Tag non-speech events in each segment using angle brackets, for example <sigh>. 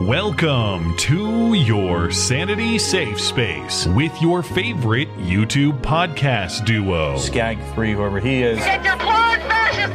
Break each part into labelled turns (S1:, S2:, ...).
S1: Welcome to your Sanity Safe Space with your favorite YouTube podcast duo.
S2: Skag 3, whoever he is.
S3: Get your plug fascist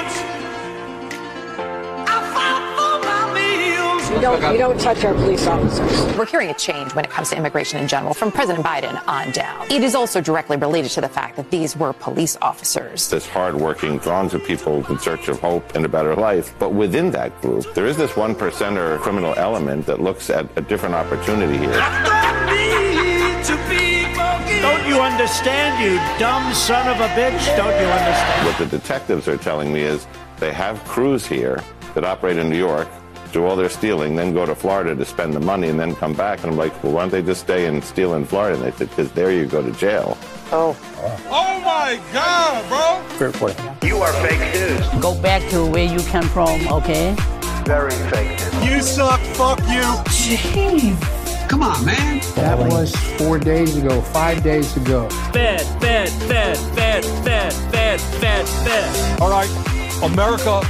S4: meals.
S5: You don't, you don't touch our police officers.
S6: We're hearing a change when it comes to immigration in general from President Biden on down. It is also directly related to the fact that these were police officers.
S7: This hardworking throngs of people in search of hope and a better life. But within that group, there is this one percenter criminal element that looks at a different opportunity here.
S4: I don't need to be forgiven.
S8: Don't you understand, you dumb son of a bitch? Don't you understand?
S7: What the detectives are telling me is they have crews here that operate in New York, do all their stealing, then go to Florida to spend the money, and then come back. And I'm like, well, why don't they just stay and steal in Florida? And they said, because there you go to jail.
S5: Oh.
S9: Oh my god, bro!
S8: You are fake news.
S5: Go back to where you come from, okay?
S8: Very fake news.
S9: You suck, fuck you!
S10: Come on, man.
S11: That was four days ago, five days ago.
S8: Fed, fed, fed, fed, fed, fed, fed, fed.
S10: All right, America,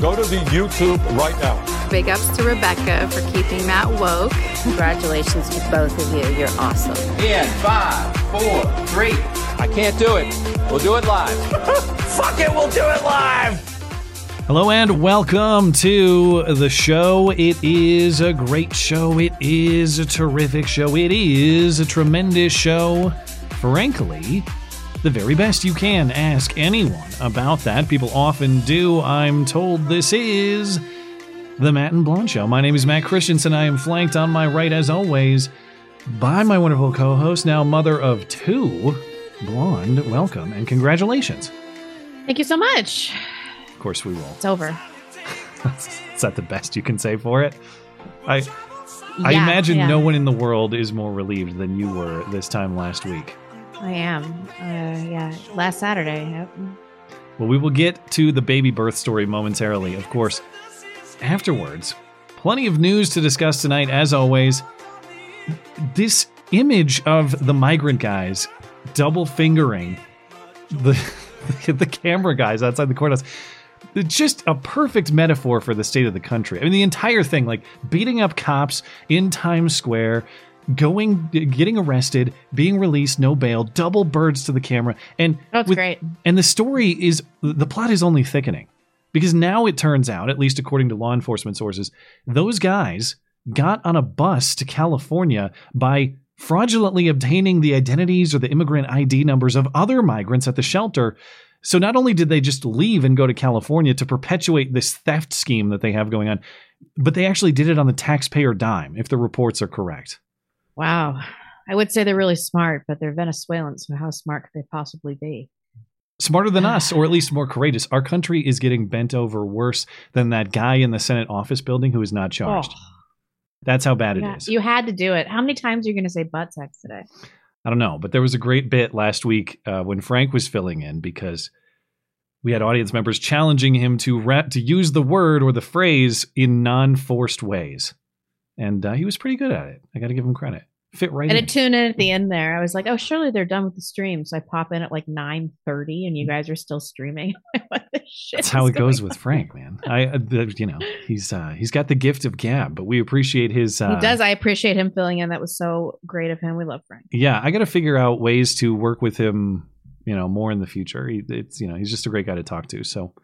S10: go to the YouTube right now.
S12: Big ups to Rebecca for keeping Matt woke. Congratulations to both of you. You're awesome.
S8: In five, four, three. I can't do it. We'll do it live. <laughs> Fuck it, we'll do it live.
S1: Hello and welcome to the show. It is a great show. It is a terrific show. It is a tremendous show. Frankly, the very best you can ask anyone about that. People often do. I'm told this is the Matt and Blonde Show. My name is Matt Christiansen. I am flanked on my right, as always, by my wonderful co host, now mother of two, Blonde. Welcome and congratulations.
S13: Thank you so much.
S1: Of course, we will.
S13: It's over. <laughs>
S1: is that the best you can say for it? I I
S13: Yeah,
S1: imagine
S13: yeah.
S1: no one in the world is more relieved than you were this time last week.
S13: I am. Uh, yeah, last Saturday. Yep.
S1: Well, we will get to the baby birth story momentarily, of course. Afterwards, plenty of news to discuss tonight, as always. This image of the migrant guys double fingering the <laughs> the camera guys outside the courthouse. Just a perfect metaphor for the state of the country. I mean, the entire thing, like beating up cops in Times Square, going, getting arrested, being released, no bail, double birds to the camera, and
S13: it's
S1: with-
S13: great.
S1: and the story is the plot is only thickening because now it turns out, at least according to law enforcement sources, those guys got on a bus to California by fraudulently obtaining the identities or the immigrant ID numbers of other migrants at the shelter. So not only did they just leave and go to California to perpetuate this theft scheme that they have going on, but they actually did it on the taxpayer dime, if the reports are correct.
S13: Wow. I would say they're really smart, but they're Venezuelans, so how smart could they possibly be?
S1: smarter than us, or at <sighs> least more courageous. Our country is getting bent over worse than that guy in the Senate office building who is not charged.
S13: Oh,
S1: That's how bad it
S13: yeah,
S1: is.
S13: You had to do it. How many times are you going to say butt sex today?
S1: I don't know, but there was a great bit last week uh, when Frank was filling in because we had audience members challenging him to ra- to use the word or the phrase in non-forced ways, and uh, he was pretty good at it. I got to give him credit. Fit right
S13: I
S1: in.
S13: did tune in at the end there. I was like, oh, surely they're done with the stream. So I pop in at like 9.30 and you guys are still streaming. <laughs> what the shit
S1: That's how it goes
S13: going
S1: with Frank, man. I, uh, you know, he's uh, he's got the gift of gab, but we appreciate his. Uh.
S13: He does. I appreciate him filling in. That was so great of him. We love Frank.
S1: yeah, I got to figure out ways to work with him, you know, more in the future. He, it's you know, he's just a great guy to talk to. So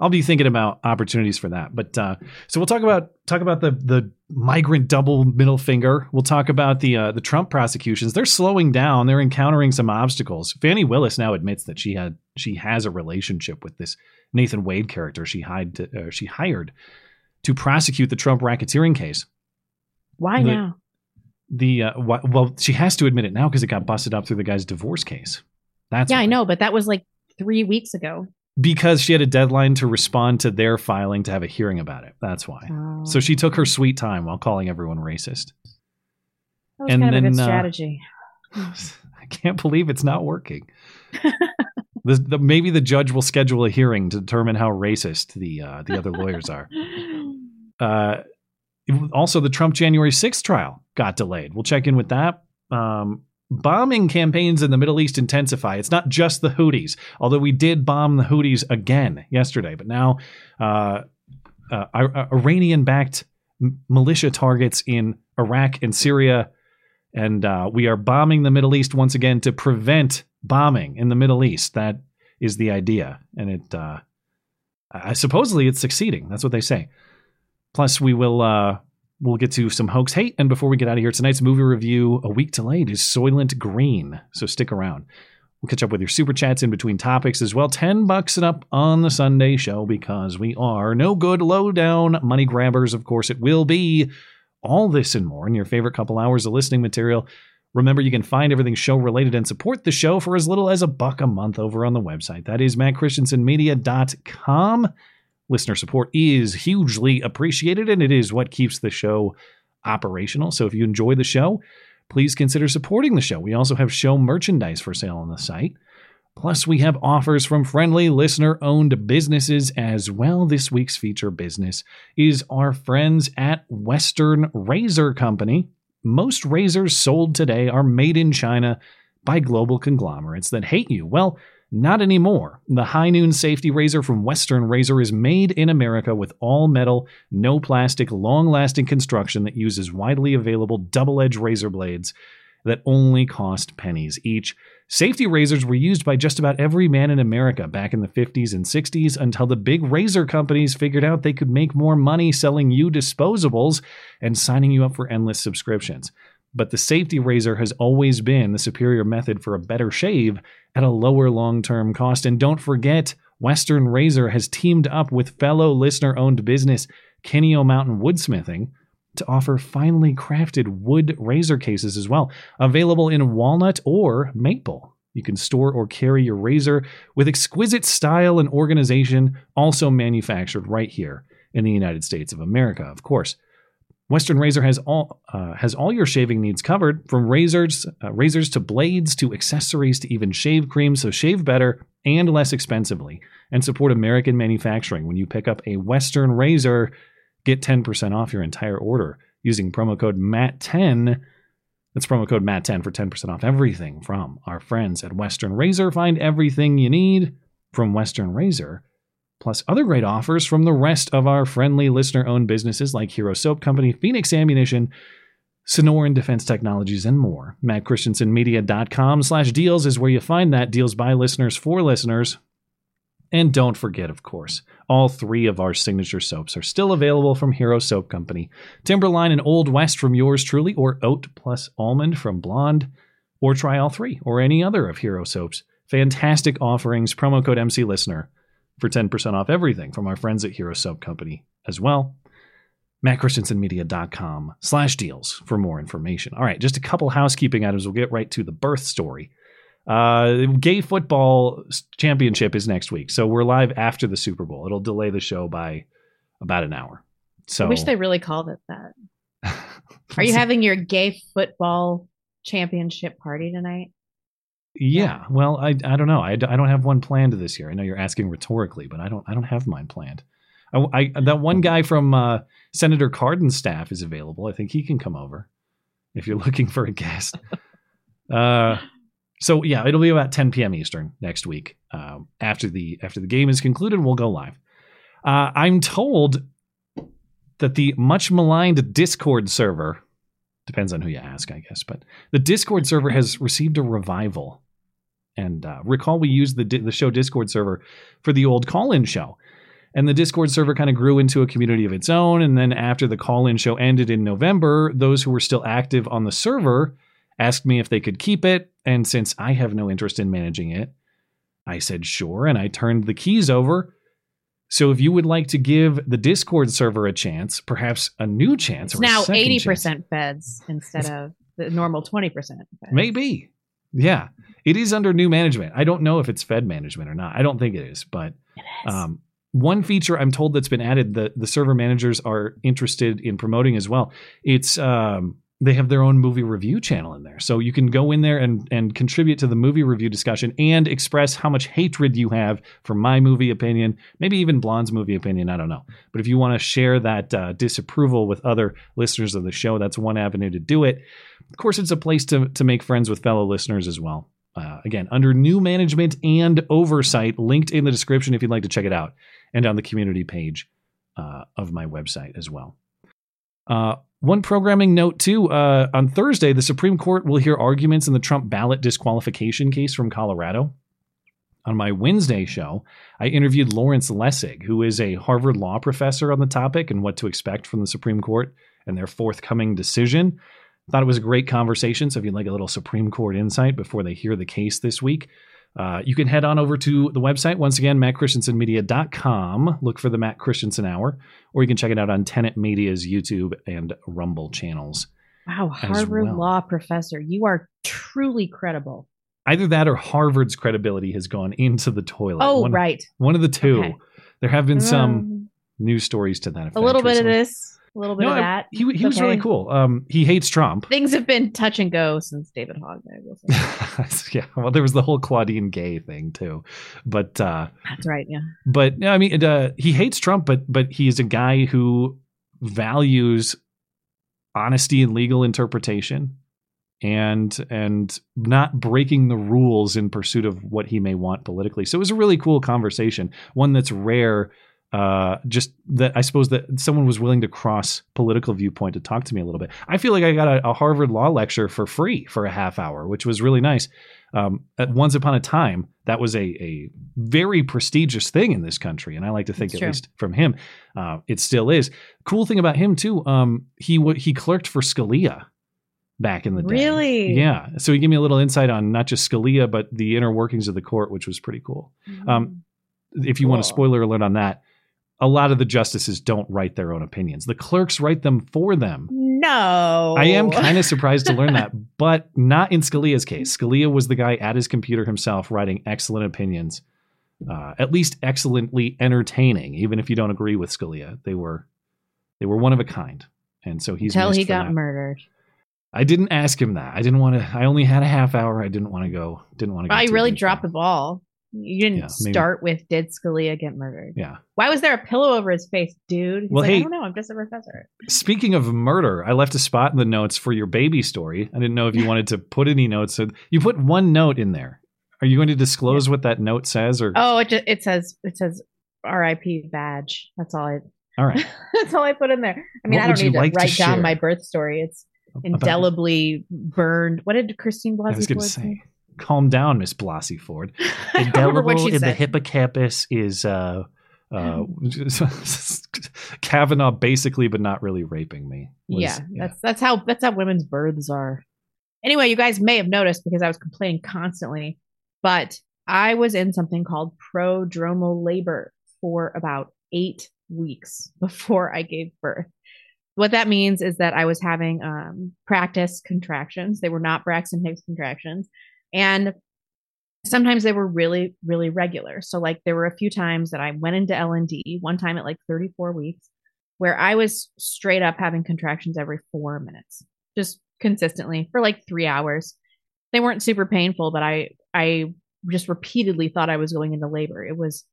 S1: I'll be thinking about opportunities for that. But uh, so we'll talk about talk about the the migrant double middle finger. We'll talk about the uh, the Trump prosecutions. They're slowing down. They're encountering some obstacles. Fani Willis now admits that she had she has a relationship with this Nathan Wade character she hired to, uh, she hired to prosecute the Trump racketeering case.
S13: Why
S1: The-
S13: now?
S1: The uh, wh- well, she has to admit it now because it got busted up through the guy's divorce case. That's
S13: yeah,
S1: why.
S13: I know, but that was like three weeks ago.
S1: Because she had a deadline to respond to their filing to have a hearing about it. That's why.
S13: Oh.
S1: So she took her sweet time while calling everyone racist.
S13: That was
S1: and
S13: kind of a good
S1: then, uh,
S13: strategy. <laughs>
S1: I can't believe it's not working. <laughs> the, the, maybe the judge will schedule a hearing to determine how racist the uh, the other lawyers are. <laughs> Uh, also, the Trump January 6th trial got delayed. We'll check in with that. Um, bombing campaigns in the Middle East intensify. It's not just the Houthis, although we did bomb the Houthis again yesterday. But now, uh, uh, Iranian backed militia targets in Iraq and Syria. And uh, we are bombing the Middle East once again to prevent bombing in the Middle East. That is the idea. And it, uh, I supposedly it's succeeding. That's what they say. Plus, we will uh, we'll get to some hoax hate. And before we get out of here, tonight's movie review, a week delayed, is Soylent Green. So stick around. We'll catch up with your super chats in between topics as well. 10 bucks and up on the Sunday show because we are no good low down money grabbers. Of course, it will be all this and more in your favorite couple hours of listening material. Remember, you can find everything show related and support the show for as little as a buck a month over on the website. That is mattchristiansenmedia.com. Listener support is hugely appreciated, and it is what keeps the show operational. So if you enjoy the show, please consider supporting the show. We also have show merchandise for sale on the site. Plus, we have offers from friendly listener owned businesses as well. This week's feature business is our friends at Western Razor Company. Most razors sold today are made in China by global conglomerates that hate you. Well, not anymore. The High Noon Safety Razor from Western Razor is made in America with all metal, no plastic, long lasting construction that uses widely available double edged razor blades that only cost pennies each. Safety razors were used by just about every man in America back in the 50s and 60s until the big razor companies figured out they could make more money selling you disposables and signing you up for endless subscriptions but the safety razor has always been the superior method for a better shave at a lower long term cost. And don't forget, Western Razor has teamed up with fellow listener owned business Kineo Mountain Woodsmithing to offer finely crafted wood razor cases as well, available in walnut or maple. You can store or carry your razor with exquisite style and organization, also manufactured right here in the United States of America, of course. Western Razor has all uh, has all your shaving needs covered, from razors, uh, razors to blades to accessories to even shave cream. So shave better and less expensively, and support American manufacturing. When you pick up a Western Razor, get 10% off your entire order using promo code MATT10. That's promo code MATT10 for 10% off everything from our friends at Western Razor. Find everything you need from Western Razor plus other great offers from the rest of our friendly listener owned businesses like Hero Soap Company, Phoenix Ammunition, Sonoran Defense Technologies, and more. MattChristiansenmedia.com slash deals is where you find that. Deals by listeners for listeners. And don't forget, of course, all three of our signature soaps are still available from Hero Soap Company Timberline and Old West from yours truly, or Oat plus Almond from Blonde, or try all three, or any other of Hero Soap's fantastic offerings. Promo code MC Listener for 10% off everything from our friends at Hero Soap Company as well. MattChristiansenmedia.com slash deals for more information. All right, just a couple housekeeping items. We'll get right to the birth story. Uh, gay football championship is next week, so we're live after the Super Bowl. It'll delay the show by about an hour. So
S13: I wish they really called it that. <laughs> Are you having your gay football championship party tonight?
S1: Yeah, well, I, I don't know. I, I don't have one planned this year. I know you're asking rhetorically, but I don't I don't have mine planned. I, I that one guy from uh, Senator Cardin's staff is available. I think he can come over if you're <laughs> looking for a guest. uh, so yeah, it'll be about 10 p.m. Eastern next week. Uh, after the after the game is concluded, we'll go live. Uh, I'm told that the much maligned Discord server depends on who you ask, I guess, but the Discord server has received a revival. And uh, recall we used the the show Discord server for the old call-in show. And the Discord server kind of grew into a community of its own. And then after the call-in show ended in November, those who were still active on the server asked me if they could keep it. And since I have no interest in managing it, I said sure, and I turned the keys over. So if you would like to give the Discord server a chance, perhaps a new chance,
S13: it's now eighty percent feds instead of the normal twenty percent.
S1: Maybe, yeah. It is under new management. I don't know if it's Fed management or not. I don't think it is, but
S13: it is.
S1: Um, one feature I'm told that's been added that the server managers are interested in promoting as well. It's um, they have their own movie review channel in there. So you can go in there and, and contribute to the movie review discussion and express how much hatred you have for my movie opinion, maybe even Blonde's movie opinion. I don't know. But if you want to share that uh, disapproval with other listeners of the show, that's one avenue to do it. Of course, it's a place to, to make friends with fellow listeners as well. Uh, again, under new management and oversight, linked in the description if you'd like to check it out, and on the community page uh, of my website as well. Uh, one programming note too uh, on Thursday, the Supreme Court will hear arguments in the Trump ballot disqualification case from Colorado. On my Wednesday show, I interviewed Lawrence Lessig, who is a Harvard law professor on the topic and what to expect from the Supreme Court and their forthcoming decision. Thought it was a great conversation. So if you'd like a little Supreme Court insight before they hear the case this week, uh, you can head on over to the website, once again, mattchristiansenmedia.com. Look for the Matt Christiansen Hour, or you can check it out on Tenet Media's YouTube and Rumble channels.
S13: Wow, Harvard
S1: well.
S13: law professor. You are truly credible.
S1: Either that or Harvard's credibility has gone into the toilet.
S13: Oh,
S1: one,
S13: right.
S1: One of the two.
S13: Okay.
S1: There have been some
S13: Um,
S1: news stories to that effect.
S13: a little bit of this, a little bit
S1: No,
S13: of that.
S1: he he was really cool. Um, he hates Trump.
S13: Things have been touch and go since David Hogg. I will say.
S1: yeah, well, there was the whole Claudine Gay thing too, but uh,
S13: That's right. Yeah.
S1: but no, I mean, it, uh, he hates Trump, but but he's a guy who values honesty and legal interpretation, and and not breaking the rules in pursuit of what he may want politically. So it was a really cool conversation, one that's rare. Uh, just that I suppose that someone was willing to cross political viewpoint to talk to me a little bit. I feel like I got a, a Harvard law lecture for free for a half hour, which was really nice. Um, at once upon a time, that was a, a very prestigious thing in this country, and I like to think,
S13: That's
S1: at
S13: true.
S1: least from him, uh, it still is. Cool thing about him too, um, he w- he clerked for Scalia back in the day.
S13: Really?
S1: Yeah. So he gave me a little insight on not just Scalia, but the inner workings of the court, which was pretty cool. Um, if you want a spoiler alert on that, a lot of the justices don't write their own opinions. The clerks write them for them.
S13: No.
S1: I am kind of surprised to learn <laughs> that, but not in Scalia's case. Scalia was the guy at his computer himself writing excellent opinions, uh, at least excellently entertaining. Even if you don't agree with Scalia, they were they were one of a kind, and so he's
S13: until he got
S1: that.
S13: murdered.
S1: I didn't ask him that. I didn't want to. I only had a half hour. I didn't want to go. Didn't want to.
S13: Go I really dropped the ball. You didn't
S1: Yeah,
S13: start with "Did Scalia get murdered?"
S1: Yeah.
S13: Why was there a pillow over his face, dude? He's
S1: Well,
S13: like,
S1: hey-
S13: I don't know. I'm just a professor.
S1: Speaking of murder, I left a spot in the notes for your baby story. I didn't know if you <laughs> wanted to put any notes. So you put one note in there. Are you going to disclose what that note says? Or
S13: Oh, it just, it says it says R.I.P. badge. That's all I.
S1: all right, <laughs>
S13: That's all I put in there. I mean,
S1: What
S13: I don't need to
S1: like to
S13: write down my birth story. It's indelibly burned. What did Christine Blasey Ford
S1: say, calm down, Miss Blasey Ford. <laughs>
S13: I don't remember what
S1: Indelible in the hippocampus is uh, uh, <laughs> Kavanaugh, basically, but not really raping me. was-
S13: yeah, that's that's how that's how women's births are. Anyway, you guys may have noticed because I was complaining constantly, but I was in something called prodromal labor for about eight weeks <laughs> before I gave birth. What that means is that I was having um, practice contractions. They were not Braxton Hicks contractions, and sometimes they were really, really regular. So, like, there were a few times that I went into L and D. One time at like 34 weeks, where I was straight up having contractions every four minutes, just consistently for like three hours. They weren't super painful, but I I just repeatedly thought I was going into labor. It was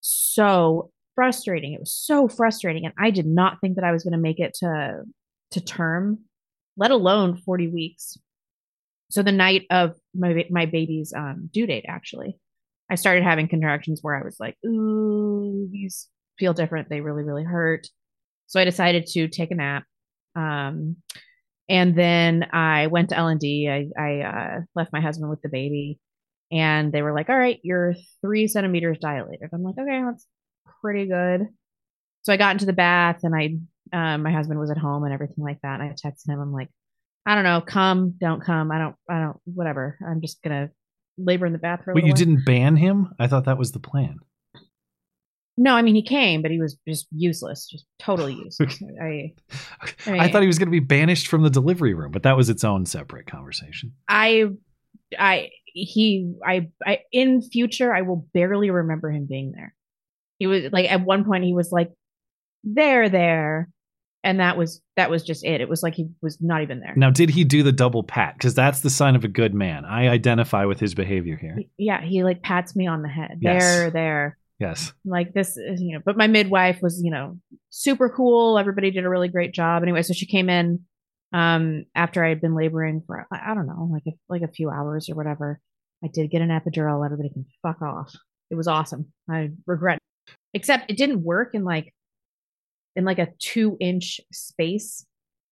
S13: so frustrating. It was so frustrating, and I did not think that I was going to make it to to term, let alone 40 weeks. So the night of my my baby's um, due date, actually, I started having contractions where I was like, "Ooh, these feel different. They really, really hurt." So I decided to take a nap. Um, and then I went to L and D. I, I uh, left my husband with the baby, and they were like, "All right, you're three centimeters dilated." I'm like, "Okay, that's pretty good." So I got into the bath, and I, um, my husband was at home and everything like that. And I texted him. I'm like, "I don't know, come, don't come. I don't, I don't, whatever. I'm just gonna labor in the bathroom.
S1: But you
S13: while."
S1: didn't ban him? I thought that was the plan.
S13: No, I mean he came, but he was just useless, just totally <laughs> useless. I, I, <laughs>
S1: I thought he was going to be banished from the delivery room, but that was its own separate conversation.
S13: I, I, he, I, I, in future, I will barely remember him being there. He was like, at one point, he was like, there, there. And that was that was just it. It was like he was not even there.
S1: Now, did he do the double pat? Because that's the sign of a good man. I identify with his behavior here.
S13: Yeah, he like pats me on the head.
S1: Yes.
S13: There, there.
S1: Yes.
S13: Like this, is, you know. But my midwife was, you know, super cool. Everybody did a really great job. Anyway, so she came in um after I had been laboring for I I don't know, like a, like a few hours or whatever. I did get an epidural. Everybody can fuck off. It was awesome. I regret, except it didn't work in like in like a two inch space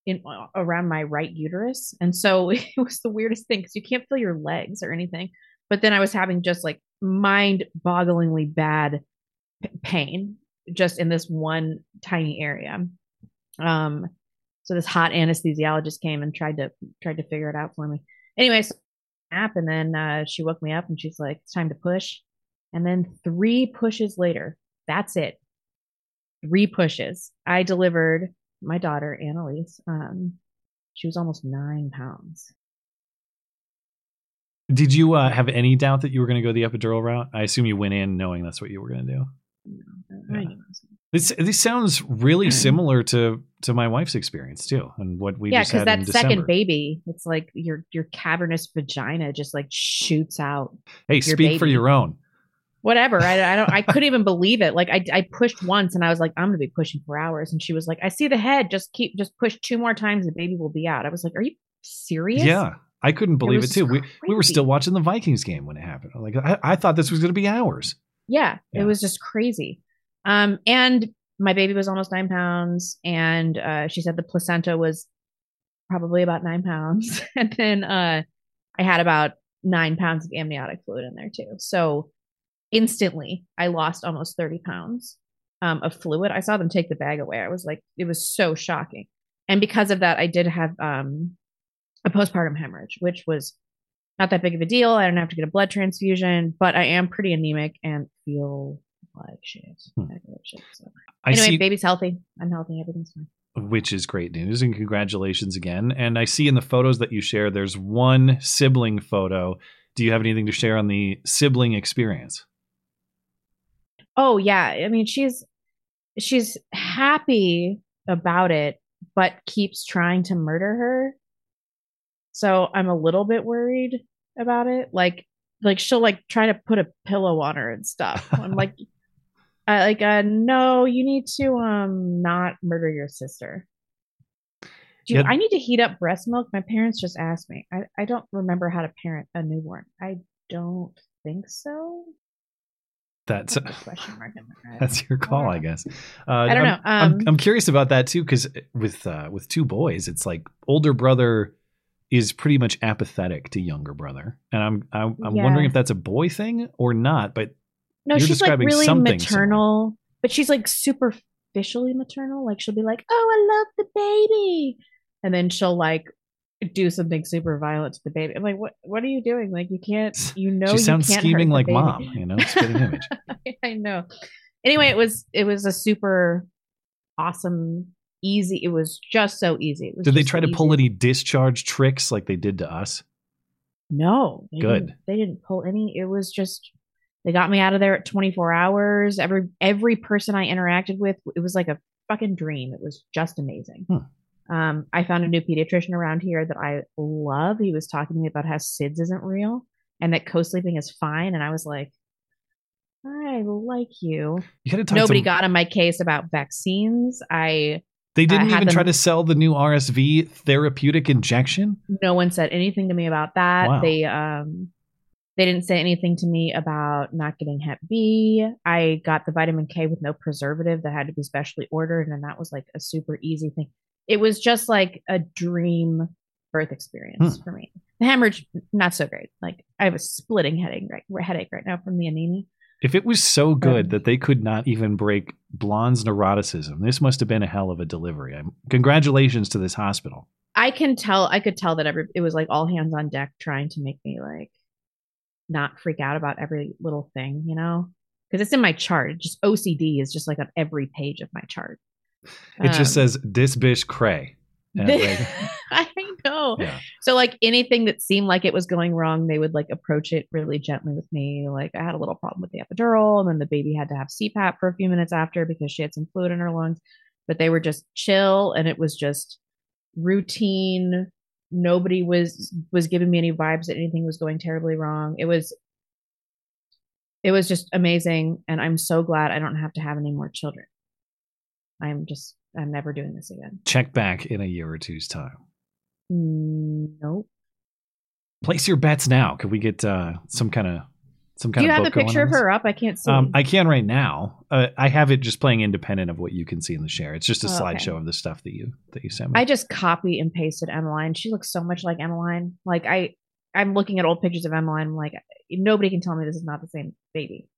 S13: in around my right uterus, and so <laughs> it was the weirdest thing because you can't feel your legs or anything. But then I was having just like mind bogglingly bad p- pain just in this one tiny area. Um, so this hot anesthesiologist came and tried to tried to figure it out for me. Anyway, so nap and then uh, she woke me up and she's like, "It's time to push." And then three pushes later, that's it. Three pushes. I delivered my daughter Annalise. Um, she was almost nine pounds.
S1: Did you uh, have any doubt that you were going to go the epidural route? I assume you went in knowing that's what you were going to do.
S13: Knew.
S1: This this sounds really <clears throat> similar to to my wife's experience too, and what we
S13: yeah,
S1: just
S13: because that
S1: in
S13: second baby, it's like your your cavernous vagina just like shoots out.
S1: Hey, speak for your own.
S13: Whatever. I, I don't. I <laughs> couldn't even believe it. Like I, I pushed once, and I was like, I'm gonna be pushing for hours. And she was like, I see the head. Just keep, just push two more times, the baby will be out. I was like, Are you serious?
S1: Yeah, I couldn't believe it,
S13: was
S1: too. We we were still watching the Vikings game when it happened. Like I, I thought this was going to be hours.
S13: yeah.
S1: Yeah.
S13: It was just crazy. Um, and my baby was almost nine pounds, and uh, she said the placenta was probably about nine pounds, <laughs> and then uh, I had about nine pounds of amniotic fluid in there too. So instantly, I lost almost thirty pounds um, of fluid. I saw them take the bag away. I was like, it was so shocking, and because of that, I did have um, a postpartum hemorrhage, which was not that big of a deal. I don't have to get a blood transfusion, but I am pretty anemic and feel like shit. I like shit, so.
S1: Hmm.
S13: Anyway,
S1: see-
S13: baby's healthy. I'm healthy. Everything's fine.
S1: which is great news and congratulations again. And I see in the photos that you share, there's one sibling photo. Do you have anything to share on the sibling experience?
S13: Oh yeah, I mean she's she's happy about it, but keeps trying to murder her. So I'm a little bit worried about it. Like like she'll like try to put a pillow on her and stuff. I'm <laughs> like I like uh no, you need to um not murder your sister. Do you,
S1: Yeah.
S13: I need to heat up breast milk? My parents just asked me. I, I don't remember how to parent a newborn. I don't think so.
S1: That's
S13: That's question mark in my head.
S1: that's your call, I guess. Uh,
S13: I don't
S1: I'm,
S13: know.
S1: I'm,
S13: Um,
S1: I'm curious about that too, because with uh, with two boys, it's like older brother is pretty much apathetic to younger brother, and I'm I'm, I'm wondering if that's a boy thing or not. But
S13: No,
S1: you're
S13: she's like really maternal, but she's like superficially maternal. Like she'll be like, "Oh, I love the baby," and then she'll like do something super violent to the baby. I'm like, "What? What are you doing? Like, you can't. <laughs> You know,
S1: she
S13: you
S1: sounds
S13: can't
S1: scheming like
S13: baby."
S1: mom, you know, spitting image. <laughs>
S13: I know. Anyway, it was it was a super awesome, easy. It was just so easy. It was
S1: Did they try to
S13: easy.
S1: pull any discharge tricks like they did to us?
S13: No, they
S1: Good.
S13: Didn't, they didn't pull any. It was just they got me out of there at 24 hours. Every every person I interacted with, it was like a fucking dream. It was just amazing. Hmm. Um, I found a new pediatrician around here that I love. He was talking to me about how SIDS isn't real and that co-sleeping is fine. And I was like, I like you.
S1: You
S13: Nobody
S1: to-
S13: got on my case about vaccines. I
S1: They didn't even try to sell the new RSV therapeutic injection.
S13: no one said anything to me about that.
S1: Wow.
S13: They um they didn't say anything to me about not getting Hep B. I got the vitamin K with no preservative that had to be specially ordered, and that was like a super easy thing. It was just like a dream birth experience
S1: Hmm.
S13: for me. The hemorrhage, not so great. Like I have a splitting headache right, headache right now from the anemia.
S1: If it was so good that they could not even break Blonde's neuroticism, this must have been a hell of a delivery. I'm, congratulations to this hospital.
S13: I can tell. I could tell that every it was like all hands on deck trying to make me like not freak out about every little thing, you know, because it's in my chart. It Just OCD is just like on every page of my chart.
S1: It just
S13: Um,
S1: says "This bish cray." <laughs> Like,
S13: I know.
S1: Yeah.
S13: So like anything that seemed like it was going wrong, they would like approach it really gently with me. Like I had a little problem with the epidural, and then the baby had to have CPAP for a few minutes after because she had some fluid in her lungs. but they were just chill and it was just routine. Nobody was was giving me any vibes that anything was going terribly wrong. It was it was just amazing and I'm so glad I don't have to have any more children. I'm just I'm never doing this again.
S1: Check back in a year or two's time.
S13: Mm, nope.
S1: Place your bets now. Could we get uh, some kind of some kind
S13: Do you
S1: of
S13: have the picture of her up? I can't see.
S1: Um, I can right now. Uh, I have it just playing independent of what you can see in the share. It's just a
S13: Oh, okay.
S1: slideshow of the stuff that you that you sent me.
S13: I just copy and pasted Emmeline. She looks so much like Emmeline. Like I, I'm looking at old pictures of Emmeline. I'm like, nobody can tell me this is not the same baby.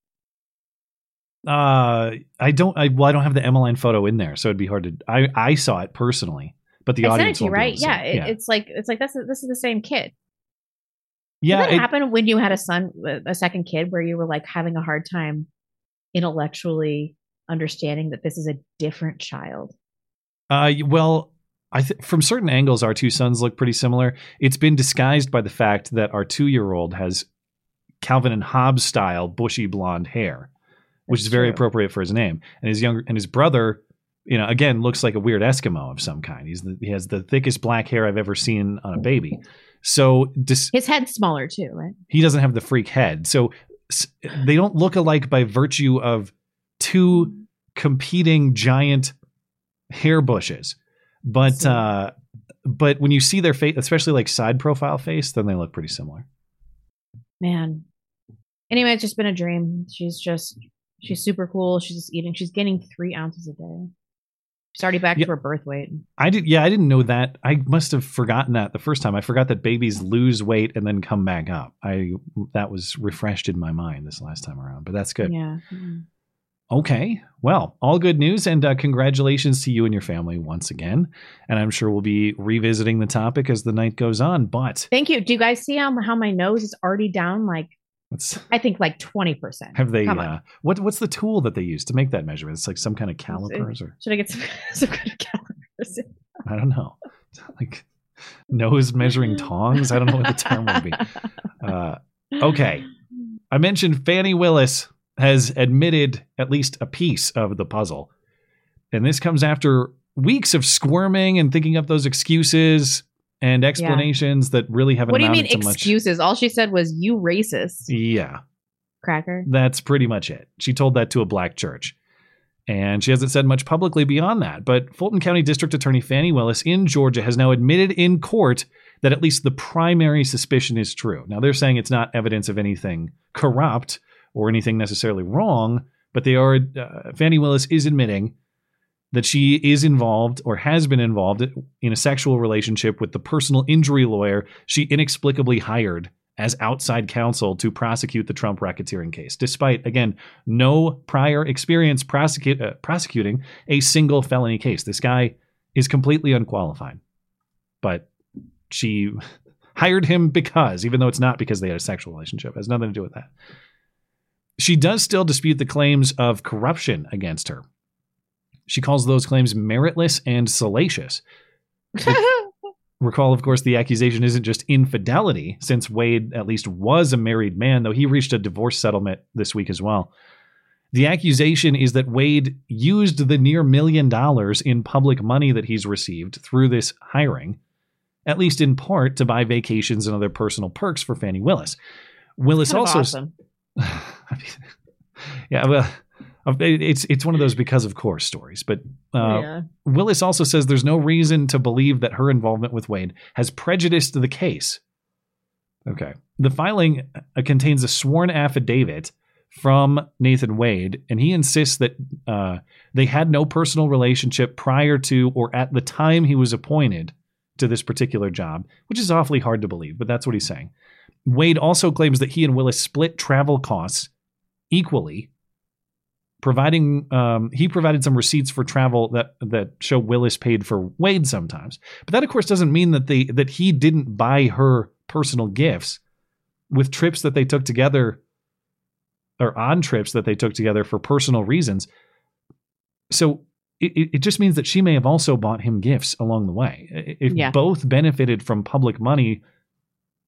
S1: Uh, I don't. I well, I don't have the Emmeline photo in there, so it'd be hard to. I I saw it personally, but the
S13: I
S1: audience
S13: you,
S1: won't be able
S13: right? Yeah,
S1: it.
S13: it, it's like it's like that's this is the same kid.
S1: yeah.
S13: Did that
S1: it-
S13: happen when you had a son, a second kid, where you were like having a hard time intellectually understanding that this is a different child?
S1: Uh, well, I th- from certain angles, our two sons look pretty similar. It's been disguised by the fact that our two-year-old has Calvin and Hobbes style bushy blonde hair, which is very
S13: true.
S1: appropriate for his name. And his younger and his brother, you know, again looks like a weird Eskimo of some kind. He's the, he has the thickest black hair I've ever seen on a baby. So dis-
S13: His head's smaller too, right?
S1: he doesn't have the freak head. So s- they don't look alike by virtue of two competing giant hair bushes. But uh but when you see their face, especially like side profile face, then they look pretty similar.
S13: Man. Anyway, it's just been a dream. She's just she's super cool. She's just eating. She's getting three ounces a day. She's already back
S1: Yeah.
S13: to her birth weight.
S1: I did yeah, I didn't know that. I must have forgotten that the first time. I forgot that babies lose weight and then come back up. I that was refreshed in my mind this last time around. But that's good.
S13: Yeah. Mm.
S1: Okay. Well, all good news and uh, congratulations to you and your family once again. And I'm sure we'll be revisiting the topic as the night goes on. But
S13: Thank you. Do you guys see how how my nose is already down? Like
S1: let's <laughs>
S13: I think like twenty percent.
S1: have they uh, what what's the tool that they use to make that measurement? It's like some kind of calipers or
S13: Should I get some, <laughs> some kind of calipers?
S1: I don't know. <laughs> Like nose measuring tongs? I don't know what the term would be. Uh, okay. I mentioned Fani Willis has admitted at least a piece of the puzzle. And this comes after weeks of squirming and thinking up those excuses and explanations that really haven't
S13: What do you mean
S1: to much.
S13: excuses? All she said was "you racist
S1: Yeah,
S13: cracker."
S1: that's pretty much it. She told that to a black church. And she hasn't said much publicly beyond that. But Fulton County District Attorney Fani Willis in Georgia has now admitted in court that at least the primary suspicion is true. Now, they're saying it's not evidence of anything corrupt or anything necessarily wrong, but they are, uh, Fani Willis is admitting that she is involved or has been involved in a sexual relationship with the personal injury lawyer she inexplicably hired as outside counsel to prosecute the Trump racketeering case, despite, again, no prior experience uh, prosecuting a single felony case. This guy is completely unqualified. But she <laughs> hired him because, even though it's not because they had a sexual relationship, it has nothing to do with that. She does still dispute the claims of corruption against her. She calls those claims meritless and salacious. <laughs> Recall, of course, the accusation isn't just infidelity, since Wade at least was a married man, though he reached a divorce settlement this week as well. The accusation is that Wade used the near million dollars in public money that he's received through this hiring, at least in part to buy vacations and other personal perks for Fani Willis. Willis also
S13: awesome. <sighs> <laughs>
S1: yeah, well, it's it's one of those because of course stories. But uh,
S13: Yeah.
S1: Willis also says there's no reason to believe that her involvement with Wade has prejudiced the case. Okay, the filing uh, contains a sworn affidavit from Nathan Wade, and he insists that uh, they had no personal relationship prior to or at the time he was appointed to this particular job, which is awfully hard to believe, but that's what he's saying. Wade also claims that he and Willis split travel costs equally, providing um, he provided some receipts for travel that that show Willis paid for Wade sometimes. But that of course doesn't mean that they that he didn't buy her personal gifts with trips that they took together or on trips that they took together for personal reasons. So it, it it just means that she may have also bought him gifts along the way. If
S13: Yeah.
S1: both benefited from public money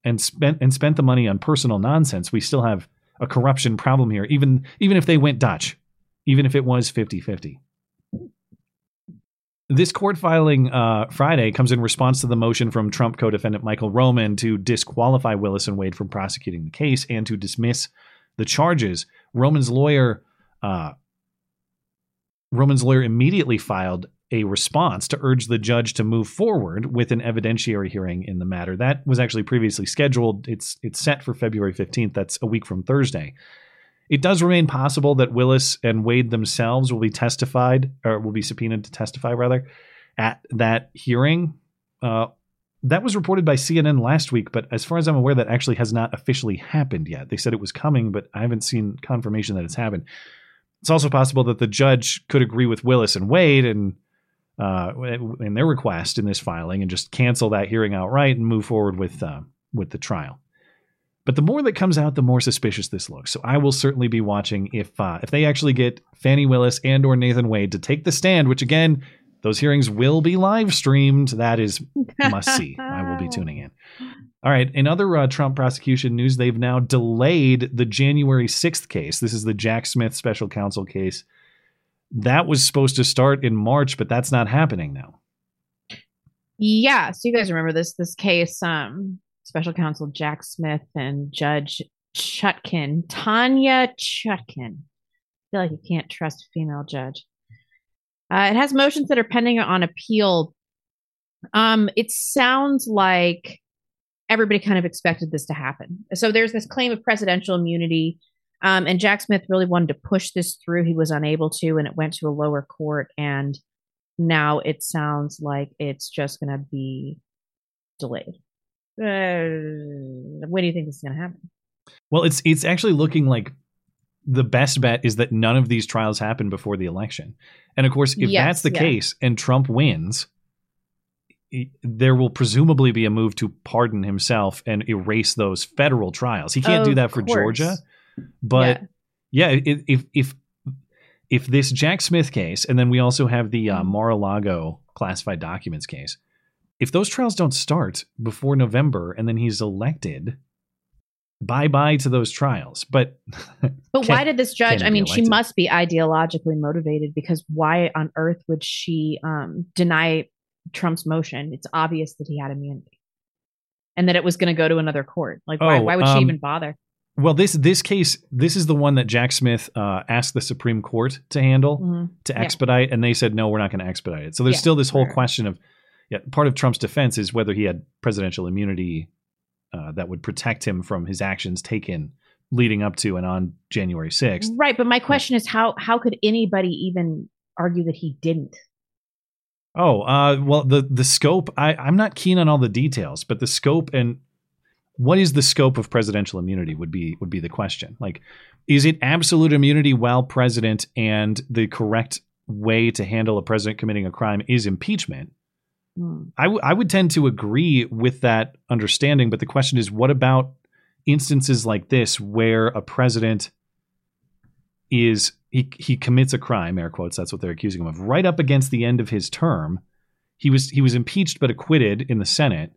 S1: and spent and spent the money on personal nonsense, we still have a corruption problem here, even even if they went Dutch, even if it was 50-50. This court filing uh, Friday comes in response to the motion from Trump co defendant Michael Roman to disqualify Willis and Wade from prosecuting the case and to dismiss the charges. Roman's lawyer, uh, Roman's lawyer immediately filed a response to urge the judge to move forward with an evidentiary hearing in the matter. That was actually previously scheduled. It's it's set for February 15th. That's a week from Thursday. It does remain possible that Willis and Wade themselves will be testified or will be subpoenaed to testify rather at that hearing. Uh, that was reported by CNN last week, but as far as I'm aware, that actually has not officially happened yet. They said it was coming, but I haven't seen confirmation that it's happened. It's also possible that the judge could agree with Willis and Wade and uh, in their request in this filing and just cancel that hearing outright and move forward with uh, with the trial. But the more that comes out, the more suspicious this looks. So I will certainly be watching if uh, if they actually get Fani Willis and or Nathan Wade to take the stand, which again, those hearings will be live streamed. That is must see. I will be <laughs> tuning in. All right. In other uh, Trump prosecution news, they've now delayed the January 6th case. This is the Jack Smith special counsel case. That was supposed to start in March, but that's not happening now.
S13: Yeah. So you guys remember this this case? Um, special counsel Jack Smith and Judge Chutkan, Tanya Chutkan. I feel like you can't trust a female judge. Uh, it has motions that are pending on appeal. Um, it sounds like everybody kind of expected this to happen. So there's this claim of presidential immunity, um, and Jack Smith really wanted to push this through. He was unable to, and it went to a lower court. And now it sounds like it's just going to be delayed. Uh, when do you think this is going to happen?
S1: Well, it's it's actually looking like the best bet is that none of these trials happen before the election. And of course, if yes, that's the yeah. case and Trump wins, there will presumably be a move to pardon himself and erase those federal trials. He can't do that for course. Georgia, but yeah, yeah if if if this Jack Smith case, and then we also have the uh, mm-hmm. Mar-a-Lago classified documents case, if those trials don't start before November and then he's elected, bye bye to those trials. But <laughs>
S13: but why did this judge? I mean, she must be ideologically motivated because why on earth would she um, deny Trump's motion? It's obvious that he had immunity and that it was going to go to another court. Like, why? Oh, why would um, she even bother?
S1: Well, this this case, this is the one that Jack Smith uh, asked the Supreme Court to handle mm-hmm. to expedite, yeah. and they said no, we're not going to expedite it. So there's yeah, still this whole right. question of yeah, part of Trump's defense is whether he had presidential immunity uh, that would protect him from his actions taken leading up to and on January 6th.
S13: Right, but my question is how how could anybody even argue that he didn't?
S1: Oh, uh, well, the the scope. I, I'm not keen on all the details, but the scope and what is the scope of presidential immunity would be would be the question. Like, is it absolute immunity while president, and the correct way to handle a president committing a crime is impeachment? Hmm. I, w- I would tend to agree with that understanding, but the question is, what about instances like this where a president is he he commits a crime, air quotes, that's what they're accusing him of, right up against the end of his term. He was he was impeached but acquitted in the Senate.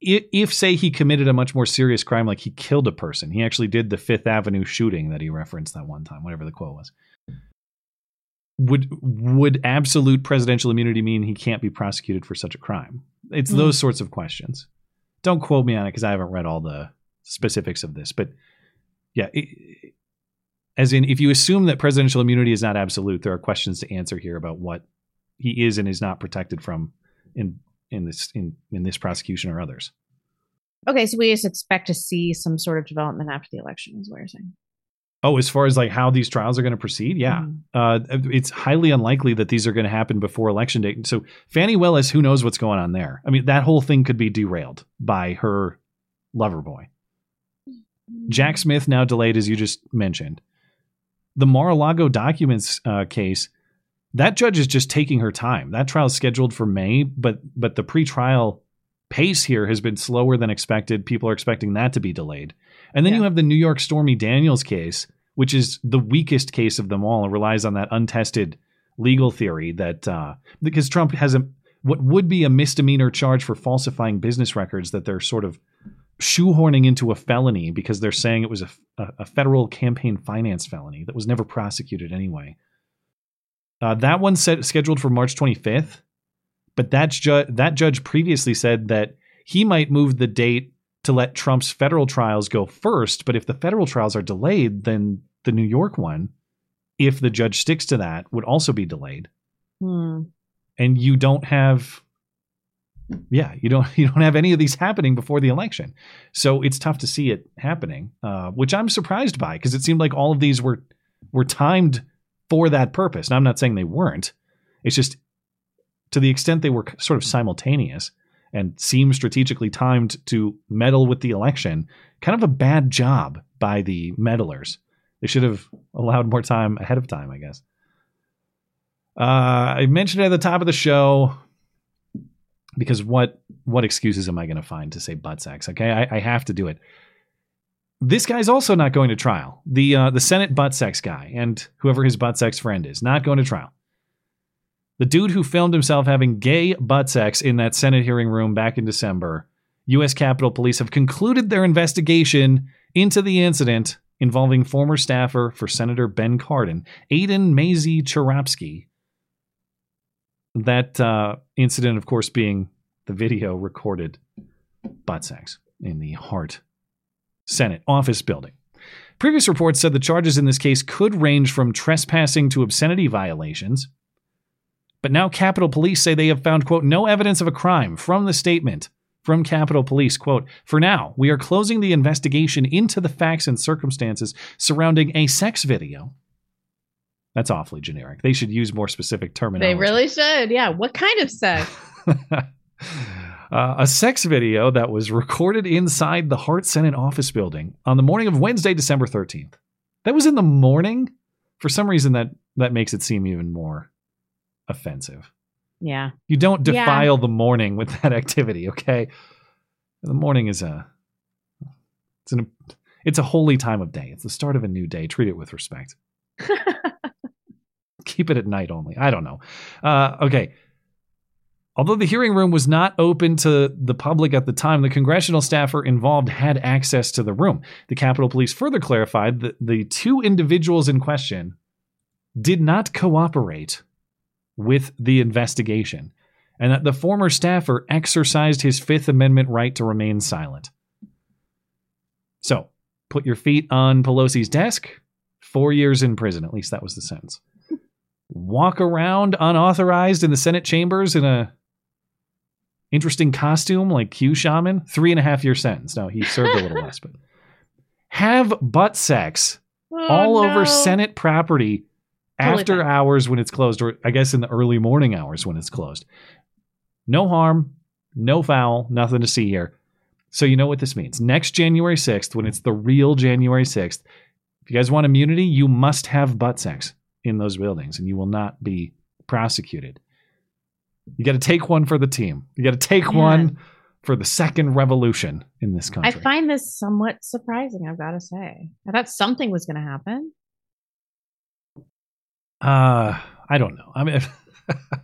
S1: If, if say he committed a much more serious crime, like he killed a person, he actually did the Fifth Avenue shooting that he referenced that one time, whatever the quote was would would absolute presidential immunity mean he can't be prosecuted for such a crime? It's mm. those sorts of questions. Don't quote me on it because I haven't read all the specifics of this, but yeah, it, as in if you assume that presidential immunity is not absolute, there are questions to answer here about what he is and is not protected from in in this in in this prosecution or others.
S13: Okay, so we just expect to see some sort of development after the election, is what you're saying.
S1: Oh, as far as like how these trials are going to proceed, yeah, mm-hmm. uh, it's highly unlikely that these are going to happen before election day. So Fani Willis, who knows what's going on there? I mean, that whole thing could be derailed by her lover boy. Jack Smith now delayed, as you just mentioned. The Mar-a-Lago documents uh, case, that judge is just taking her time. That trial is scheduled for May, but but the pretrial pace here has been slower than expected. People are expecting that to be delayed. And then yeah. you have the New York Stormy Daniels case, which is the weakest case of them all and relies on that untested legal theory that uh, because Trump has a what would be a misdemeanor charge for falsifying business records that they're sort of shoehorning into a felony because they're saying it was a, a, federal campaign finance felony that was never prosecuted anyway. Uh, that one's set, scheduled for March 25th, but that, ju- that judge previously said that he might move the date to let Trump's federal trials go first. But if the federal trials are delayed, then the New York one, if the judge sticks to that, would also be delayed.
S13: Hmm.
S1: And you don't have, yeah, you don't <laughs> you don't have any of these happening before the election, so it's tough to see it happening. Uh, which I'm surprised by because it seemed like all of these were were timed for that purpose. And I'm not saying they weren't. It's just to the extent they were sort of simultaneous and seem strategically timed to meddle with the election, kind of a bad job by the meddlers. They should have allowed more time ahead of time, I guess. Uh, I mentioned it at the top of the show because what what excuses am I going to find to say butt sex? Okay, I, I, have to do it. This guy's also not going to trial. The uh, the Senate butt sex guy and whoever his butt sex friend is not going to trial. The dude who filmed himself having gay butt sex in that Senate hearing room back in December, U.S. Capitol Police have concluded their investigation into the incident involving former staffer for Senator Ben Cardin, Aidan Maese-Czeropski. That uh, incident, of course, being the video recorded butt sex in the Hart Senate office building. Previous reports said the charges in this case could range from trespassing to obscenity violations. But now Capitol Police say they have found, quote, no evidence of a crime from the statement from Capitol Police, quote, for now, we are closing the investigation into the facts and circumstances surrounding a sex video. That's awfully generic. They should use more specific terminology.
S13: They really should. Yeah. What kind of sex? <laughs>
S1: uh, a sex video that was recorded inside the Hart Senate office building on the morning of Wednesday, December 13th. That was in the morning. For some reason, that that makes it seem even more offensive.
S13: Yeah.
S1: You don't defile
S13: Yeah.
S1: the morning with that activity, okay? The morning is a it's an it's a holy time of day. It's the start of a new day. Treat it with respect. <laughs> Keep it at night only. I don't know. Uh, okay. Although the hearing room was not open to the public at the time, the congressional staffer involved had access to the room. The Capitol Police further clarified that the two individuals in question did not cooperate with the investigation, and that the former staffer exercised his Fifth Amendment right to remain silent. So, put your feet on Pelosi's desk, four years in prison. At least that was the sentence. Walk around unauthorized in the Senate chambers in a interesting costume like Q Shaman, three and a half year sentence. Now he served a little less, but <laughs> have butt sex
S13: Oh,
S1: all
S13: no.
S1: over Senate property
S13: Totally
S1: after
S13: fine.
S1: hours when it's closed, or I guess in the early morning hours when it's closed. No harm, no foul, nothing to see here. So you know what this means. Next January 6th, when it's the real January 6th, if you guys want immunity, you must have butt sex in those buildings and you will not be prosecuted. You got to take one for the team. You got to take one for the second revolution in this country.
S13: I find this somewhat surprising, I've got to say. I thought something was going to happen.
S1: Uh, I don't know. I mean, <laughs> I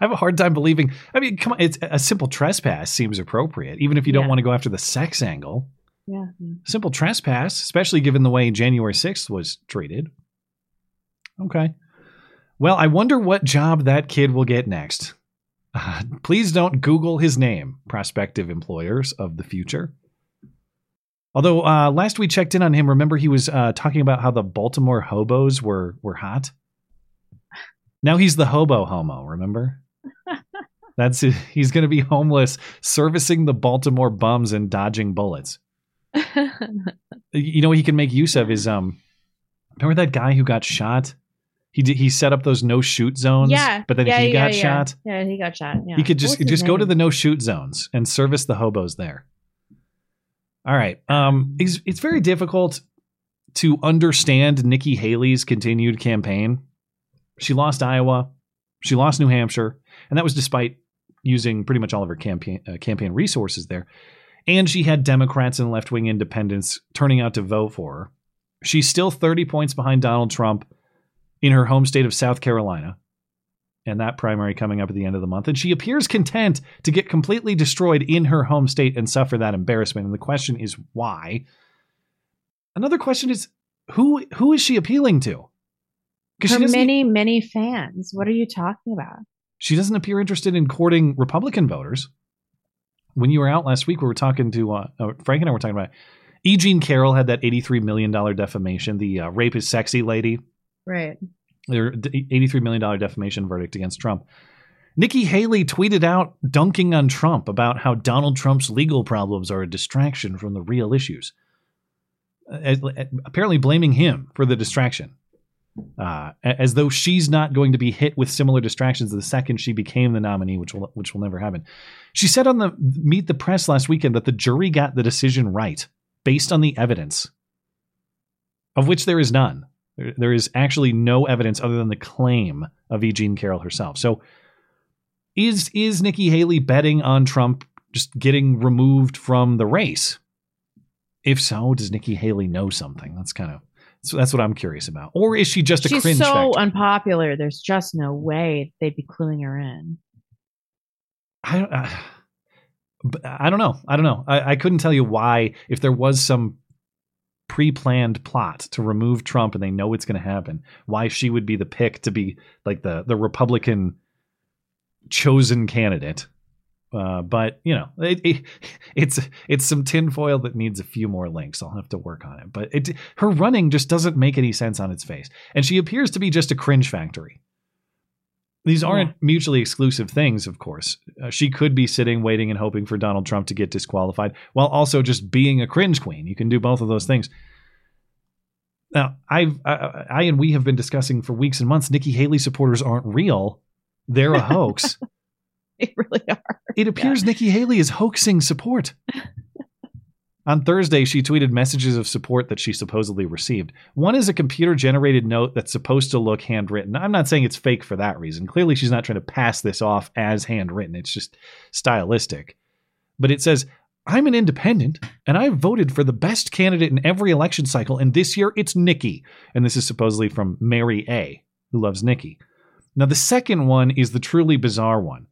S1: have a hard time believing. I mean, come on, it's a simple trespass seems appropriate, even if you don't
S13: Yeah.
S1: want to go after the sex angle.
S13: Yeah.
S1: Simple trespass, especially given the way January 6th was treated. Okay. Well, I wonder what job that kid will get next. Uh, please don't Google his name, prospective employers of the future. Although uh, last we checked in on him, remember he was uh, talking about how the Baltimore hobos were were hot. Now he's the hobo homo. Remember? <laughs> That's he's going to be homeless, servicing the Baltimore bums and dodging bullets. <laughs> You know what he can make use of is um. Remember that guy who got shot? He did, he set up those no shoot zones.
S13: yeah.
S1: but then
S13: yeah,
S1: he
S13: yeah,
S1: got
S13: yeah.
S1: shot.
S13: Yeah, he got shot. Yeah.
S1: He could just just go to the no shoot zones and service the hobos there. All right. Um, it's it's very difficult to understand Nikki Haley's continued campaign. She lost Iowa, she lost New Hampshire, and that was despite using pretty much all of her campaign uh, campaign resources there. And she had Democrats and left wing independents turning out to vote for her. She's still 30 points behind Donald Trump in her home state of South Carolina and that primary coming up at the end of the month. And she appears content to get completely destroyed in her home state and suffer that embarrassment. And the question is why? Another question is who who is she appealing to?
S13: Her many, many fans. What are you talking about?
S1: She doesn't appear interested in courting Republican voters. When you were out last week, we were talking to uh, uh, Frank and I were talking about E. Jean Carroll had that $83 million defamation, the uh, rape is sexy lady,
S13: Right.
S1: their $83 million defamation verdict against Trump. Nikki Haley tweeted out dunking on Trump about how Donald Trump's legal problems are a distraction from the real issues. Uh, apparently blaming him for the distraction. Uh, as though she's not going to be hit with similar distractions the second she became the nominee, which will which will never happen. She said on the Meet the Press last weekend that the jury got the decision right based on the evidence, of which there is none. There, there is actually no evidence other than the claim of E. Jean Carroll herself. So, is is Nikki Haley betting on Trump just getting removed from the race? If so, does Nikki Haley know something? That's kind of so that's what I'm curious about. Or is she just a
S13: She's
S1: cringe
S13: so
S1: factor?
S13: unpopular. There's just no way they'd be cluing her in.
S1: I don't, uh, I don't know. I don't know. I, I couldn't tell you why, if there was some pre-planned plot to remove Trump and they know it's going to happen, why she would be the pick to be like the the Republican chosen candidate. Uh, but you know, it, it, <laughs> it's it's some tinfoil that needs a few more links. I'll have to work on it. But it, her running just doesn't make any sense on its face, and she appears to be just a cringe factory. These aren't mutually exclusive things, of course. Uh, she could be sitting, waiting, and hoping for Donald Trump to get disqualified while also just being a cringe queen. You can do both of those things. Now, I've, I, I and we have been discussing for weeks and months Nikki Haley supporters aren't real. They're a hoax. <laughs>
S13: They really are.
S1: It appears Nikki Haley is hoaxing support. <laughs> On Thursday, she tweeted messages of support that she supposedly received. One is a computer generated note that's supposed to look handwritten. I'm not saying it's fake for that reason. Clearly, she's not trying to pass this off as handwritten, it's just stylistic. But it says, I'm an independent and I've voted for the best candidate in every election cycle, and this year it's Nikki. And this is supposedly from Mary A., who loves Nikki. Now, the second one is the truly bizarre one.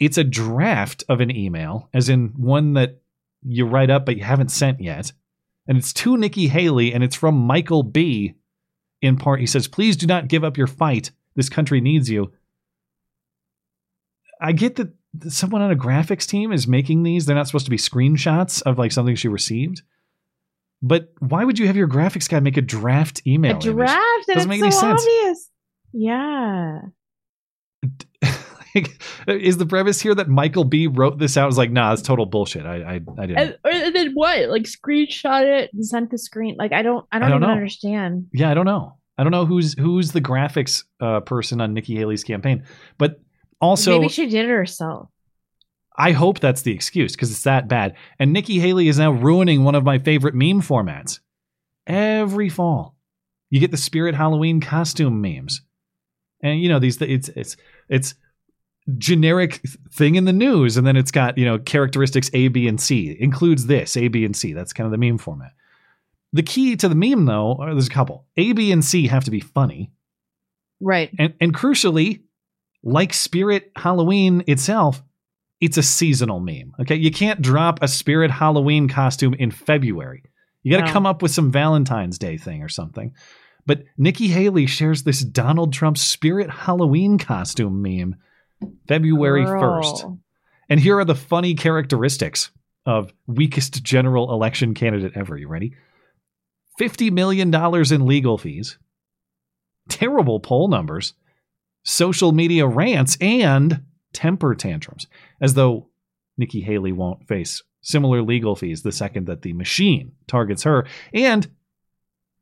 S1: It's a draft of an email, as in one that you write up but you haven't sent yet. And it's to Nikki Haley, and it's from Michael B. In part, he says, Please do not give up your fight. This country needs you. I get that someone on a graphics team is making these. They're not supposed to be screenshots of like something she received. But why would you have your graphics guy make a draft email?
S13: A
S1: image?
S13: draft, and
S1: Doesn't
S13: it's
S1: make any
S13: so
S1: sense.
S13: obvious. Yeah. <laughs>
S1: Like, is the premise here that Michael B wrote this out? I was like, nah, it's total bullshit. I I, I didn't.
S13: And, or, and then what? Like screenshot it and sent the screen. Like I don't. I don't,
S1: I don't
S13: even
S1: know.
S13: understand.
S1: Yeah, I don't know. I don't know who's who's the graphics uh, person on Nikki Haley's campaign, but also
S13: Maybe she did it herself.
S1: I hope that's the excuse because it's that bad. And Nikki Haley is now ruining one of my favorite meme formats. Every fall, you get the Spirit Halloween costume memes, and you know these. It's it's it's generic thing in the news, and then it's got you know characteristics A, B, and C. It includes this A, B, and C. That's kind of the meme format. The key to the meme, though, there's a couple. A, B, and C have to be funny.
S13: Right.
S1: And and crucially, like Spirit Halloween itself, it's a seasonal meme. Okay, you can't drop a Spirit Halloween costume in February. You got to
S13: No.
S1: come up with some Valentine's Day thing or something. But Nikki Haley shares this Donald Trump Spirit Halloween costume meme February
S13: Girl.
S1: 1st. And here are the funny characteristics of weakest general election candidate ever. You ready? $50 million in legal fees, terrible poll numbers, social media rants, and temper tantrums, as though Nikki Haley won't face similar legal fees the second that the machine targets her, and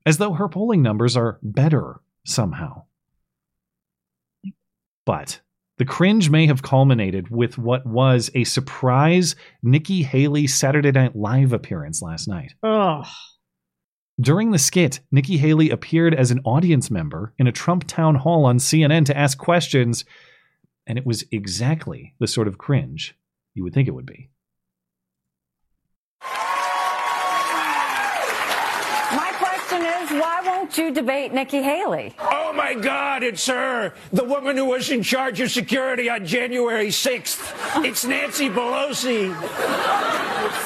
S1: as though her polling numbers are better somehow. But the cringe may have culminated with what was a surprise Nikki Haley Saturday Night Live appearance last night.
S13: Oh.
S1: During the skit, Nikki Haley appeared as an audience member in a Trump town hall on CNN to ask questions, and it was exactly the sort of cringe you would think it would be.
S14: My question is, why won't you debate Nikki Haley?
S10: Oh,
S14: my God, it's her, the woman who was in charge of security on January 6th. It's Nancy Pelosi.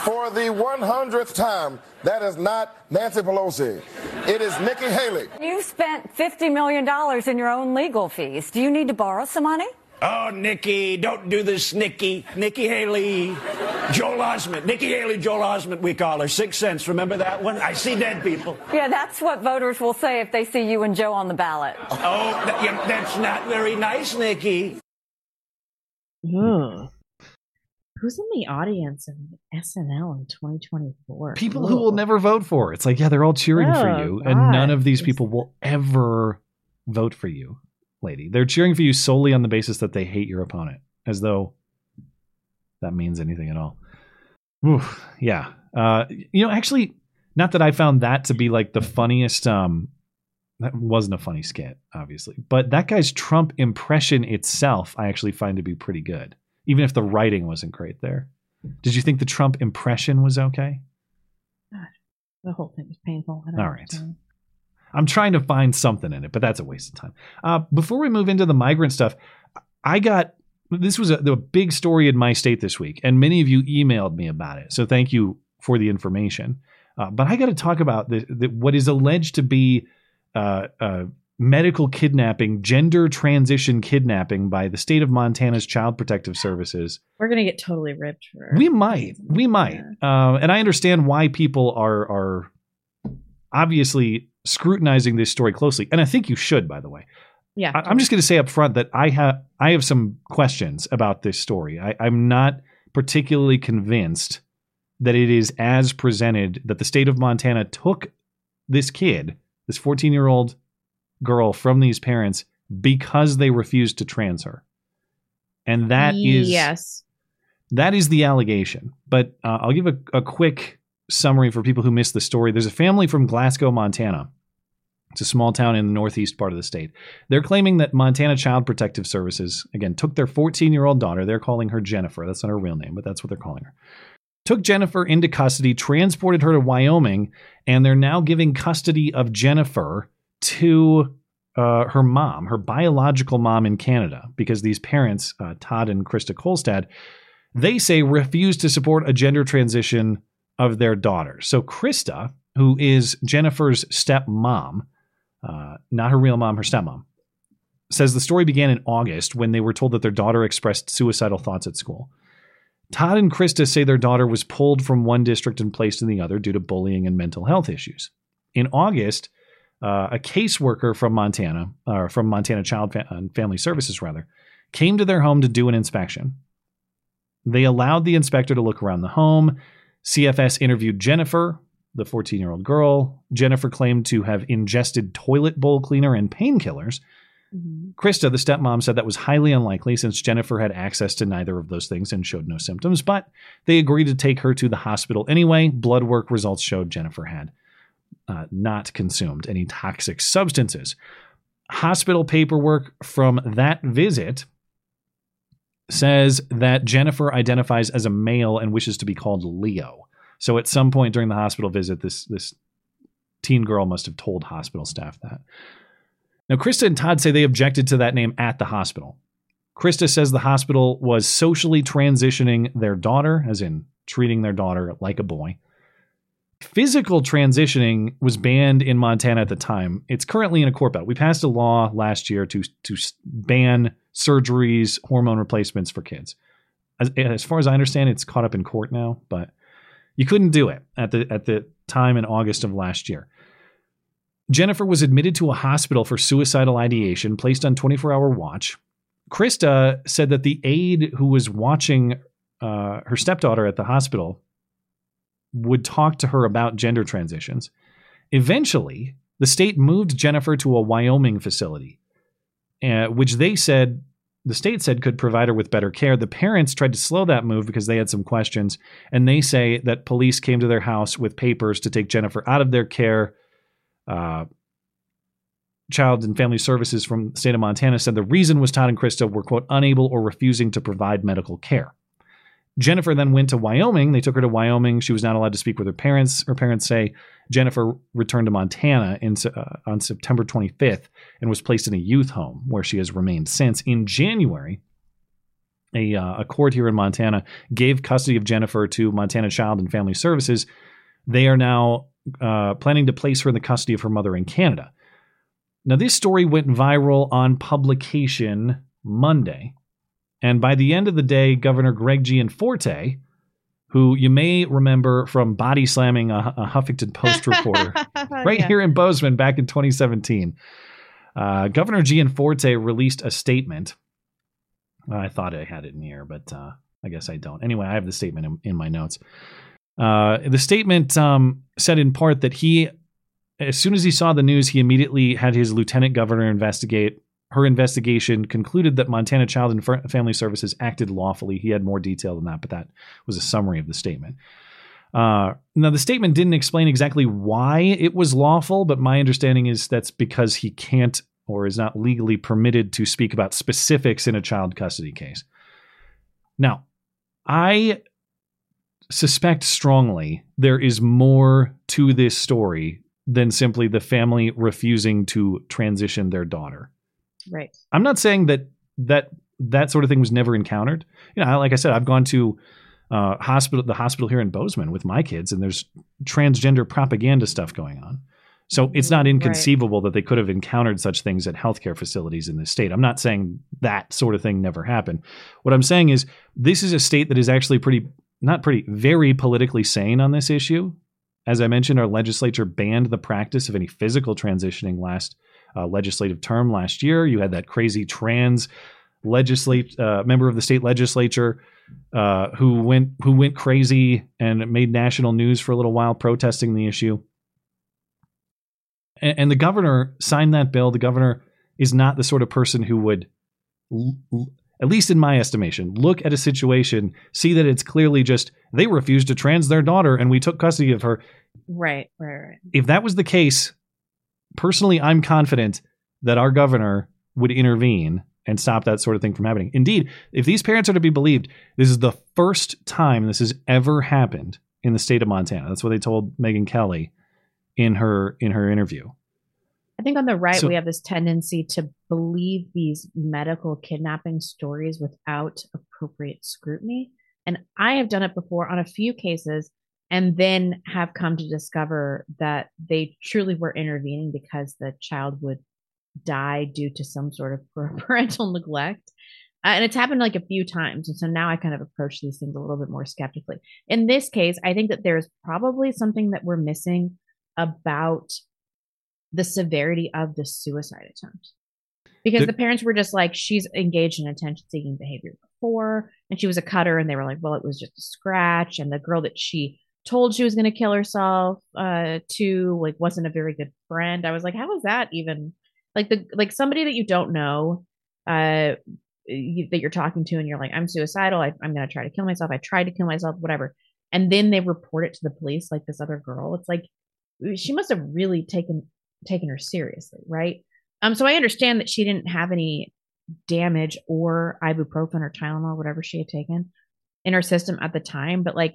S15: For the 100th time, that is not Nancy Pelosi. It is Nikki Haley.
S16: You spent $50 million in your own legal fees. Do you need to borrow some money?
S14: Oh, Nikki, don't do this, Nikki. Nikki Haley, Joel Osment. Nikki Haley, Joel Osment, we call her. Sixth Sense. Remember that one? I see dead people.
S16: Yeah, that's what voters will say if they see you and Joe on the ballot.
S14: Oh, th- yeah, that's not very nice, Nikki.
S13: Ugh. Who's in the audience of SNL in 2024?
S1: People who will never vote for. her. It's like, yeah, they're all cheering for
S13: Oh,
S1: you,
S13: God.
S1: and none of these people will ever vote for you, lady. They're cheering for you solely on the basis that they hate your opponent, as though that means anything at all. Oof, yeah. Uh, you know, actually, not that I found that to be like the funniest. Um, that wasn't a funny skit, obviously, but that guy's Trump impression itself, I actually find to be pretty good, even if the writing wasn't great there. Did you think the Trump impression was okay?
S13: The whole thing was painful. I don't
S1: All right. I'm trying to find something in it, but that's a waste of time. Uh, before we move into the migrant stuff, I got this was a, the big story in my state this week, and many of you emailed me about it. So thank you for the information. Uh, but I got to talk about the, the, what is alleged to be uh, uh, medical kidnapping, gender transition kidnapping by the state of Montana's Child Protective Services.
S13: We're gonna get totally ripped for.
S1: We might, we might, uh, and I understand why people are are obviously scrutinizing this story closely, and I think you should. By the way,
S13: Yeah.
S1: I, am just going to say up front that I have I have some questions about this story. I, I'm not particularly convinced that it is as presented that the state of Montana took this kid, this 14 year old girl, from these parents because they refused to trans her, and that is
S13: yes.
S1: that is the allegation. But uh, I'll give a, a quick summary for people who missed the story. There's a family from Glasgow, Montana. It's a small town in the northeast part of the state. They're claiming that Montana Child Protective Services, again, took their 14 year old daughter. They're calling her Jennifer. That's not her real name, but that's what they're calling her. Took Jennifer into custody, transported her to Wyoming, and they're now giving custody of Jennifer to uh, her mom, her biological mom in Canada, because these parents, uh, Todd and Krista Kolstad, they say refuse to support a gender transition of their daughter. So Krista, who is Jennifer's stepmom, uh, not her real mom, her stepmom, says the story began in August when they were told that their daughter expressed suicidal thoughts at school. Todd and Krista say their daughter was pulled from one district and placed in the other due to bullying and mental health issues. In August, uh, a caseworker from Montana, or from Montana Child and Family Services, rather, came to their home to do an inspection. They allowed the inspector to look around the home. CFS interviewed Jennifer, the 14 year old girl. Jennifer claimed to have ingested toilet bowl cleaner and painkillers. Krista, the stepmom, said that was highly unlikely since Jennifer had access to neither of those things and showed no symptoms, but they agreed to take her to the hospital anyway. Blood work results showed Jennifer had uh, not consumed any toxic substances. Hospital paperwork from that visit says that Jennifer identifies as a male and wishes to be called Leo. So at some point during the hospital visit, this this teen girl must have told hospital staff that. Now, Krista and Todd say they objected to that name at the hospital. Krista says the hospital was socially transitioning their daughter, as in treating their daughter like a boy. Physical transitioning was banned in Montana at the time. It's currently in a court battle. We passed a law last year to to ban surgeries, hormone replacements for kids. As, as far as I understand, it's caught up in court now, but you couldn't do it at the at the time in August of last year. Jennifer was admitted to a hospital for suicidal ideation, placed on 24-hour watch. Krista said that the aide who was watching uh, her stepdaughter at the hospital would talk to her about gender transitions. Eventually, the state moved Jennifer to a Wyoming facility, uh, which they said the state said could provide her with better care. The parents tried to slow that move because they had some questions, and they say that police came to their house with papers to take Jennifer out of their care. Uh, Child and Family Services from the state of Montana said the reason was Todd and Krista were, quote, unable or refusing to provide medical care. Jennifer then went to Wyoming. They took her to Wyoming. She was not allowed to speak with her parents. Her parents say Jennifer returned to Montana in, uh, on September 25th and was placed in a youth home where she has remained since. In January, a, uh, a court here in Montana gave custody of Jennifer to Montana Child and Family Services. They are now uh, planning to place her in the custody of her mother in Canada. Now, this story went viral on publication Monday. And by the end of the day, Governor Greg Gianforte, who you may remember from body slamming a, a Huffington Post reporter <laughs> right
S13: Yeah.
S1: here in Bozeman back in 2017, uh, Governor Gianforte released a statement. I thought I had it in here, but uh, I guess I don't. Anyway, I have the statement in, in my notes. Uh, the statement um, said in part that he, as soon as he saw the news, he immediately had his lieutenant governor investigate. Her investigation concluded that Montana Child and Family Services acted lawfully. He had more detail than that, but that was a summary of the statement. Uh, now, the statement didn't explain exactly why it was lawful, but my understanding is that's because he can't or is not legally permitted to speak about specifics in a child custody case. Now, I suspect strongly there is more to this story than simply the family refusing to transition their daughter.
S13: Right.
S1: I'm not saying that that that sort of thing was never encountered. You know, like I said, I've gone to uh, hospital, the hospital here in Bozeman with my kids, and there's transgender propaganda stuff going on. So it's not inconceivable that they could have encountered such things at healthcare facilities in this state. I'm not saying that sort of thing never happened. What I'm saying is this is a state that is actually pretty, not pretty, very politically sane on this issue. As I mentioned, our legislature banned the practice of any physical transitioning last uh, legislative term last year. You had that crazy trans legislate uh, member of the state legislature uh, who went who went crazy and made national news for a little while protesting the issue. And, and the governor signed that bill. The governor is not the sort of person who would, l- l- at least in my estimation, look at a situation, see that it's clearly just they refused to trans their daughter and we took custody of her.
S13: Right, right, right.
S1: If that was the case, personally, I'm confident that our governor would intervene and stop that sort of thing from happening. Indeed, if these parents are to be believed, this is the first time this has ever happened in the state of Montana. That's what they told Megyn Kelly in her in her interview.
S13: I think on the right,
S1: So-
S13: we have this tendency to believe these medical kidnapping stories without appropriate scrutiny. And I have done it before on a few cases and then have come to discover that they truly were intervening because the child would die due to some sort of <laughs> parental neglect. Uh, and it's happened like a few times. And so now I kind of approach these things a little bit more skeptically. In this case, I think that there's probably something that we're missing about the severity of the suicide attempt. Because
S1: The-
S13: the parents were just like, she's engaged in attention seeking behavior before, and she was a cutter, and they were like, well, it was just a scratch. And the girl that she told she was going to kill herself uh, to, like, wasn't a very good friend. I was like, how is that even like the like somebody that you don't know uh you, that you're talking to and you're like i'm suicidal I, i'm going to try to kill myself i tried to kill myself whatever. And then they report it to the police like this other girl. It's like she must have really taken taken her seriously right? Um so i understand that she didn't have any damage or ibuprofen or tylenol whatever she had taken in her system at the time but like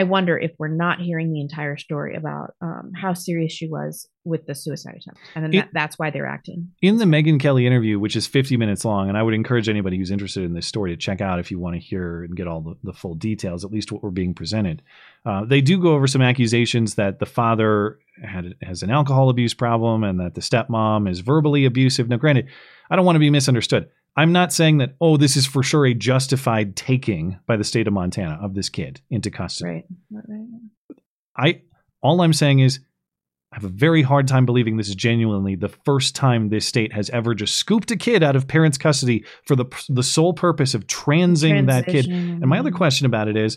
S13: i wonder if we're not hearing the entire story about um, how serious she was with the suicide attempt and then
S1: It-
S13: that, that's why they're acting
S1: In the Megyn Kelly interview, which is 50 minutes long, and I would encourage anybody who's interested in this story to check out if you want to hear and get all the, the full details, at least what we're being presented. Uh, they do go over some accusations that the father had has an alcohol abuse problem and that the stepmom is verbally abusive. Now, granted, I don't want to be misunderstood. I'm not saying that, oh, this is for sure a justified taking by the state of Montana of this kid into custody.
S13: right.
S1: I all I'm saying is I have a very hard time believing this is genuinely the first time this state has ever just scooped a kid out of parents' custody for the the sole purpose of transing that kid. And my other question about it is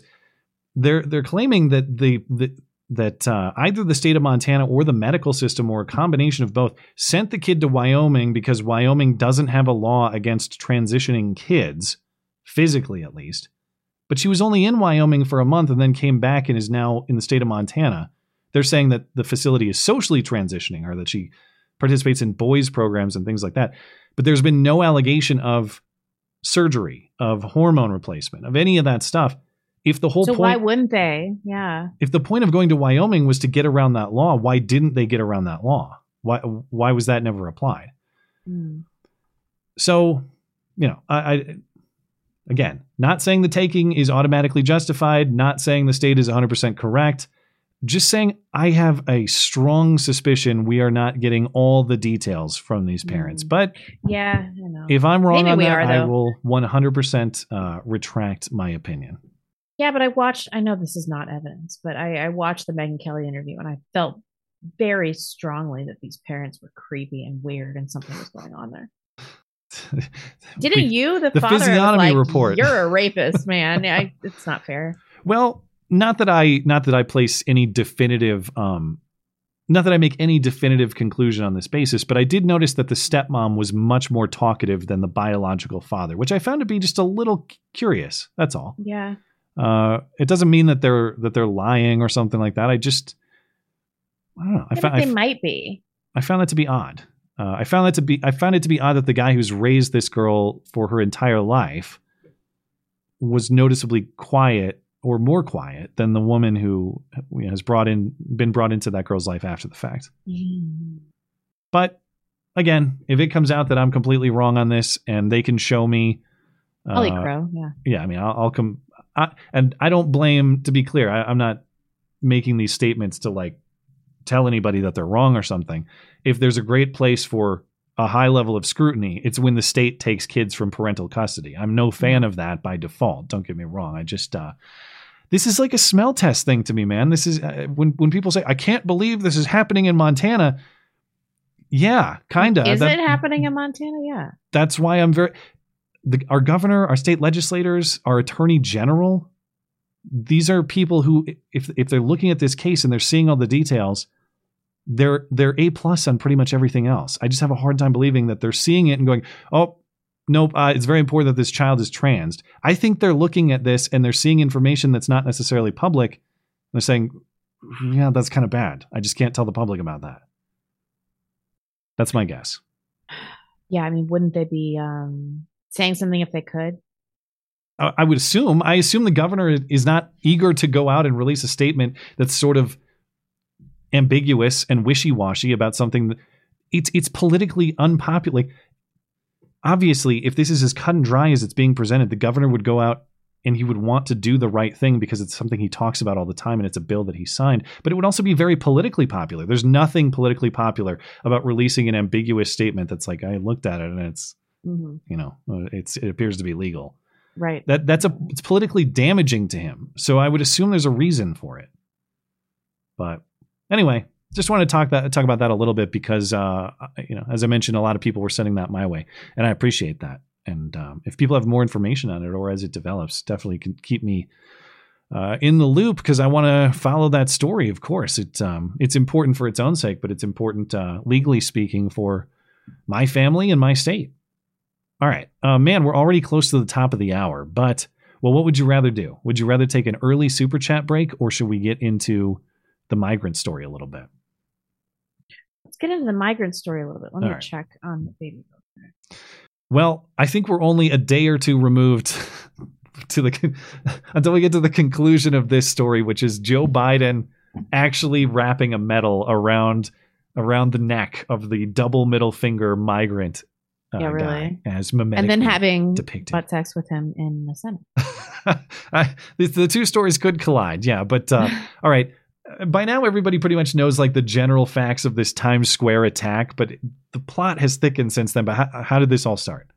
S1: they're they're claiming that the, the that uh, either the state of Montana or the medical system or a combination of both sent the kid to Wyoming because Wyoming doesn't have a law against transitioning kids physically at least. But she was only in Wyoming for a month and then came back and is now in the state of Montana. They're saying that the facility is socially transitioning her, that she participates in boys programs and things like that. But there's been no allegation of surgery, of hormone replacement, of any of that stuff. If the whole
S13: so why
S1: point,
S13: wouldn't they? Yeah.
S1: if the point of going to Wyoming was to get around that law, why didn't they get around that law? Why why was that never applied?
S13: Hmm.
S1: So, you know, I, I again, not saying the taking is automatically justified, not saying the state is 100% correct, just saying I have a strong suspicion we are not getting all the details from these parents. But
S13: Yeah, I know.
S1: if I'm wrong
S13: Maybe
S1: on that,
S13: are,
S1: I will 100% uh, retract my opinion.
S13: Yeah, but I watched. I know this is not evidence, but I, I watched the Megyn Kelly interview, and I felt very strongly that these parents were creepy and weird, and something was going on there. <laughs> Didn't you, the,
S1: the
S13: father,
S1: physiognomy
S13: like,
S1: report.
S13: You're a <laughs> rapist, man. I, it's not fair.
S1: Well, not that I not that I place any definitive um not that I make any definitive conclusion on this basis, but I did notice that the stepmom was much more talkative than the biological father, which I found to be just a little curious. That's all.
S13: Yeah.
S1: Uh, it doesn't mean that they're that they're lying or something like that. I just I don't know. I
S13: Yeah,
S1: found I
S13: they might be.
S1: I found that to be odd. Uh, I found that to be I found it to be odd that the guy who's raised this girl for her entire life was noticeably quiet or more quiet than the woman who you know, has brought in been brought into that girl's life after the fact. But again, if it comes out that I'm completely wrong on this and they can show me uh,
S13: crow. Yeah.
S1: yeah, I mean, I'll, I'll come, I, and I don't blame. To be clear, I, I'm not making these statements to like tell anybody that they're wrong or something. If there's a great place for a high level of scrutiny, it's when the state takes kids from parental custody. I'm no fan of that by default. Don't get me wrong. I just, uh, this is like a smell test thing to me, man. This is uh, when when people say, "I can't believe this is happening in Montana." Yeah, kind of.
S13: Is it happening in Montana? Yeah.
S1: that's why I'm very the, our governor, our state legislators, our attorney general. These are people who, if if they're looking at this case and they're seeing all the details, they're they're a plus on pretty much everything else. I just have a hard time believing that they're seeing it and going, "Oh, nope, uh, it's very important that this child is transed." I think they're looking at this and they're seeing information that's not necessarily public. They're saying, "Yeah, that's kind of bad. I just can't tell the public about that." That's my guess.
S13: Yeah. I mean, wouldn't they be um, saying something if they could?
S1: I would assume. I assume the governor is not eager to go out and release a statement that's sort of ambiguous and wishy-washy about something. That, it's it's politically unpopular. Like, obviously, if this is as cut and dry as it's being presented, the governor would go out and he would want to do the right thing because it's something he talks about all the time and it's a bill that he signed. But it would also be very politically popular. There's nothing politically popular about releasing an ambiguous statement that's like I looked at it and it's
S13: Mhm.
S1: you know uh, it's it appears to be legal
S13: Right.
S1: that that's a it's politically damaging to him. So I would assume there's a reason for it. But anyway, just want to talk that talk about that a little bit because uh, you know, as I mentioned, a lot of people were sending that my way, and I appreciate that. And um, if people have more information on it or as it develops, definitely can keep me uh, in the loop because I want to follow that story. Of course, it's um, it's important for its own sake, but it's important uh, legally speaking for my family and my state. All right, uh, man, we're already close to the top of the hour, but well, what would you rather do? Would you rather take an early super chat break, or should we get into the migrant story a little bit?
S13: Let's get into the migrant story a little bit. Let me
S1: All right.
S13: check on the baby.
S1: Well, I think we're only a day or two removed <laughs> to the <laughs> until we get to the conclusion of this story, which is Joe Biden actually wrapping a medal around around the neck of the double middle finger migrant uh,
S13: Yeah, really.
S1: as mimetically
S13: And then having
S1: depicted.
S13: butt sex with him in the Senate. <laughs>
S1: I, the, the two stories could collide, yeah. But uh, <laughs> all right, by now everybody pretty much knows like the general facts of this Times Square attack, but the plot has thickened since then. But how, how did this all start?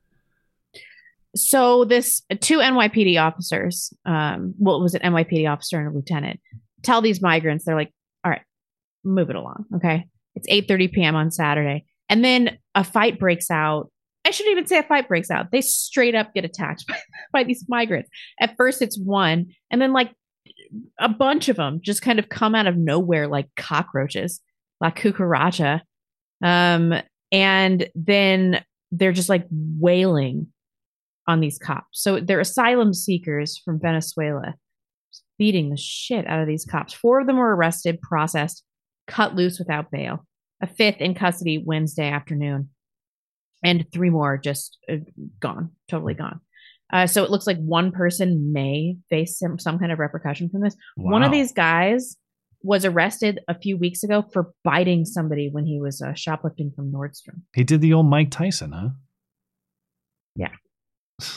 S13: so this two NYPD officers, um, well, it was an NYPD officer and a lieutenant, tell these migrants, they're like, all right, move it along. Okay. It's 8:30 p.m. on Saturday. And then a fight breaks out. I shouldn't even say a fight breaks out. They straight up get attacked <laughs> by, by these migrants. At first it's one, and then like a bunch of them just kind of come out of nowhere like cockroaches, like cucaracha. Um, and then they're just like wailing on these cops. So they're asylum seekers from Venezuela, beating the shit out of these cops. Four of them were arrested, processed, cut loose without bail. A fifth in custody Wednesday afternoon, and three more just uh, gone, totally gone. Uh, so it looks like one person may face some, some kind of repercussion from this. One of these guys was arrested a few weeks ago for biting somebody when he was uh, shoplifting from Nordstrom.
S1: He did the old Mike Tyson, huh?
S13: Yeah. <laughs>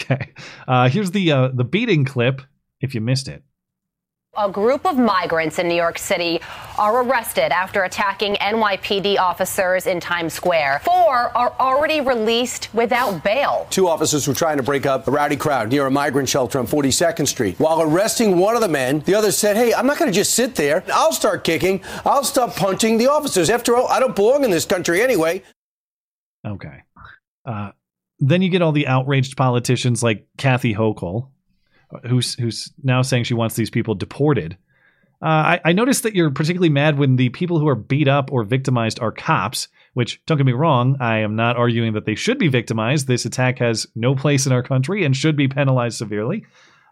S1: Okay. Uh, here's the uh, the beating clip. If you missed it.
S17: A group of migrants in New York City are arrested after attacking NYPD officers in Times Square. Four are already released without bail.
S18: Two officers were trying to break up a rowdy crowd near a migrant shelter on 42nd Street. While arresting one of the men, the other said, Hey, I'm not going to just sit there. I'll start kicking. I'll start punching the officers. After all, I don't belong in this country anyway.
S1: Okay. Uh, then you get all the outraged politicians like Kathy Hochul, who's who's now saying she wants these people deported. Uh, I, I noticed that you're particularly mad when the people who are beat up or victimized are cops. Which don't get me wrong, I am not arguing that they should be victimized. This attack has no place in our country and should be penalized severely,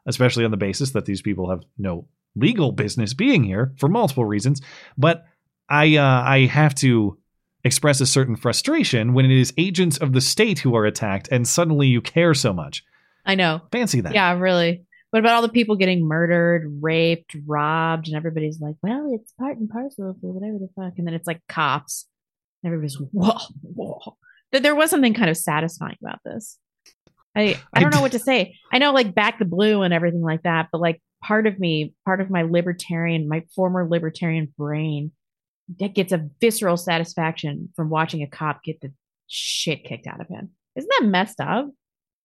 S1: especially on the basis that these people have no legal business being here for multiple reasons. But I uh, I have to express a certain frustration when it is agents of the state who are attacked and suddenly you care so much.
S13: I know.
S1: Fancy that.
S13: Yeah, really. What about all the people getting murdered, raped, robbed, and everybody's like, well, it's part and parcel of whatever the fuck. And then it's like cops. And everybody's, <laughs> whoa, whoa. That there was something kind of satisfying about this. I, I don't know what to say. I know like back the blue and everything like that, but like part of me, part of my libertarian, my former libertarian brain that gets a visceral satisfaction from watching a cop get the shit kicked out of him. Isn't that messed up?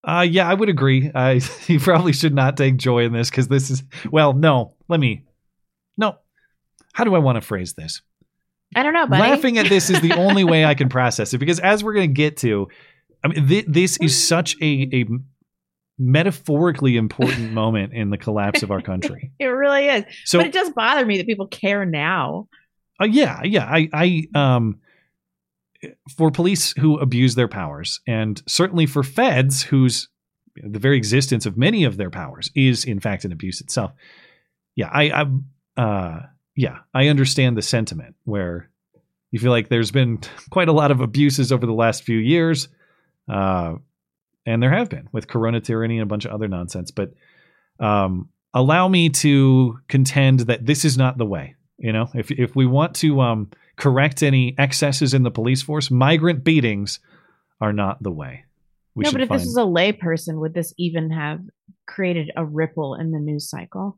S1: Uh, yeah, I would agree. I <laughs> you probably should not take joy in this because this is well, no. Let me. No. How do I want to phrase this?
S13: I don't know, buddy.
S1: Laughing at this is the only way I can process it because as we're going to get to, I mean, th- this is such a a metaphorically important <laughs> moment in the collapse of our country.
S13: It really is.
S1: So-
S13: but it does bother me that people care now.
S1: Uh, yeah, yeah. I, I, um, for police who abuse their powers, and certainly for feds whose the very existence of many of their powers is in fact an abuse itself. Yeah, I, I, uh, yeah, I understand the sentiment where you feel like there's been <laughs> quite a lot of abuses over the last few years, uh, and there have been with Corona tyranny and a bunch of other nonsense. But um, allow me to contend that this is not the way. You know, if if we want to um, correct any excesses in the police force, migrant beatings are not the way. We
S13: no, but if
S1: find.
S13: this was a layperson, would this even have created a ripple in the news cycle?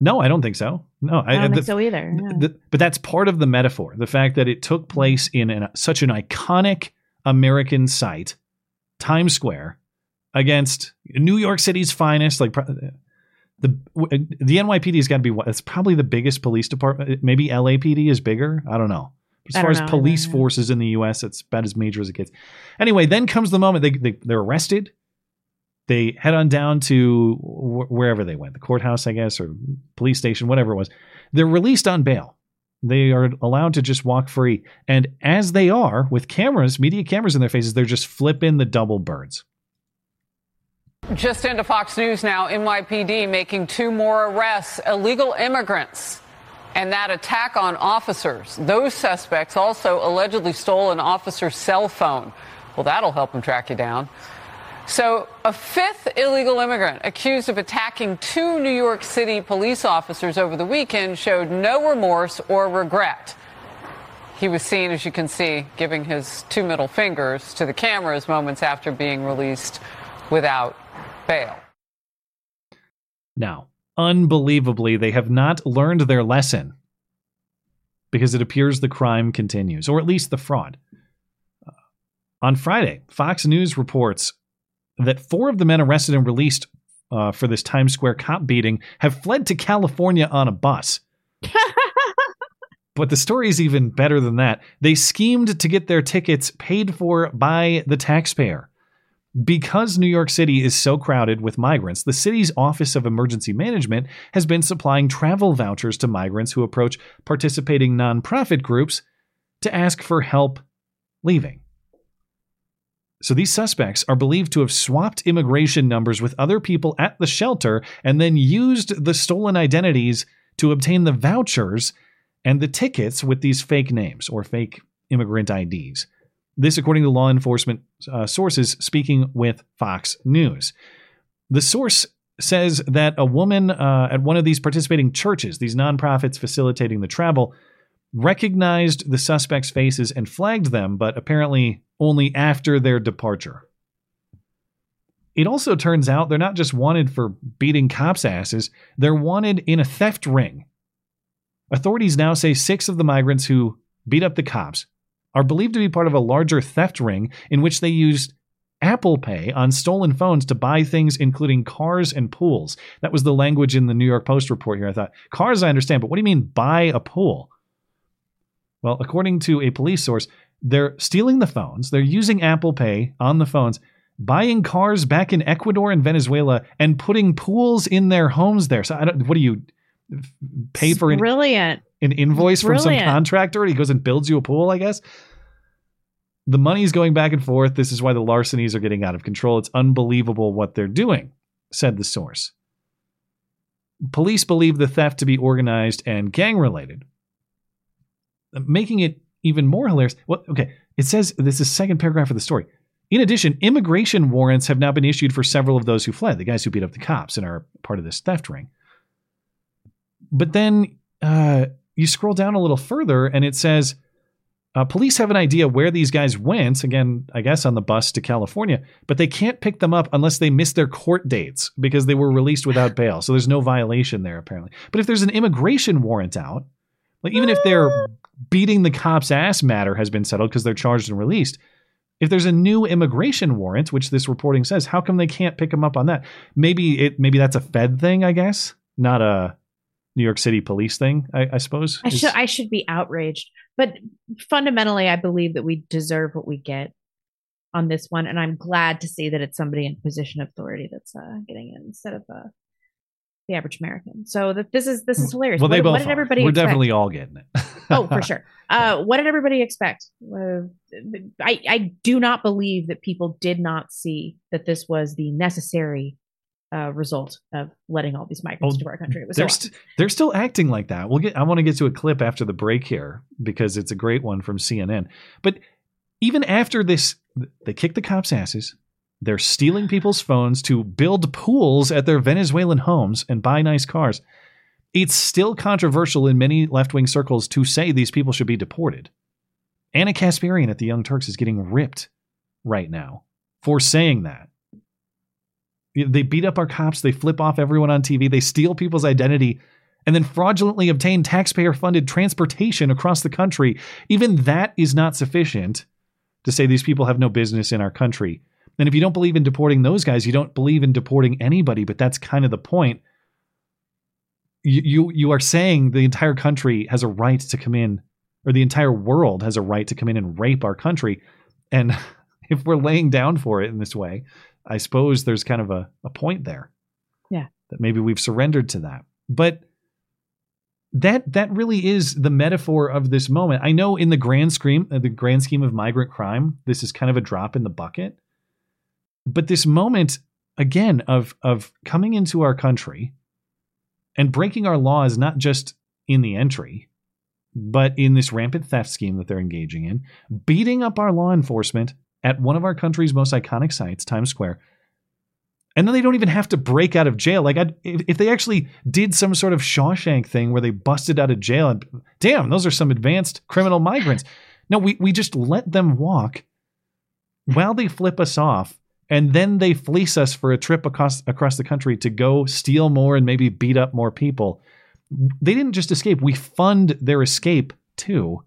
S1: no, I don't think so. No,
S13: I don't
S1: the-
S13: think so either. yeah.
S1: the- but that's part of the metaphor. The fact that it took place in an, such an iconic American site, Times Square, against New York City's finest. Like the uh, the NYPD has got to be what? It's probably the biggest police department. Uh, maybe LAPD is bigger. I don't know. As far as
S13: know
S1: police forces in the U.S., it's about as major as it gets. Anyway, then comes the moment they, they they're arrested. They head on down to wh- wherever they went, the courthouse, I guess, or police station, whatever it was. They're released on bail. They are allowed to just walk free. And as they are, with cameras, media cameras in their faces, they're just flipping the double birds.
S19: Just into Fox News now, NYPD making two more arrests, illegal immigrants, and that attack on officers. Those suspects also allegedly stole an officer's cell phone. Well, that'll help them track you down. So, a fifth illegal immigrant accused of attacking two New York City police officers over the weekend showed no remorse or regret. He was seen, as you can see, giving his two middle fingers to the cameras moments after being released without bail.
S1: Now, unbelievably, they have not learned their lesson because it appears the crime continues, or at least the fraud. Uh, on Friday, Fox News reports that four of the men arrested and released uh, for this Times Square cop beating have fled to California on a bus. <laughs> But the story is even better than that. They schemed to get their tickets paid for by the taxpayer. Because New York City is so crowded with migrants, the city's Office of Emergency Management has been supplying travel vouchers to migrants who approach participating nonprofit groups to ask for help leaving. So these suspects are believed to have swapped immigration numbers with other people at the shelter and then used the stolen identities to obtain the vouchers and the tickets with these fake names or fake immigrant IDs. This, according to law enforcement uh, sources speaking with Fox News. The source says that a woman uh, at one of these participating churches, these nonprofits facilitating the travel, recognized the suspects' faces and flagged them, but apparently only after their departure. It also turns out they're not just wanted for beating cops' asses, they're wanted in a theft ring. Authorities now say six of the migrants who beat up the cops are believed to be part of a larger theft ring in which they used Apple Pay on stolen phones to buy things including cars and pools. That was the language in the New York Post report here. I thought, cars I understand, but what do you mean buy a pool? Well, according to a police source, they're stealing the phones, they're using Apple Pay on the phones, buying cars back in Ecuador and Venezuela, and putting pools in their homes there. So I don't what do you pay for an,
S13: Brilliant.
S1: An invoice from some contractor and he goes and builds you a pool, I guess? The money's going back and forth. This is why the larcenies are getting out of control. It's unbelievable what they're doing, said the source. Police believe the theft to be organized and gang related, making it even more hilarious. Well, okay, it says this is the second paragraph of the story. In addition, immigration warrants have now been issued for several of those who fled, the guys who beat up the cops and are part of this theft ring. But then uh, you scroll down a little further and it says uh, police have an idea where these guys went, again, I guess on the bus to California, but they can't pick them up unless they miss their court dates because they were released without bail. So there's no violation there, apparently. But if there's an immigration warrant out, like even if they're beating the cops' ass matter has been settled because they're charged and released, if there's a new immigration warrant, which this reporting says, how come they can't pick them up on that? Maybe it maybe that's a Fed thing, I guess, not a New York City police thing, I, I suppose.
S13: I
S1: Is-
S13: should I should be outraged, but fundamentally, I believe that we deserve what we get on this one, and I'm glad to see that it's somebody in position of authority that's uh, getting it instead of uh, the average American. So that this is this is hilarious.
S1: well, they
S13: what,
S1: both
S13: what did
S1: are.
S13: everybody
S1: We're
S13: expect?
S1: definitely all getting it.
S13: oh, for <laughs> sure. Uh, what did everybody expect? Uh, I I do not believe that people did not see that this was the necessary uh, result of letting all these migrants
S1: Oh,
S13: into our country. It was
S1: they're,
S13: so
S1: st- they're still acting like that. We'll get. I want to get to a clip after the break here because it's a great one from CNN. But even after this, they kick the cops' asses. They're stealing people's phones to build pools at their Venezuelan homes and buy nice cars. It's still controversial in many left wing circles to say these people should be deported. Ana Kasparian at the Young Turks is getting ripped right now for saying that. They beat up our cops, they flip off everyone on TV, they steal people's identity, and then fraudulently obtain taxpayer funded transportation across the country. Even that is not sufficient to say these people have no business in our country. And if you don't believe in deporting those guys, you don't believe in deporting anybody, but that's kind of the point. You, you, you are saying the entire country has a right to come in, or the entire world has a right to come in and rape our country. And <laughs> if we're laying down for it in this way, I suppose there's kind of a, a point there
S13: Yeah.
S1: that maybe we've surrendered to that. But that that really is the metaphor of this moment. I know in the grand scheme, uh, the grand scheme of migrant crime, this is kind of a drop in the bucket. But this moment again of of coming into our country and breaking our laws not just in the entry, but in this rampant theft scheme that they're engaging in, beating up our law enforcement at one of our country's most iconic sites, Times Square. And then they don't even have to break out of jail. Like, I'd, if, they actually did some sort of Shawshank thing where they busted out of jail and, damn, those are some advanced criminal migrants. No, we, we just let them walk while they flip us off and then they fleece us for a trip across across the country to go steal more and maybe beat up more people. They didn't just escape; we fund their escape too.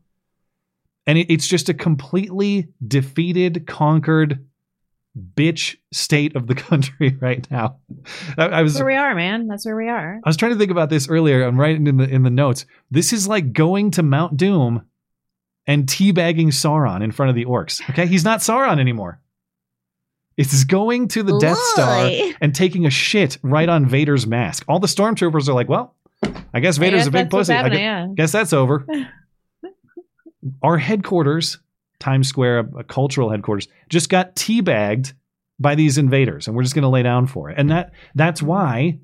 S1: And it, it's just a completely defeated, conquered, bitch state of the <laughs> country right now. I, I was
S13: That's where we are, man. That's where we are.
S1: I was trying to think about this earlier. I'm writing in the in the notes. This is like going to Mount Doom and teabagging Sauron in front of the orcs. Okay, he's not Sauron anymore. It's going to the Death Star and taking a shit right on Vader's mask. All the stormtroopers are like, "Well, I guess
S13: I
S1: Vader's
S13: guess
S1: a big pussy. I
S13: happening,
S1: gu-
S13: yeah.
S1: guess that's over." <laughs> Our headquarters, Times Square, a cultural headquarters, just got teabagged by these invaders, and we're just going to lay down for it. And that that's why,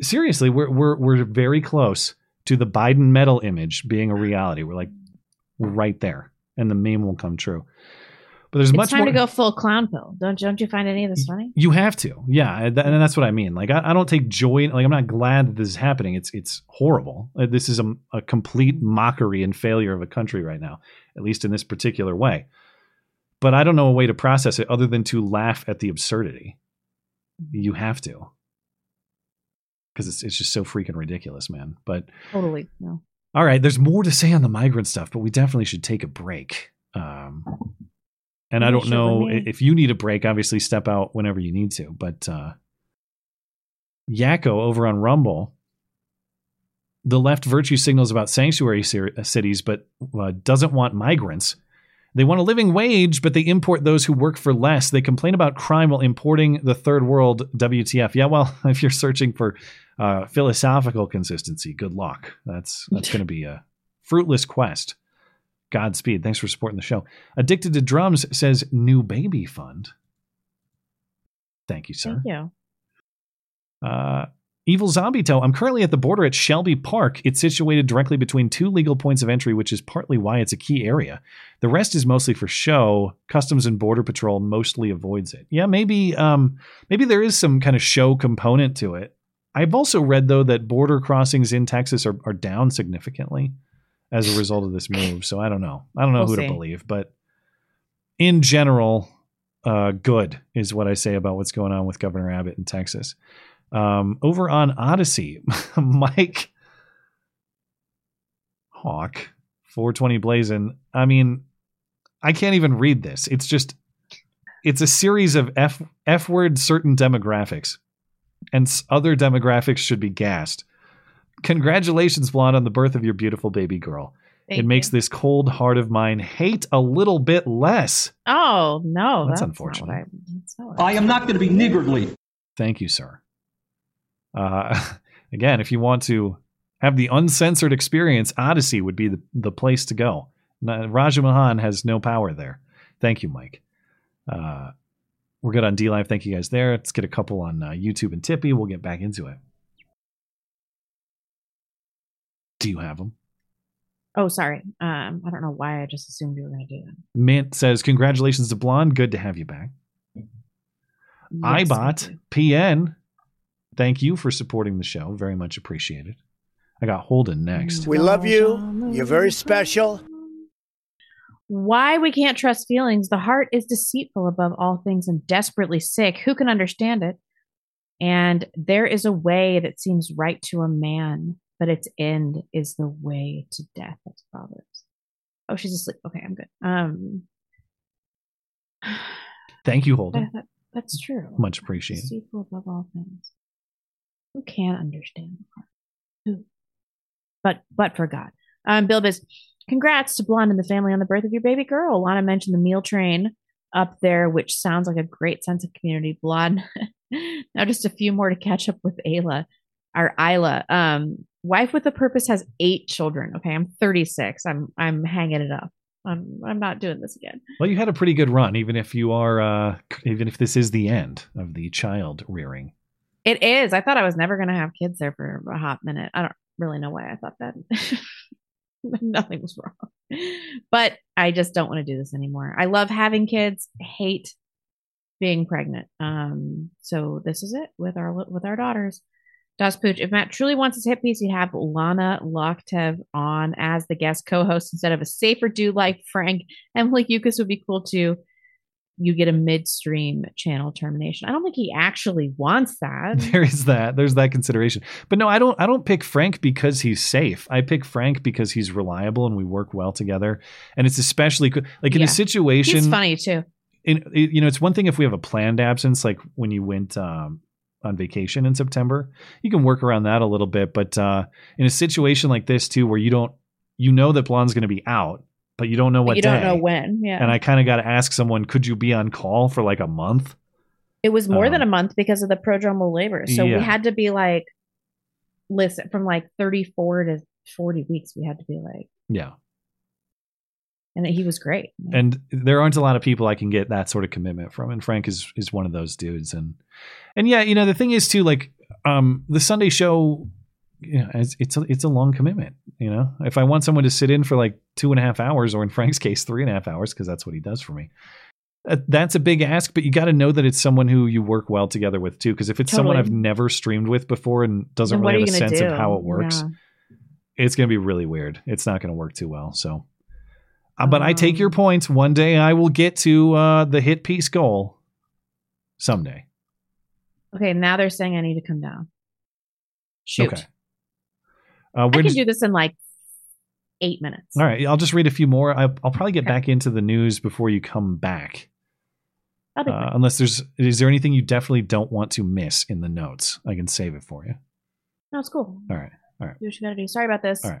S1: seriously, we're we're we're very close to the Biden medal image being a reality. We're like we're right there, and the meme will come true. But there's
S13: it's
S1: much
S13: time
S1: more.
S13: to go full clown pill. Don't don't you find any of this funny?
S1: You have to, yeah, and and that's what I mean. Like, I, I don't take joy. in Like, I'm not glad that this is happening. It's it's horrible. Uh, This is a, a complete mockery and failure of a country right now, at least in this particular way. But I don't know a way to process it other than to laugh at the absurdity. You have to, because it's it's just so freaking ridiculous, man. But
S13: Totally. No.
S1: all right, there's more to say on the migrant stuff, but we definitely should take a break. Um, and I don't know if you need a break. Obviously, step out whenever you need to. But uh, Yakko over on Rumble, the left virtue signals about sanctuary uh, cities, but uh, doesn't want migrants. They want a living wage, but they import those who work for less. They complain about crime while importing the third world. WTF? Yeah, well, <laughs> if you're searching for uh, philosophical consistency, good luck. That's that's going to be a fruitless quest. Godspeed. Thanks for supporting the show. Addicted to Drums says new baby fund. Thank you, sir.
S13: Thank you.
S1: Uh, Evil Zombie Toe. I'm currently at the border at Shelby Park. It's situated directly between two legal points of entry, which is partly why it's a key area. The rest is mostly for show. Customs and Border Patrol mostly avoids it. Yeah, maybe um, maybe there is some kind of show component to it. I've also read though that border crossings in Texas are, are down significantly as a <laughs> result of this move. So I don't know. I don't know
S13: We'll
S1: who
S13: see.
S1: to believe, but in general, uh, good is what I say about what's going on with Governor Abbott in Texas. Um, over on Odysee, <laughs> Mike Hawk, 420 Blazing. I mean, I can't even read this. It's just, it's a series of F F word certain demographics, and other demographics should be gassed. Congratulations, Blonde, on the birth of your beautiful baby girl.
S13: Thank
S1: it makes this cold heart of mine hate a little bit less.
S13: Oh no,
S1: That's
S13: that's,
S1: unfortunate.
S13: Not I, that's not
S20: I am not going to be niggardly.
S1: Thank you, sir. Uh, <laughs> again, if you want to have the uncensored experience, Odysee would be the, the place to go. Na- Raja Mahan has no power there. Thank you, Mike. Uh, we're good on DLive. Thank you guys there. Let's get a couple on uh, YouTube and Tippy. We'll get back into it. Do you have them?
S13: Oh, sorry. Um, I don't know why I just assumed you were going to do that.
S1: Mint says, Congratulations to Blonde. Good to have you back.
S13: Yes,
S1: iBot PN, thank you for supporting the show. Very much appreciated. I got Holden next.
S21: We love you. You're very special.
S13: Why we can't trust feelings. The heart is deceitful above all things and desperately sick. Who can understand it? And there is a way that seems right to a man, but its end is the way to death. That's Proverbs. Oh, she's asleep. Okay, I'm good. Um, <sighs>
S1: Thank you, Holden.
S13: that- that's true.
S1: Much appreciated.
S13: Deceitful above all things. Who can understand the heart? Who? But but for God. Um, Bill Biz, congrats to Blonde and the family on the birth of your baby girl. Lana mentioned the meal train up there, which sounds like a great sense of community. Blonde. <laughs> now just a few more to catch up with Ayla. Our Isla. Um, wife with a purpose has eight children. Okay, I'm 36. I'm I'm hanging it up. I'm I'm not doing this again.
S1: Well, you had a pretty good run, even if you are, uh, even if this is the end of the child rearing.
S13: It is. I thought I was never going to have kids there for a hot minute. I don't really know why I thought that. <laughs> Nothing was wrong. But I just don't want to do this anymore. I love having kids, hate being pregnant. Um, so this is it with our with our daughters. Das Pooch, if Matt truly wants his hit piece, he'd have Lana Lokteff on as the guest co-host instead of a safer dude like Frank. Emily Youcis would be cool too. You get a midstream channel termination. I don't think he actually wants that. <laughs>
S1: There is that. There's that consideration. But no, I don't. I don't pick Frank because he's safe. I pick Frank because he's reliable and we work well together. And it's especially co- like in
S13: Yeah.
S1: a situation.
S13: He's funny too.
S1: in you know it's one thing if we have a planned absence like when you went um, on vacation in September you can work around that a little bit but uh, in a situation like this too where you don't you know that blonde's going to be out but you don't know
S13: But
S1: what
S13: you don't know when. Yeah.
S1: and I kind of got to ask someone could you be on call for like a month
S13: It was more
S1: Um,
S13: than a month because of the prodromal labor. So
S1: Yeah.
S13: we had to be like, listen, from like 34 to 40 weeks, we had to be like,
S1: yeah
S13: and he was great.
S1: and there aren't a lot of people I can get that sort of commitment from, and Frank is is one of those dudes. And and yeah, you know the thing is too, like um the Sunday show, you know, it's it's a, it's a long commitment. You know, if I want someone to sit in for like two and a half hours, or in Frank's case, three and a half hours, because that's what he does for me. uh, that's a big ask, but you got to know that it's someone who you work well together with too. Because if it's someone I've never streamed with before and doesn't
S13: Then
S1: really have a sense of how it works,
S13: Yeah.
S1: it's going to be really weird. It's not going to work too well. So, uh, but I take your points. One day I will get to uh, the hit piece goal. Someday.
S13: Okay, now they're saying I need to come down. Shoot.
S1: Okay. Uh,
S13: I can
S1: does-
S13: do this in like eight minutes.
S1: all right, I'll just read a few more. I, I'll probably get back into the news before you come back. Uh, unless there's, is there anything you definitely don't want to miss in the notes? I can save it for you.
S13: No, it's cool.
S1: All right. All right.
S13: Do what you gotta do. Sorry about this.
S1: All right.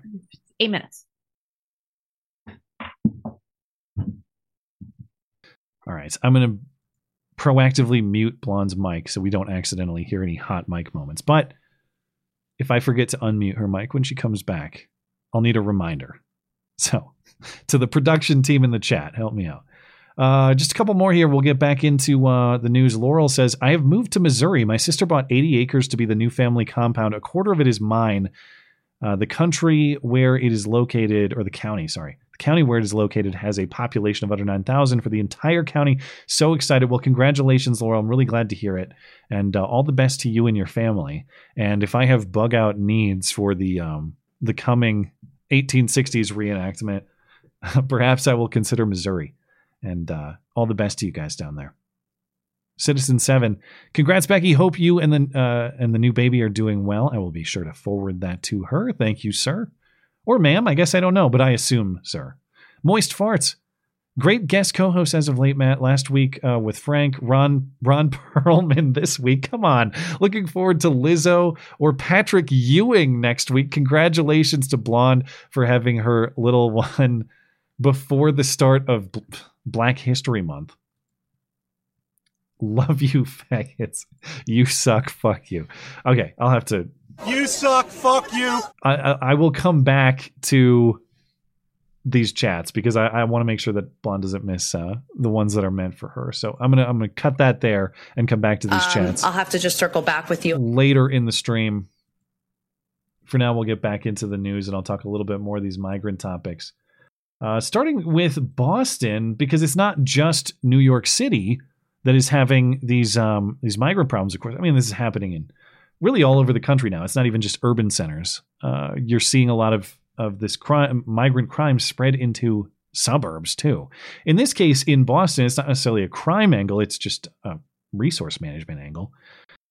S13: Eight minutes.
S1: All right. I'm going to proactively mute Blonde's mic so we don't accidentally hear any hot mic moments. But if I forget to unmute her mic when she comes back, I'll need a reminder. <laughs> So, to the production team in the chat, help me out. Uh, just a couple more here. We'll get back into uh, the news. Laurel says, I have moved to Missouri. My sister bought 80 acres to be the new family compound. A quarter of it is mine. Uh, the country where it is located, or the county, sorry, the county where it is located has a population of under 9,000 for the entire county. So excited. Well, congratulations, Laurel. I'm really glad to hear it. And uh, all the best to you and your family. And if I have bug out needs for the, um, the coming 1860s reenactment, <laughs> perhaps I will consider Missouri. And uh, all the best to you guys down there. Citizen Seven, congrats, Becky. Hope you and the uh, and the new baby are doing well. I will be sure to forward that to her. Thank you, sir, or ma'am. I guess I don't know, but I assume, sir. Moist farts. Great guest co-host as of late, Matt. Last week uh, with Frank, Ron, Ron <laughs> Perlman. This week, come on. Looking forward to Lizzo or Patrick Ewing next week. Congratulations to Blonde for having her little <laughs> one before the start of B- Black History Month. Love you, <laughs> faggots. You suck. Fuck you. Okay, I'll have to.
S20: You suck. Fuck you.
S1: I, I, I will come back to these chats because I, I want to make sure that Blonde doesn't miss uh, the ones that are meant for her. So I'm gonna I'm gonna cut that there and come back to these
S22: Um,
S1: chats
S22: I'll have to just circle back with you.
S1: later in the stream. For now, we'll get back into the news and I'll talk a little bit more of these migrant topics. Uh, starting with Boston, because it's not just New York City that is having these um, these migrant problems. Of course, I mean this is happening in really all over the country now. It's not even just urban centers. Uh, you're seeing a lot of of this crime, migrant crime spread into suburbs too. In this case, in Boston, it's not necessarily a crime angle; it's just a resource management angle.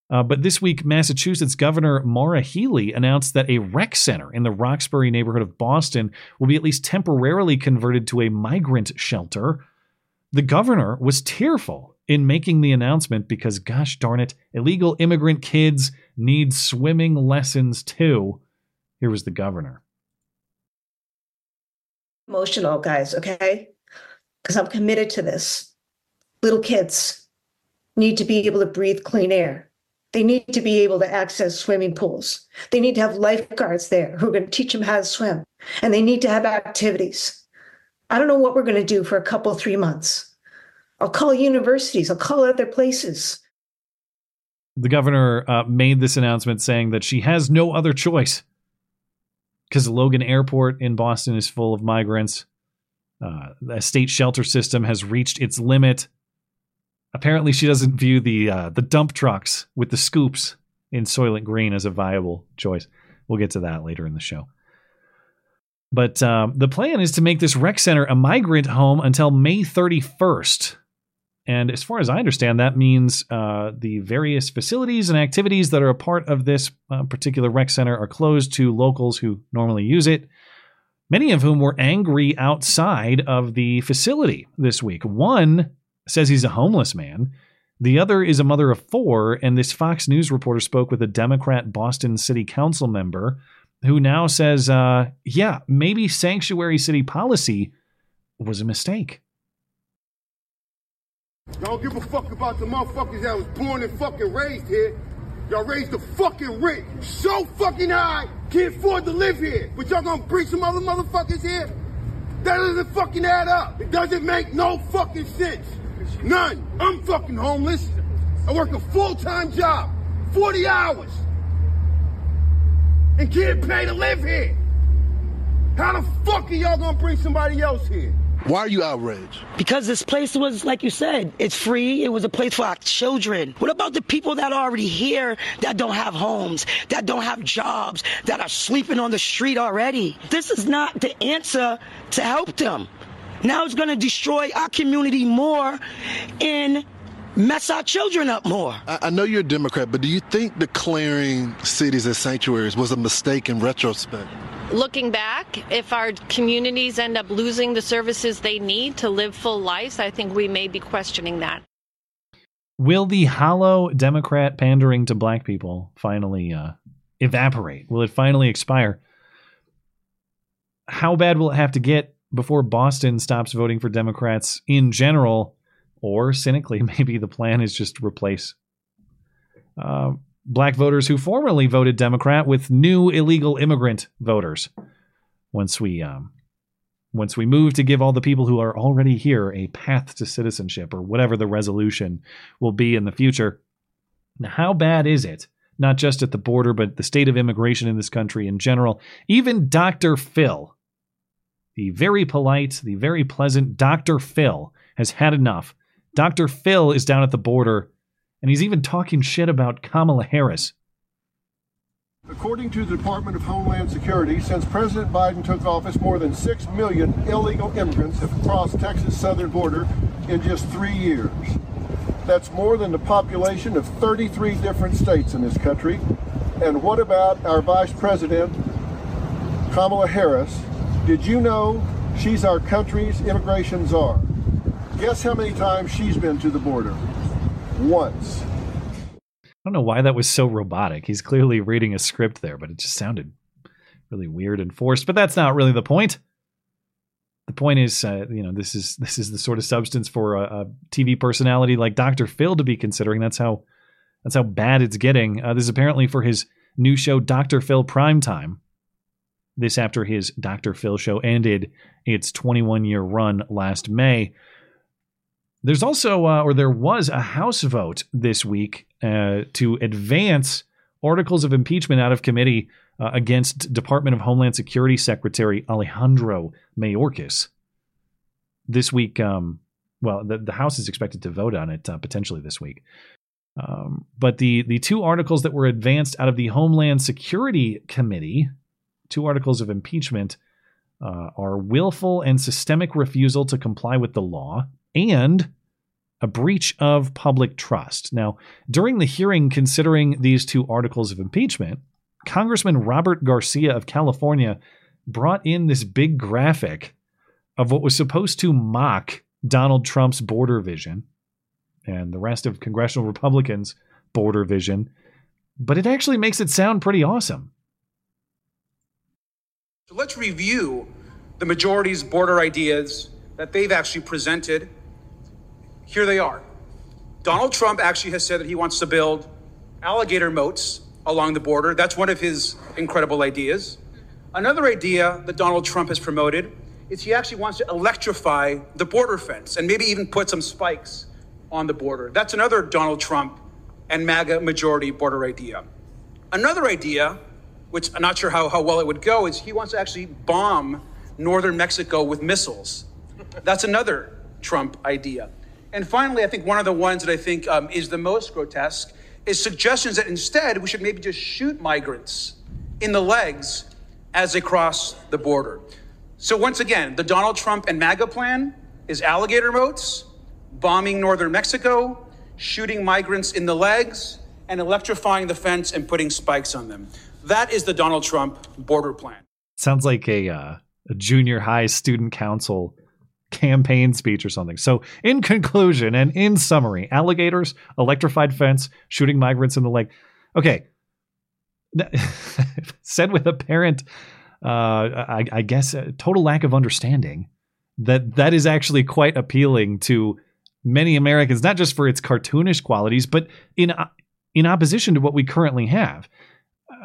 S1: Uh, but this week, Massachusetts Governor Maura Healey announced that a rec center in the Roxbury neighborhood of Boston will be at least temporarily converted to a migrant shelter. The governor was tearful in making the announcement because, gosh darn it, illegal immigrant kids need swimming lessons too. Here was the governor.
S23: emotional, guys, okay? Because I'm committed to this. Little kids need to be able to breathe clean air. They need to be able to access swimming pools. They need to have lifeguards there who are going to teach them how to swim. And they need to have activities. I don't know what we're going to do for a couple, three months. I'll call universities, I'll call other places.
S1: The governor uh, made this announcement saying that she has no other choice because Logan Airport in Boston is full of migrants. Uh, the state shelter system has reached its limit. Apparently, she doesn't view the uh, the dump trucks with the scoops in Soylent Green as a viable choice. We'll get to that later in the show. But um, the plan is to make this rec center a migrant home until May 31st. And as far as I understand, that means uh, the various facilities and activities that are a part of this uh, particular rec center are closed to locals who normally use it, many of whom were angry outside of the facility this week. One says he's a homeless man. The other is a mother of four, and this Fox News reporter spoke with a Democrat Boston City Council member who now says, uh, yeah, maybe sanctuary city policy was a mistake.
S24: Y'all give a fuck about the motherfuckers that was born and fucking raised here. Y'all raised the fucking rich so fucking high, can't afford to live here. But y'all gonna bring some other motherfuckers here? That doesn't fucking add up. It doesn't make no fucking sense. None. I'm fucking homeless. I work a full-time job, 40 hours, and can't pay to live here. How the fuck are y'all gonna bring somebody else here?
S25: Why are you outraged?
S26: Because this place was, like you said, it's free. It was a place for our children. What about the people that are already here that don't have homes, that don't have jobs, that are sleeping on the street already? This is not the answer to help them. Now it's going to destroy our community more and mess our children up more.
S25: I, I know you're a Democrat, but do you think declaring cities as sanctuaries was a mistake in retrospect?
S27: Looking back, if our communities end up losing the services they need to live full lives, I think we may be questioning that.
S1: Will the hollow Democrat pandering to black people finally uh, evaporate? Will it finally expire? How bad will it have to get before Boston stops voting for Democrats in general? Or cynically, <laughs> maybe the plan is just to replace uh, black voters who formerly voted Democrat with new illegal immigrant voters. Once we um, once we move to give all the people who are already here a path to citizenship, or whatever the resolution will be in the future. Now, how bad is it? Not just at the border, but the state of immigration in this country in general. Even Dr. Phil, the very polite, the very pleasant Dr. Phil, has had enough. Dr. Phil is down at the border and he's even talking shit about Kamala Harris.
S22: According to the Department of Homeland Security, since President Biden took office, more than 6 million illegal immigrants have crossed Texas' southern border in just three years. That's more than the population of 33 different states in this country. And what about our Vice President, Kamala Harris? Did you know she's our country's immigration czar? Guess how many times she's been to the border? Once.
S1: I don't know why that was so robotic. He's clearly reading a script there, but it just sounded really weird and forced. But that's not really the point. The point is, uh, you know, this is this is the sort of substance for a, a, TV personality like Dr. Phil to be considering. That's how that's how bad it's getting. Uh, this is apparently for his new show, Dr. Phil Primetime. This after his Dr. Phil show ended its 21 year run last May. There's also, uh, or there was, a House vote this week uh, to advance articles of impeachment out of committee uh, against Department of Homeland Security Secretary Alejandro Mayorkas. This week, um, well, the, the House is expected to vote on it uh, potentially this week. Um, but the the two articles that were advanced out of the Homeland Security Committee, two articles of impeachment, uh, are willful and systemic refusal to comply with the law and a breach of public trust. Now, during the hearing considering these two articles of impeachment, Congressman Robert Garcia of California brought in this big graphic of what was supposed to mock Donald Trump's border vision and the rest of congressional Republicans' border vision, but it actually makes it sound pretty awesome.
S28: So let's review the majority's border ideas that they've actually presented here they are. Donald Trump actually has said that he wants to build alligator moats along the border. That's one of his incredible ideas. Another idea that Donald Trump has promoted is he actually wants to electrify the border fence and maybe even put some spikes on the border. That's another Donald Trump and MAGA majority border idea. Another idea, which I'm not sure how, how well it would go, is he wants to actually bomb northern Mexico with missiles. That's another Trump idea. And finally, I think one of the ones that I think um, is the most grotesque is suggestions that instead we should maybe just shoot migrants in the legs as they cross the border. So once again, the Donald Trump and MAGA plan is alligator moats, bombing northern Mexico, shooting migrants in the legs, and electrifying the fence and putting spikes on them. That is the Donald Trump border plan.
S1: Sounds like a, uh, a junior high student council campaign speech or something. So, in conclusion and in summary, alligators, electrified fence, shooting migrants in the leg. Okay. <laughs> Said with apparent, uh, I, I guess, a total lack of understanding, that that is actually quite appealing to many Americans, not just for its cartoonish qualities, but in in opposition to what we currently have.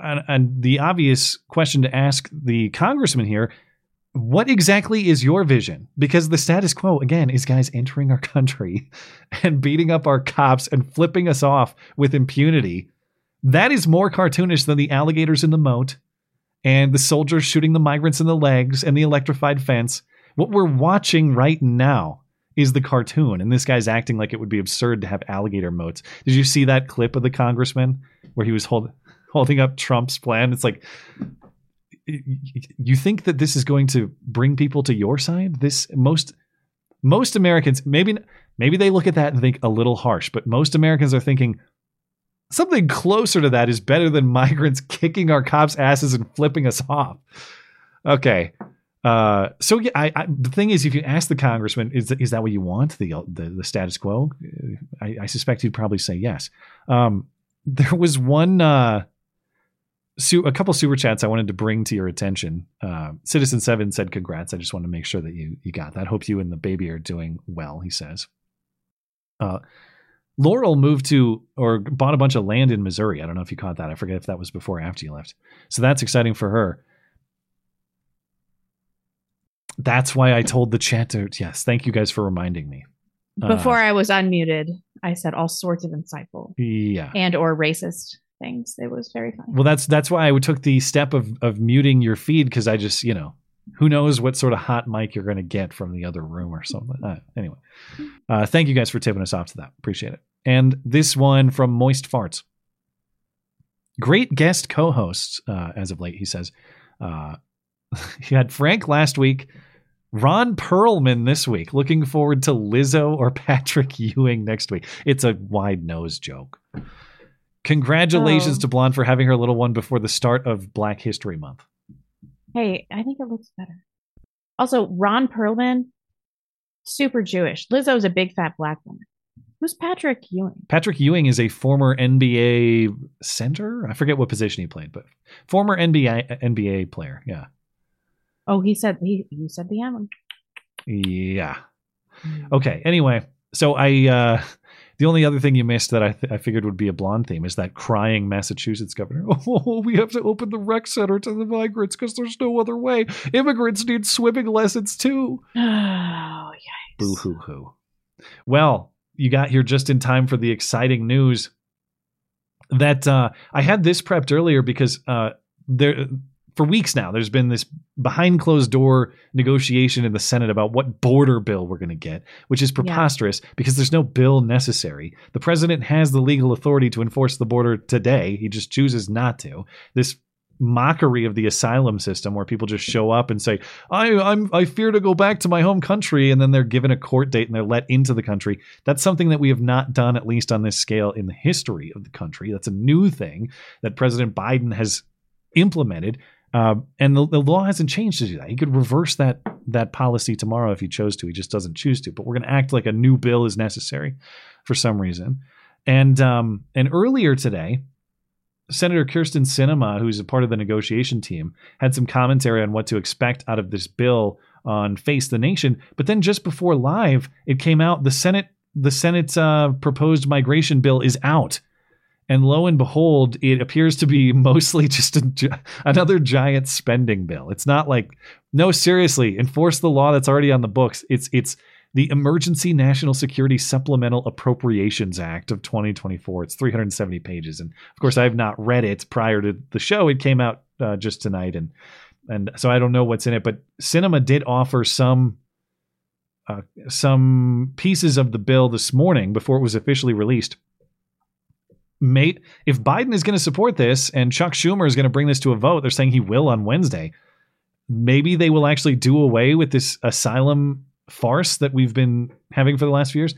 S1: And, and the obvious question to ask the congressman here what exactly is your vision? Because the status quo, again, is guys entering our country <laughs> and beating up our cops and flipping us off with impunity. That is more cartoonish than the alligators in the moat and the soldiers shooting the migrants in the legs and the electrified fence. What we're watching right now is the cartoon, and this guy's acting like it would be absurd to have alligator moats. Did you see that clip of the congressman where he was hold, holding up Trump's plan? It's like you think that this is going to bring people to your side? This most most Americans maybe maybe they look at that and think a little harsh, but most Americans are thinking something closer to that is better than <laughs> migrants kicking our cops' asses and flipping us off. Okay. Uh, so yeah, I, I, the thing is, if you ask the congressman, is is that what you want the the, the status quo? I, I, suspect he'd probably say yes. Um, there was one, uh, su- a couple super chats I wanted to bring to your attention. Uh, Citizen Seven said, "Congrats! I just want to make sure that you you got that. Hope you and the baby are doing well." He says. Uh, Laurel moved to or bought a bunch of land in Missouri. I don't know if you caught that. I forget if that was before or after you left. So that's exciting for her. That's why I told the chat to yes, thank you guys for reminding me.
S13: Before uh, I was unmuted, I said all sorts of insightful,
S1: yeah,
S13: and or racist things. It was very funny.
S1: Well, that's that's why I took the step of of muting your feed because I just you know who knows what sort of hot mic you're going to get from the other room or something. Uh, anyway, uh, thank you guys for tipping us off to that. Appreciate it. And this one from Moist Farts. Great guest co-hosts uh, as of late. He says uh, <laughs> he had Frank last week. Ron Perlman this week. Looking forward to Lizzo or <laughs> Patrick Ewing next week. It's a wide nose joke. Congratulations oh. to Blonde for having her little one before the start of Black History Month.
S13: Hey, I think it looks better. Also, Ron Perlman, super Jewish. Lizzo's a big fat black woman. Who's Patrick Ewing?
S1: Patrick Ewing is a former NBA center. I forget what position he played, but former NBA NBA player. Yeah.
S13: Oh, he said he you said the M.
S1: Yeah. Hmm. Okay. Anyway, so I uh the only other thing you missed that I, th- I figured would be a blonde theme is that crying Massachusetts governor. <laughs> Oh, we have to open the rec center to the migrants because there's no other way. Immigrants need swimming lessons too. <sighs>
S13: Oh, yikes.
S1: Boo hoo hoo. Well, you got here just in time for the exciting news that uh, I had this prepped earlier because uh, there for weeks now, there's been this behind closed door negotiation in the Senate about what border bill we're going to get, which is preposterous yeah. because there's no bill necessary. The president has the legal authority to enforce the border today. He just chooses not to. This mockery of the asylum system where people just show up and say, I, I'm, I fear to go back to my home country. And then they're given a court date and they're let into the country. That's something that we have not done, at least on this scale, in the history of the country. That's a new thing that President Biden has implemented uh, and the, the, law hasn't changed to do that. He could reverse that that policy tomorrow if he chose to. He just doesn't choose to. But we're going to act like a new bill is necessary for some reason. And um, and earlier today, Senator Kyrsten Sinema, who's a part of the negotiation team, had some commentary on what to expect out of this bill on Face the Nation. But then just before live, it came out the Senate the Senate's uh, proposed migration bill is out. And lo and behold, it appears to be <laughs> mostly just a, another giant spending bill. It's not like, no, seriously, enforce the law that's already on the books. It's it's the Emergency National Security Supplemental Appropriations Act of 2024. It's 370 pages, and of course, I have not read it prior to the show. It came out uh, just tonight, and and so I don't know what's in it. But Sinema did offer some uh, some pieces of the bill this morning before it was officially released mate, if Biden is going to support this and Chuck Schumer is going to bring this to a vote, they're saying he will on Wednesday. Maybe they will actually do away with this asylum farce that we've been having for the last few years.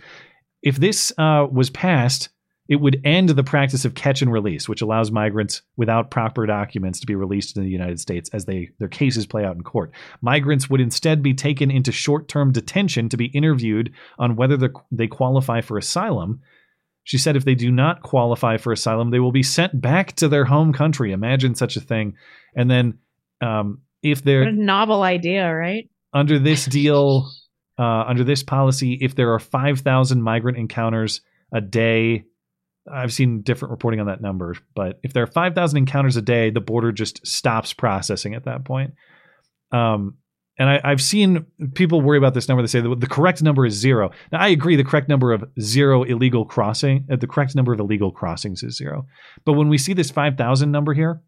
S1: If this uh, was passed, it would end the practice of catch and release, which allows migrants without proper documents to be released in the United States as they their cases play out in court. Migrants would instead be taken into short-term detention to be interviewed on whether they qualify for asylum she said if they do not qualify for asylum, they will be sent back to their home country. Imagine such a thing. And then um, if they're
S13: novel idea, right?
S1: Under this <laughs> deal, uh, under this policy, if there are 5,000 migrant encounters a day, I've seen different reporting on that number, but if there are 5,000 encounters a day, the border just stops processing at that point. Um, and I, have seen people worry about this number. They say the, the correct number is zero. Now, I agree. The correct number of zero illegal crossing, uh, the correct number of illegal crossings is zero. But when we see this five thousand number here,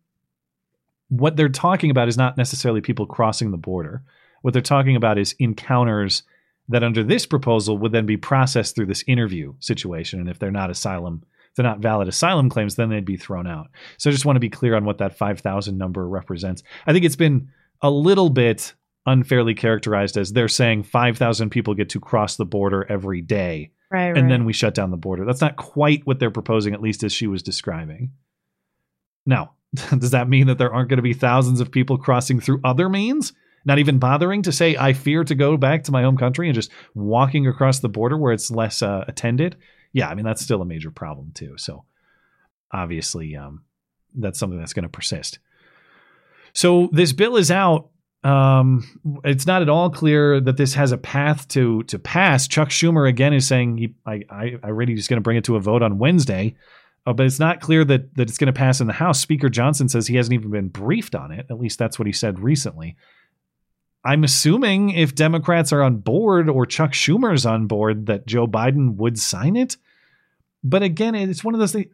S1: what they're talking about is not necessarily people crossing the border. What they're talking about is encounters that under this proposal would then be processed through this interview situation. And if they're not asylum, if they're not valid asylum claims, then they'd be thrown out. So I just want to be clear on what that 5,000 number represents. I think it's been a little bit unfairly characterized as they're saying 5,000 people get to cross the border every day.
S13: Right,
S1: And
S13: right.
S1: then we shut down the border. That's not quite what they're proposing, at least as she was describing. Now, <laughs> does that mean that there aren't going to be thousands of people crossing through other means? Not even bothering to say, I fear to go back to my home country and just walking across the border where it's less uh, attended? Yeah, I mean, that's still a major problem, too. So obviously, um, that's something that's going to persist. So this bill is out. Um, it's not at all clear that this has a path to to pass. Chuck Schumer again is saying he I I, I read he's going to bring it to a vote on Wednesday, uh, but it's not clear that that it's going to pass in the House. Speaker Johnson says he hasn't even been briefed on it. At least that's what he said recently. I'm assuming if Democrats are on board or Chuck Schumer's on board, that Joe Biden would sign it. But again, it's one of those things.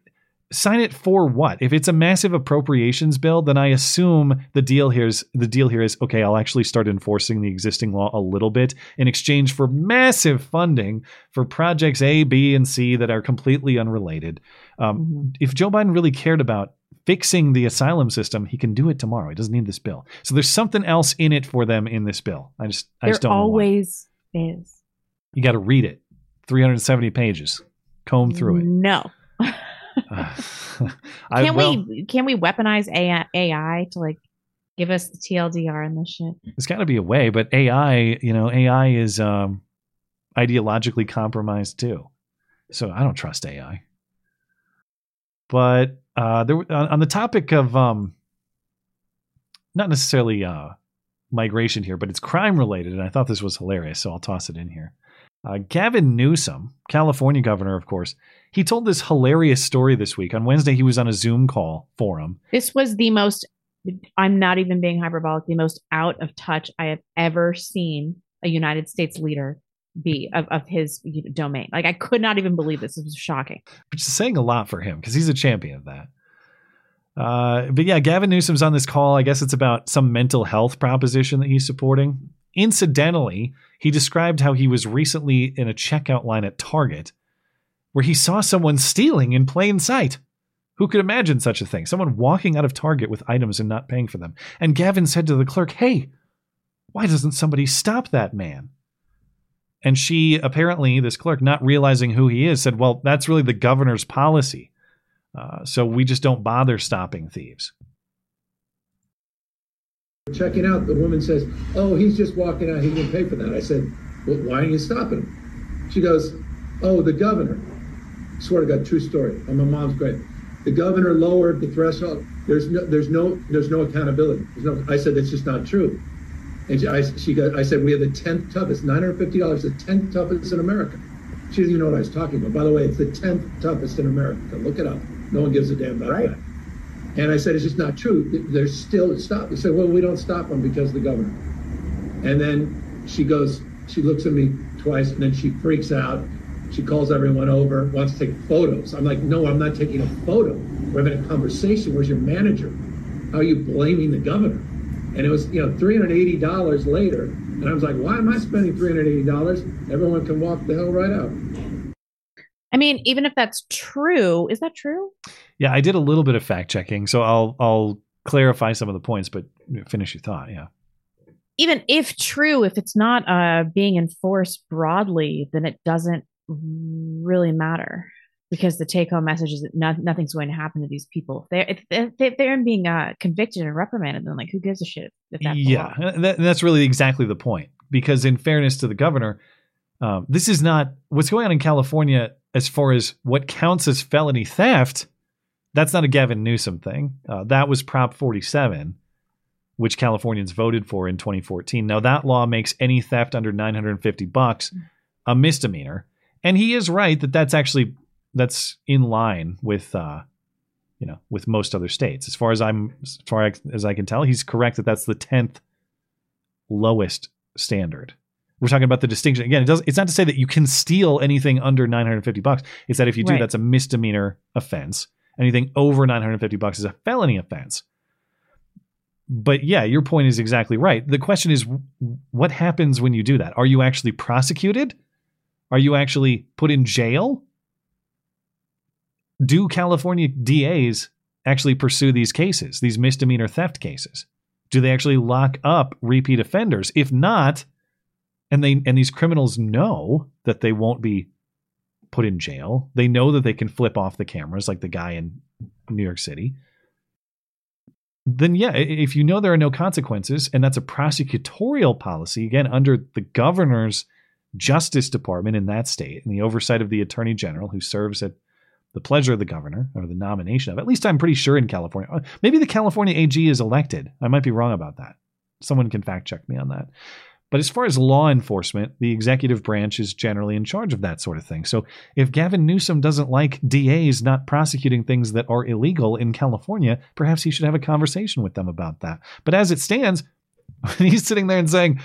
S1: Sign it for what? If it's a massive appropriations bill, then I assume the deal here is the deal here is okay. I'll actually start enforcing the existing law a little bit in exchange for massive funding for projects A, B, and C that are completely unrelated. Um, If Joe Biden really cared about fixing the asylum system, he can do it tomorrow. He doesn't need this bill. So there's something else in it for them in this bill. I just I just don't
S13: always is.
S1: You got to read it. 370 pages. Comb through it.
S13: No. <laughs> <laughs>
S1: Will-
S13: we can we weaponize AI, AI to like give us the TLDR and this shit?
S1: There's got to be a way, but AI, you know, AI is um, ideologically compromised too. So I don't trust AI. But uh, there, on, on the topic of um, not necessarily uh, migration here, but it's crime related, and I thought this was hilarious, so I'll toss it in here. Uh, Gavin Newsom, California governor, of course, he told this hilarious story this week. On Wednesday, he was on a Zoom call forum.
S13: This was the most I'm not even being hyperbolic, the most out of touch I have ever seen a United States leader be of, of his domain. Like I could not even believe this. It was shocking.
S1: which is saying a lot for him because he's a champion of that. Uh, but yeah, Gavin Newsom's on this call. I guess it's about some mental health proposition that he's supporting. Incidentally, he described how he was recently in a checkout line at Target where he saw someone stealing in plain sight. Who could imagine such a thing? Someone walking out of Target with items and not paying for them. And Gavin said to the clerk, Hey, why doesn't somebody stop that man? And she apparently, this clerk, not realizing who he is, said, Well, that's really the governor's policy. Uh, so we just don't bother stopping thieves.
S29: Checking out, the woman says, "Oh, he's just walking out. He didn't pay for that." I said, "Well, why are you stopping him?" She goes, "Oh, the governor." I swear to God, true story. And my mom's great. The governor lowered the threshold. There's no, there's no, there's no accountability. There's no. I said that's just not true. And she, I, she got, I said we have the tenth toughest, nine hundred fifty dollars, the tenth toughest in America. She doesn't even know what I was talking about. By the way, it's the tenth toughest in America. Look it up. No one gives a damn about that. And I said, it's just not true. There's still stop. They said, well, we don't stop them because the governor. And then she goes, she looks at me twice, and then she freaks out. She calls everyone over, wants to take photos. I'm like, no, I'm not taking a photo. We're having a conversation. Where's your manager? How are you blaming the governor? And it was, you know, $380 later. And I was like, why am I spending $380? Everyone can walk the hell right out.
S13: I mean, even if that's true, is that true?
S1: Yeah, I did a little bit of fact checking, so I'll I'll clarify some of the points, but finish your thought. Yeah.
S13: Even if true, if it's not uh, being enforced broadly, then it doesn't really matter because the take home message is that no, nothing's going to happen to these people. If they're, if, if they're being uh, convicted and reprimanded, then like who gives a shit if that's
S1: yeah, that, that's really exactly the point. Because in fairness to the governor, um, this is not what's going on in California as far as what counts as felony theft. That's not a Gavin Newsom thing. Uh, that was Prop 47, which Californians voted for in 2014. Now that law makes any theft under 950 bucks a misdemeanor, and he is right that that's actually that's in line with uh, you know with most other states. As far as I'm as far as I can tell, he's correct that that's the tenth lowest standard. We're talking about the distinction again. It does. It's not to say that you can steal anything under 950 bucks. It's that if you do,
S13: Right.
S1: that's a misdemeanor offense. Anything over 950 bucks is a felony offense. but yeah, your point is exactly right. The question is, what happens when you do that? Are you actually prosecuted? Are you actually put in jail? Do California DAs actually pursue these cases, these misdemeanor theft cases? Do they actually lock up repeat offenders? If not, and they and these criminals know that they won't be put in jail. They know that they can flip off the cameras like the guy in New York City. Then yeah, if you know there are no consequences and that's a prosecutorial policy again under the governor's justice department in that state and the oversight of the attorney general who serves at the pleasure of the governor or the nomination of at least I'm pretty sure in California. Uh, maybe the California AG is elected. I might be wrong about that. Someone can fact check me on that. But as far as law enforcement, the executive branch is generally in charge of that sort of thing. So if Gavin Newsom doesn't like DAs not prosecuting things that are illegal in California, perhaps he should have a conversation with them about that. But as it stands, <laughs> he's sitting there and saying,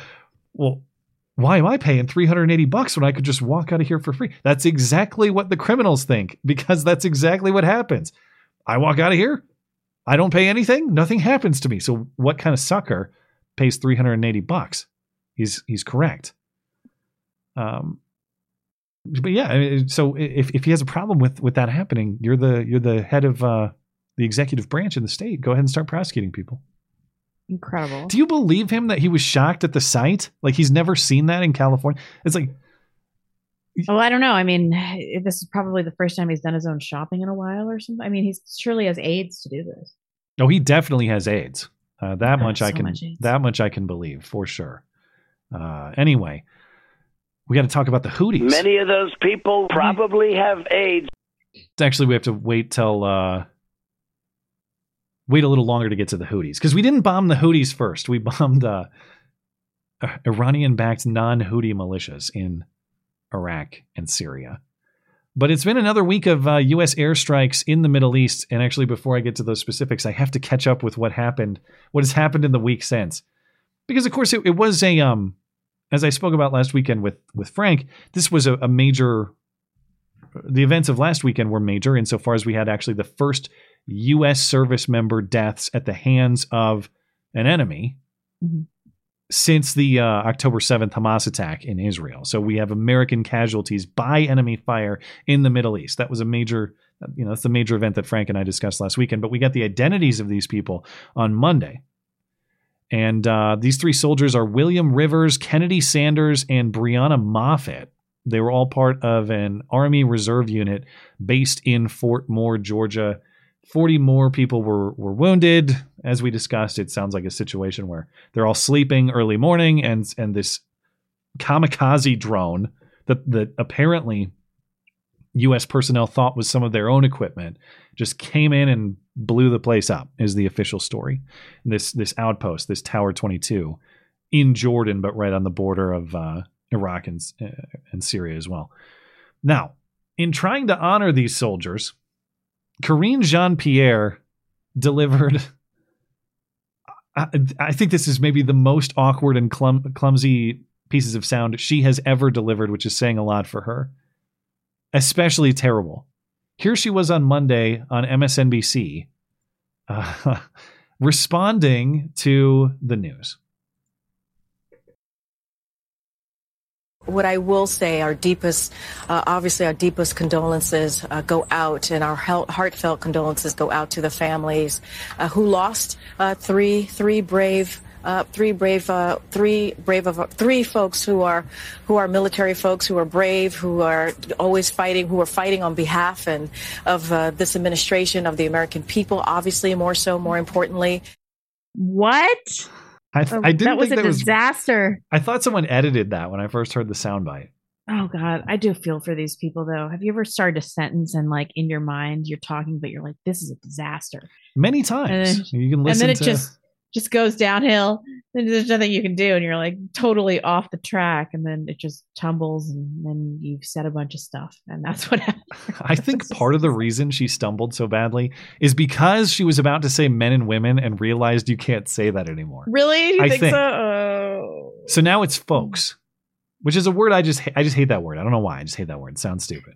S1: well, why am I paying 380 bucks when I could just walk out of here for free? That's exactly what the criminals think <laughs> because that's exactly what happens. I walk out of here, I don't pay anything, nothing happens to me. So what kind of sucker pays 380 bucks? He's he's correct. Um, but yeah, so if if he has a problem with with that happening, you're the you're the head of uh, the executive branch in the state. Go ahead and start prosecuting people.
S13: Incredible.
S1: Do you believe him that he was shocked at the sight? Like he's never seen that in California. It's like
S13: Oh, I don't know. I mean, <sighs> this is probably the first time he's done his own shopping in a while or something. I mean, he surely has aides to do this.
S1: Oh, he definitely has aides. Uh, that much so I can much that much I can believe for sure. Uh, anyway, we got to talk about the Houthis.
S30: Many of those people probably have AIDS.
S1: Actually, we have to wait till uh, wait a little longer to get to the Houthis because we didn't bomb the Houthis first. We bombed uh, Iranian-backed non-Houthi militias in Iraq and Syria. But it's been another week of uh, U.S. airstrikes in the Middle East. And actually, before I get to those specifics, I have to catch up with what happened, what has happened in the week since because of course it, it was a um as I spoke about last weekend with with Frank, this was a, a major. The events of last weekend were major insofar as we had actually the first U.S. service member deaths at the hands of an enemy mm-hmm. since the uh, October 7th Hamas attack in Israel. So we have American casualties by enemy fire in the Middle East. That was a major, you know, that's the major event that Frank and I discussed last weekend. But we got the identities of these people on Monday. And uh, these three soldiers are William Rivers, Kennedy Sanders, and Breonna Moffett. They were all part of an Army Reserve unit based in Fort Moore, Georgia. 40 more people were, were wounded. As we discussed, it sounds like a situation where they're all sleeping early morning and, and this kamikaze drone that, that apparently U.S. personnel thought was some of their own equipment just came in and blew the place up is the official story. This this outpost, this Tower 22 in Jordan, but right on the border of uh, Iraq and, uh, and Syria as well. Now, in trying to honor these soldiers, Karine Jean Pierre delivered. I, I, think this is maybe the most awkward and clum, clumsy pieces of sound she has ever delivered, which is saying a lot for her. Especially terrible. Here she was on Monday on MSNBC uh, <laughs> responding to the news.
S31: What I will say, our deepest, uh, obviously, our deepest condolences uh, go out, and our heartfelt condolences go out to the families uh, who lost uh, three three brave uh, three brave, uh, three brave of three folks who are who are military folks who are brave, who are always fighting, who are fighting on behalf and of uh, this administration of the American people. Obviously, more so, more importantly.
S13: What?
S1: I, th- I didn't
S13: that was
S1: think
S13: a
S1: that
S13: disaster.
S1: Was, I thought someone edited that when I first heard the soundbite.
S13: Oh God, I do feel for these people though. Have you ever started a sentence and like in your mind you're talking, but you're like, "This is a disaster."
S1: Many times
S13: then,
S1: you can listen.
S13: And then it
S1: to...
S13: just just goes downhill. And there's nothing you can do, and you're like totally off the track, and then it just tumbles, and then you've said a bunch of stuff, and that's what happened.
S1: I think part of the reason she stumbled so badly is because she was about to say men and women and realized you can't say that anymore.
S13: Really? You
S1: I
S13: think,
S1: think.
S13: so? Oh.
S1: So now it's folks, which is a word I just I just hate that word. I don't know why. I just hate that word. It sounds stupid.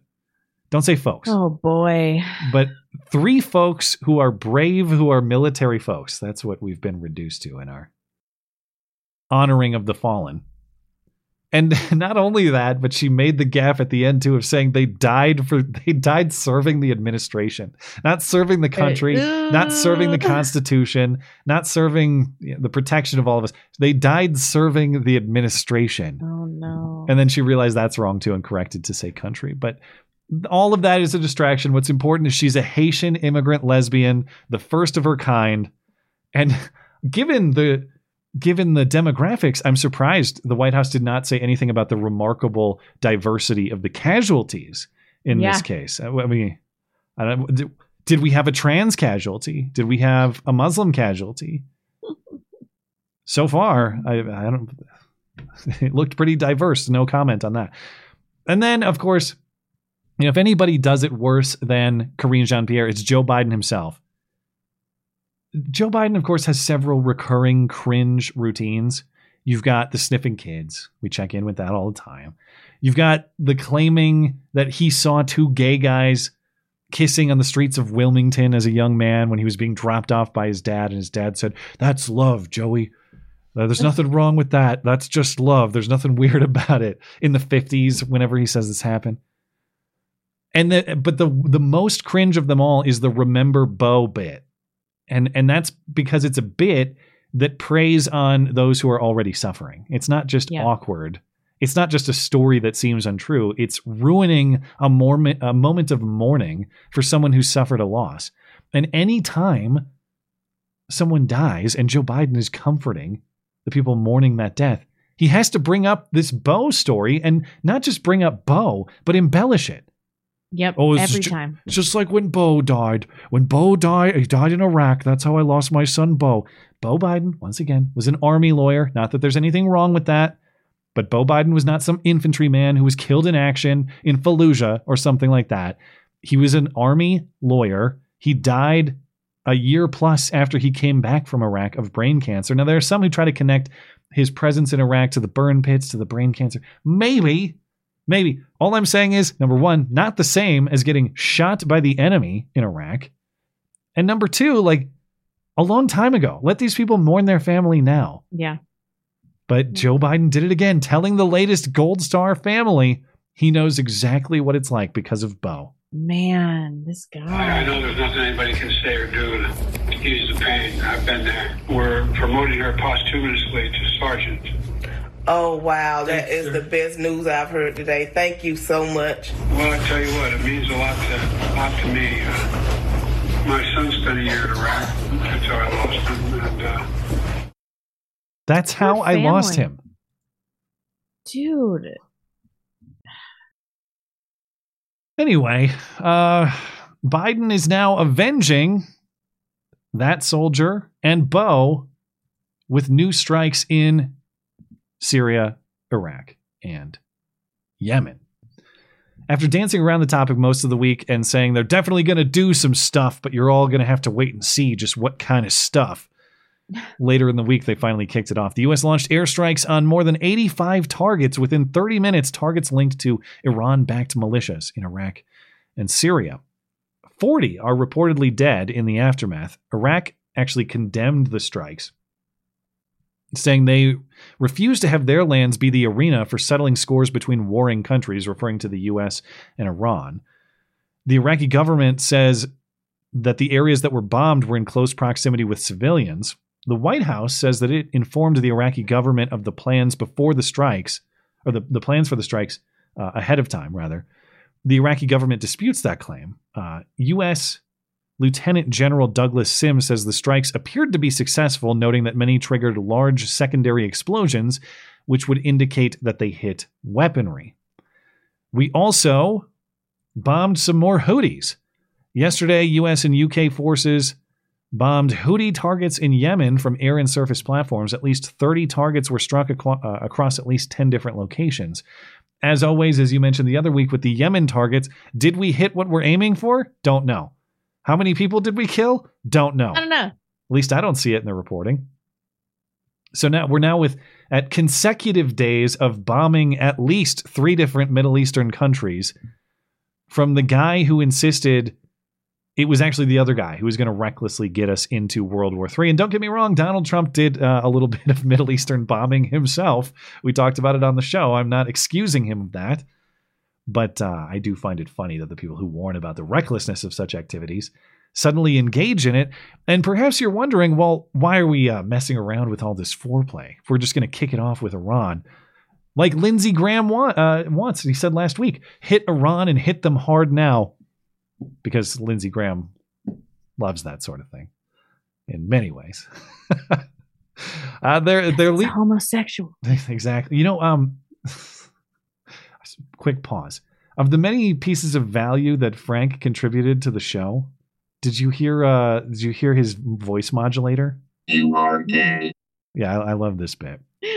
S1: Don't say folks.
S13: Oh boy.
S1: But three folks who are brave, who are military folks. That's what we've been reduced to in our honoring of the fallen. And <laughs> not only that, but she made the gaffe at the end too of saying they died for <laughs> they died serving the administration, not serving the country, not serving the Constitution, not serving the protection of all of us. They died serving the administration.
S13: Oh no.
S1: And then she realized that's wrong too and corrected to say country. But all of that is a distraction. What's important is she's a Haitian immigrant lesbian, the first of her kind. And <laughs> given the given the demographics, I'm surprised the White House did not say anything about the remarkable diversity of the casualties in
S13: Yeah.
S1: this case. I mean, I don't, did, did we have a trans casualty? Did we have a Muslim casualty? <laughs> So far, I, I don't. <laughs> It looked pretty diverse. No comment on that. And then, of course, know, if anybody does it worse than Karine Jean Pierre, it's Joe Biden himself. Joe Biden, of course, has several recurring cringe routines. You've got the sniffing kids. We check in with that all the time. You've got the claiming that he saw two gay guys kissing on the streets of Wilmington as a young man when he was being dropped off by his dad. And his dad said, That's love, Joey. Uh, There's nothing wrong with that. That's just love. There's nothing <laughs> weird about it. In the 50s, whenever he says this happened. And the, but the the most cringe of them all is the remember Bo bit. And and that's because it's a bit that preys on those who are already suffering. It's not just awkward. It's not just a story that seems untrue. It's ruining a, moment, a moment of mourning for someone who suffered a loss. And any time someone dies and Joe Biden is comforting the people mourning that death, he has to bring up this Bo story and not just bring up Bo, but embellish it.
S13: Yep.
S1: Oh,
S13: every
S1: ju-
S13: time.
S1: It's just like when Bo died. When Bo died, he died in Iraq. That's how I lost my son, Bo. Bo Biden, once again, was an army lawyer. Not that there's anything wrong with that, but Bo Biden was not some infantryman who was killed in action in Fallujah or something like that. He was an army lawyer. He died a year plus after he came back from Iraq of brain cancer. Now, there are some who try to connect his presence in Iraq to the burn pits, to the brain cancer. Maybe, maybe. All I'm saying is number one, not the same as getting shot by the enemy in Iraq. And number two, like a long time ago, let these people mourn their family now.
S13: Yeah.
S1: But mm-hmm. Joe Biden did it again, telling the latest Gold Star family he knows exactly what it's like because of Bo.
S13: Man, this guy.
S32: I know there's nothing anybody can say or do to ease the pain. I've been there. We're promoting her posthumously to sergeant.
S33: Oh wow, that is the best news I've heard today. Thank you so much.
S32: Well, I tell you what, it means a lot to, lot to me. Uh, my son spent a year in Iraq until I lost him, and uh,
S1: That's how I lost him.
S13: Dude.
S1: Anyway, uh, Biden is now avenging that soldier and Bo with new strikes in Syria, Iraq, and Yemen. After dancing around the topic most of the week and saying they're definitely going to do some stuff, but you're all going to have to wait and see just what kind of stuff. <laughs> Later in the week, they finally kicked it off. The U.S. launched airstrikes on more than 85 targets within 30 minutes, targets linked to Iran backed militias in Iraq and Syria. 40 are reportedly dead in the aftermath. Iraq actually condemned the strikes, saying they refuse to have their lands be the arena for settling scores between warring countries, referring to the U.S. and Iran. The Iraqi government says that the areas that were bombed were in close proximity with civilians. The White House says that it informed the Iraqi government of the plans before the strikes, or the, the plans for the strikes uh, ahead of time, rather. The Iraqi government disputes that claim. Uh, U.S. Lieutenant General Douglas Sims says the strikes appeared to be successful, noting that many triggered large secondary explosions, which would indicate that they hit weaponry. We also bombed some more Houthis. Yesterday, U.S. and U.K. forces bombed Houthi targets in Yemen from air and surface platforms. At least 30 targets were struck uh, across at least 10 different locations. As always, as you mentioned the other week with the Yemen targets, did we hit what we're aiming for? Don't know. How many people did we kill? Don't know.
S13: I don't know.
S1: At least I don't see it in the reporting. So now we're now with at consecutive days of bombing at least three different Middle Eastern countries from the guy who insisted it was actually the other guy who was going to recklessly get us into World War III. And don't get me wrong, Donald Trump did uh, a little <laughs> bit of Middle Eastern bombing himself. We talked about it on the show. I'm not excusing him of that. But uh, I do find it funny that the people who warn about the recklessness of such activities suddenly engage in it. And perhaps you're wondering, well, why are we uh, messing around with all this foreplay? If we're just going to kick it off with Iran. Like Lindsey Graham wa- uh, wants, he said last week, hit Iran and hit them hard now because Lindsey Graham loves that sort of thing in many ways. <laughs> uh, they're they're le-
S13: homosexual. <laughs>
S1: exactly. You know, um, <laughs> quick pause. Of the many pieces of value that Frank contributed to the show, did you hear? Uh, did you hear his voice modulator?
S34: You are gay.
S1: Yeah, I, I love this bit. <laughs>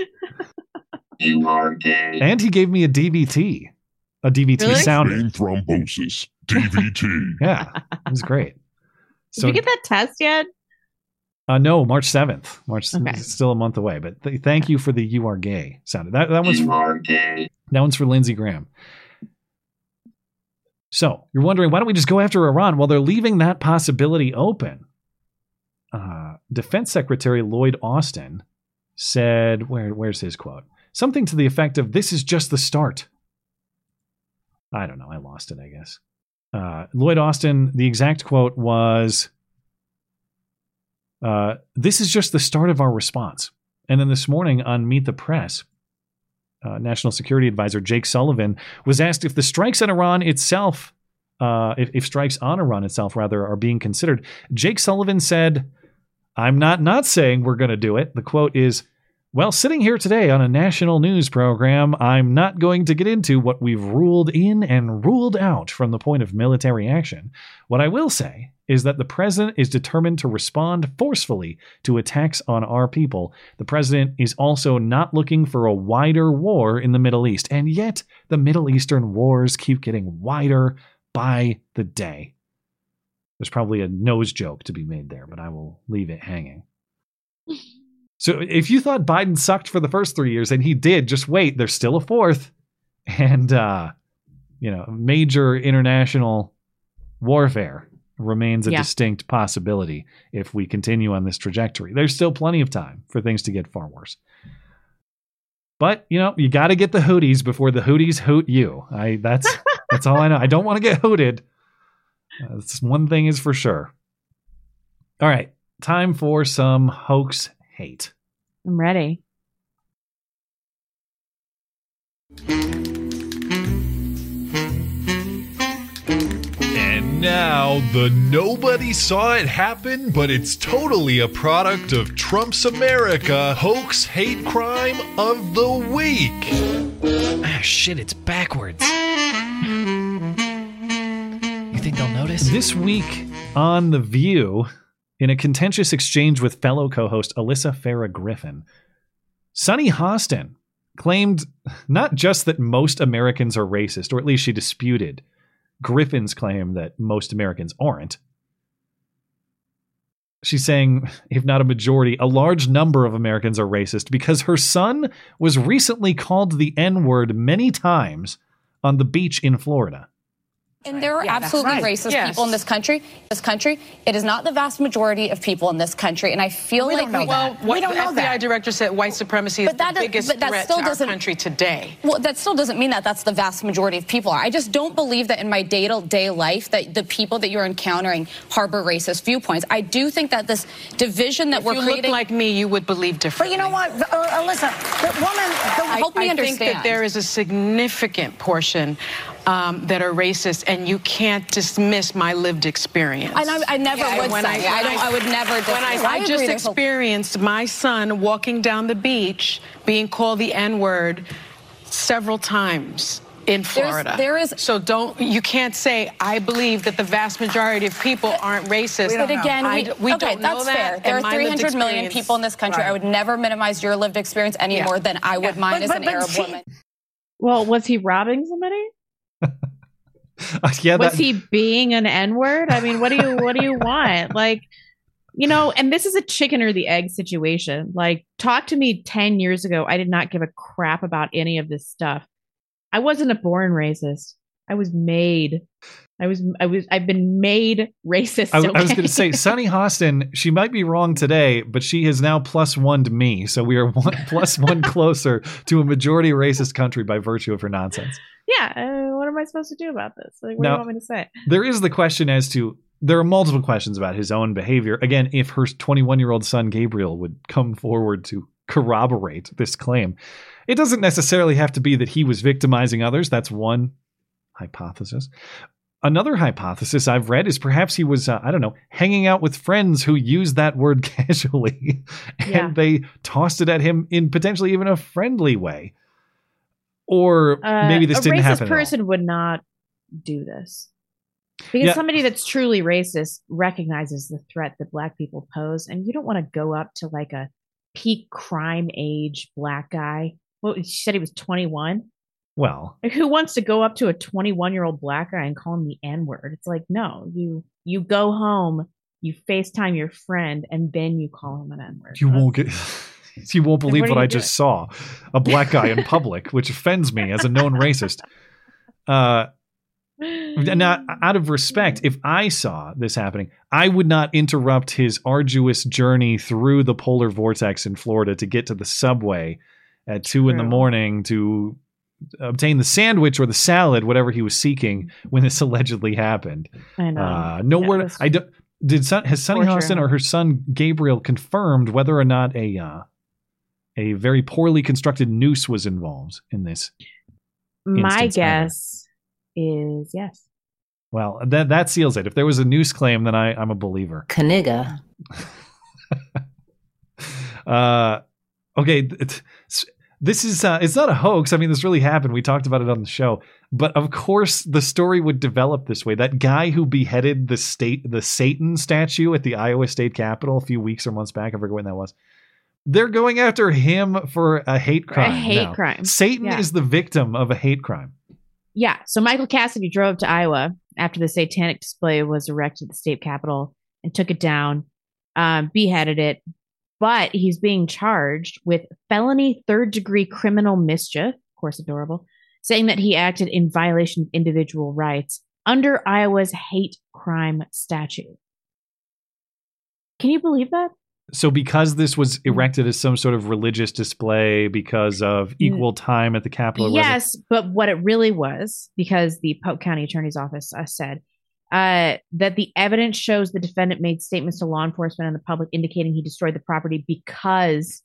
S34: You are gay.
S1: And he gave me a DVT, a DVT
S13: Really?
S1: sounder.
S34: Vein thrombosis. DVT.
S1: Yeah, it was great. <laughs>
S13: Did you get that test yet?
S1: Uh, no, March seventh. March
S13: Okay.
S1: it's still a month away. But th- thank you for the "You Are Gay" sound. That that one's
S34: You
S1: for,
S34: are gay.
S1: that one's for Lindsey Graham. So you're wondering why don't we just go after Iran? Well, they're leaving that possibility open. Uh, Defense Secretary Lloyd Austin said, "Where where's his quote? Something to the effect of this is just the start." I don't know. I lost it. I guess. Uh, Lloyd Austin. The exact quote was. Uh, this is just the start of our response. And then this morning on Meet the Press, uh, National Security Advisor Jake Sullivan was asked if the strikes on Iran itself, uh, if, if strikes on Iran itself, rather, are being considered. Jake Sullivan said, I'm not not saying we're going to do it. The quote is, well, sitting here today on a national news program, I'm not going to get into what we've ruled in and ruled out from the point of military action. What I will say is that the president is determined to respond forcefully to attacks on our people. The president is also not looking for a wider war in the Middle East, and yet the Middle Eastern wars keep getting wider by the day. There's probably a nose joke to be made there, but I will leave it hanging. So if you thought Biden sucked for the first three years, and he did, just wait, there's still a fourth. And, uh, you know, major international warfare remains a
S13: Yeah.
S1: distinct possibility if we continue on this trajectory. There's still plenty of time for things to get far worse. But, you know, you got to get the hooties before the hooties hoot you. I that's <laughs> that's all I know. I don't want to get hooted. Uh, That's one thing is for sure. All right, time for some hoax hate.
S13: I'm ready.
S35: Now the nobody saw it happen, but it's totally a product of Trump's America hoax hate crime of the week.
S36: Ah, shit, it's backwards. You think they'll notice?
S1: This week on The View, in a contentious exchange with fellow co host Alyssa Farah Griffin, Sunny Hostin claimed not just that most Americans are racist, or at least she disputed Griffin's claim that most Americans aren't. She's saying, if not a majority, a large number of Americans are racist because her son was recently called the N word many times on the beach in Florida.
S37: And there are
S38: Yeah,
S37: absolutely
S38: right.
S37: racist
S38: Yes.
S37: people in this country. This country, it is not the vast majority of people in this country, and I feel
S38: We
S37: like
S38: don't know
S37: we,
S38: that. What
S37: we don't
S38: the
S37: know
S38: FBI
S37: that.
S38: director said white supremacy is
S37: that
S38: the
S37: does-
S38: biggest
S37: but that
S38: threat
S37: still
S38: to our
S37: doesn't-
S38: country today.
S37: Well, that still doesn't mean that that's the vast majority of people. I just don't believe that in my day-to-day life that the people that you're encountering harbor racist viewpoints. I do think that this division that
S38: If
S37: we're
S38: you
S37: creating.
S38: looked like me, you would believe differently.
S23: But you know what, uh, Alyssa, the woman, the,
S38: I,
S37: Help me
S38: I think that there is a significant portion um, that are racist, and you can't dismiss my lived experience.
S37: And I- I never would,
S38: when
S37: Sunny. I don't- I would never dis-
S38: When I,
S37: I
S38: I just
S37: agree there's a-
S38: experienced my son walking down the beach being called the N word several times. In Florida,
S37: there is
S38: so don't you can't say I believe that the vast majority of people aren't racist.
S37: But again,
S38: I,
S37: we,
S38: we
S37: okay,
S38: don't know
S37: that's
S38: that.
S37: fair. There are 300 million people in this country.
S38: Right.
S37: I would never minimize your lived experience any
S38: Yeah.
S37: more than I would mine
S23: But-
S37: as
S23: but-
S37: an
S23: but
S37: Arab
S23: see-
S37: woman.
S13: Well, was he robbing somebody? <laughs>
S1: yeah,
S13: was
S1: that-
S13: he being an N word? I mean, what do you what do you <laughs> want? Like, you know, and this is a chicken or the egg situation. Like, talk to me ten years ago. I did not give a crap about any of this stuff. I wasn't a born racist. I was made. I was. I was. I've been made racist.
S1: I, I was going to say, Sunny <laughs> Hostin, she might be wrong today, but she has now plus one to me. So we are one plus one closer to a majority racist country by virtue of her nonsense.
S13: Yeah. Uh, what am I supposed to do about this? Like, what
S1: Now-
S13: do you want me to say?
S1: There is the question as to there are multiple questions about his own behavior. Again, if her 21 year old son Gabriel would come forward to corroborate this claim, it doesn't necessarily have to be that he was victimizing others. That's one hypothesis. Another hypothesis I've read is perhaps he was, uh, I don't know, hanging out with friends who used that word <laughs> casually and
S13: Yeah.
S1: they tossed it at him in potentially even a friendly way. Or
S13: Uh,
S1: maybe this
S13: a
S1: didn't
S13: racist
S1: happen. at all.
S13: person would not do this because
S1: Yeah.
S13: somebody that's truly racist recognizes the threat that black people pose, and you don't want to go up to like a peak crime age black guy. Well, she said he was 21.
S1: Well,
S13: Like, who wants to go up to a 21 year old black guy and call him the N word? It's like, no, you you go home, you FaceTime your friend, and then you call him an N word.
S1: You won't get. <laughs> <laughs> You won't believe
S13: what
S1: what, I
S13: you
S1: just saw. A black guy in <laughs> public, which offends me as a known racist. Uh, now, out of respect, if I saw this happening, I would not interrupt his arduous journey through the polar vortex in Florida to get to the subway at two in the morning to obtain the sandwich or the salad, whatever he was seeking when this allegedly happened.
S13: I know.
S1: Uh, nowhere.
S13: Yeah,
S1: I don't. Did son, has Sunny
S13: Torture.
S1: Hostin or her son Gabriel confirmed whether or not a uh, a very poorly constructed noose was involved in this?
S13: My
S1: instance either?
S13: guess is yes.
S1: Well, that that seals it. If there was a noose claim, then I, I'm a believer.
S39: Kaniga. <laughs>
S1: Uh, okay, th- th- this is uh, it's not a hoax. I mean, this really happened. We talked about it on the show, but of course, the story would develop this way. That guy who beheaded the state, the Satan statue at the Iowa State Capitol a few weeks or months back. I forget when that was. They're going after him for a hate
S13: For a
S1: crime.
S13: hate
S1: now.
S13: crime.
S1: Satan
S13: Yeah.
S1: is the victim of a hate crime.
S13: Yeah. So Michael Cassidy drove to Iowa after the satanic display was erected at the state capitol and took it down, um, beheaded it. But he's being charged with felony third degree criminal mischief, of course, adorable, saying that he acted in violation of individual rights under Iowa's hate crime statute. Can you believe that?
S1: So, because this was
S13: Hmm.
S1: erected as some sort of religious display because of equal time at the Capitol,
S13: Yes, but what it really was, because the Polk County Attorney's Office uh, said uh, that the evidence shows the defendant made statements to law enforcement and the public indicating he destroyed the property because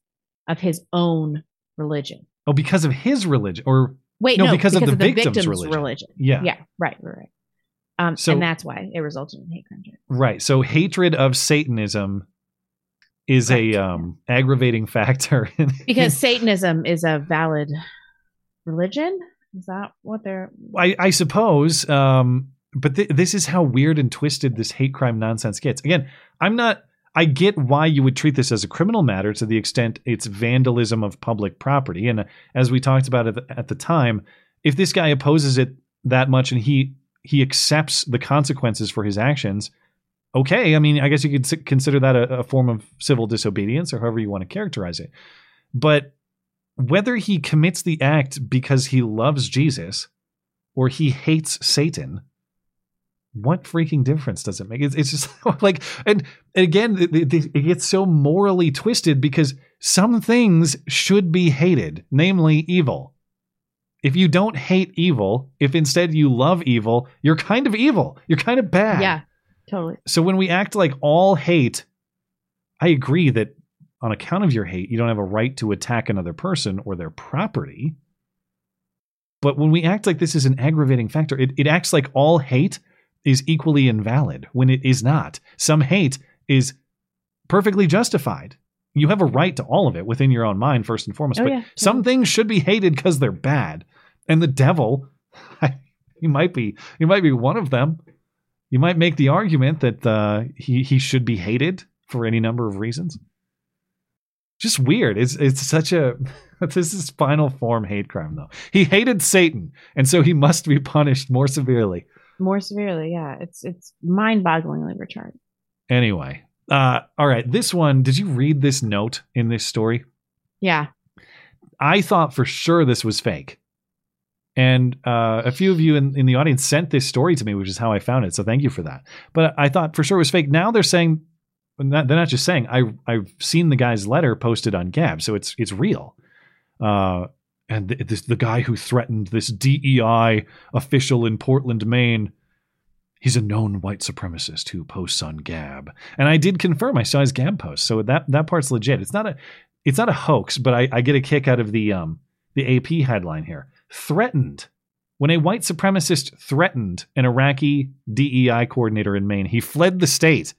S13: of his own religion.
S1: Oh, because of his religion, or
S13: Wait,
S1: no,
S13: no,
S1: because, of the, victim's, religion. Yeah,
S13: Yeah, right, right, right. Um,
S1: So-
S13: and that's why it resulted in hate crime.
S1: right. So hatred of Satanism is a um, aggravating factor. in- <laughs>
S13: Because Satanism is a valid religion. Is that what they're?
S1: I, I suppose. Um, but th- this is how weird and twisted this hate crime nonsense gets. Again, I'm not. I get why you would treat this as a criminal matter to the extent it's vandalism of public property. And uh, as we talked about at the, at the time, if this guy opposes it that much and he he accepts the consequences for his actions, okay. I mean, I guess you could consider that a, a form of civil disobedience or however you want to characterize it. But whether he commits the act because he loves Jesus or he hates Satan, what freaking difference does it make? It's, it's just <laughs> like, and, and again, it, it- it gets so morally twisted because some things should be hated, namely evil. If you don't hate evil, if instead you love evil, you're kind of evil. You're kind of bad.
S13: Yeah, totally.
S1: So when we act like all hate, I agree that on account of your hate, you don't have a right to attack another person or their property. But when we act like this is an aggravating factor, it, it acts like all hate is equally invalid when it is not. Some hate is perfectly justified. You have a right to all of it within your own mind, first and foremost.
S13: Oh,
S1: but
S13: yeah,
S1: some things should be hated because they're bad. And the devil, <laughs> you might be, he might be one of them. You might make the argument that uh, he he should be hated for any number of reasons. Just weird. It's it's such a <laughs> this is final form hate crime though. He hated Satan, and so he must be punished more severely.
S13: More severely, yeah. It's it's mind-bogglingly retarded.
S1: Anyway, uh, all right. This one. Did you read this note in this story?
S13: Yeah.
S1: I thought for sure this was fake. And uh, a few of you in, in the audience sent this story to me, which is how I found it. So thank you for that. But I thought for sure it was fake. Now they're saying, they're not just saying. I I've seen the guy's letter posted on Gab, so it's it's real. Uh, and th- this the guy who threatened this DEI official in Portland, Maine. He's a known white supremacist who posts on Gab, and I did confirm I saw his Gab post, so that that part's legit. It's not a it's not a hoax, but I, I get a kick out of the um the AP headline here. Threatened. When a white supremacist threatened an Iraqi DEI coordinator in Maine, he fled the state.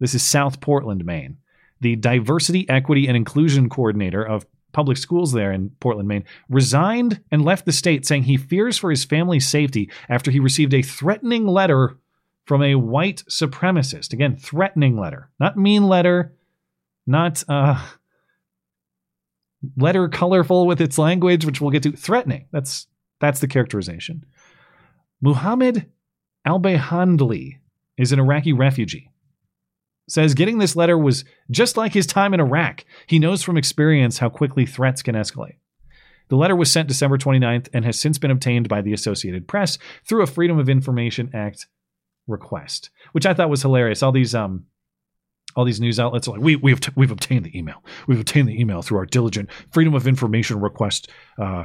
S1: This is South Portland, Maine. The diversity, equity, and inclusion coordinator of public schools there in Portland, Maine, resigned and left the state saying he fears for his family's safety after he received a threatening letter from a white supremacist. Again, threatening letter, not mean letter, not uh, letter colorful with its language, which we'll get to. Threatening. That's that's the characterization. Muhammad al-Bayhandli is an Iraqi refugee. Says getting this letter was just like his time in Iraq. He knows from experience how quickly threats can escalate. The letter was sent December 29th and has since been obtained by the Associated Press through a Freedom of Information Act request, which I thought was hilarious. All these um all these news outlets are like, we, we've, we've obtained the email. We've obtained the email through our diligent Freedom of Information request uh,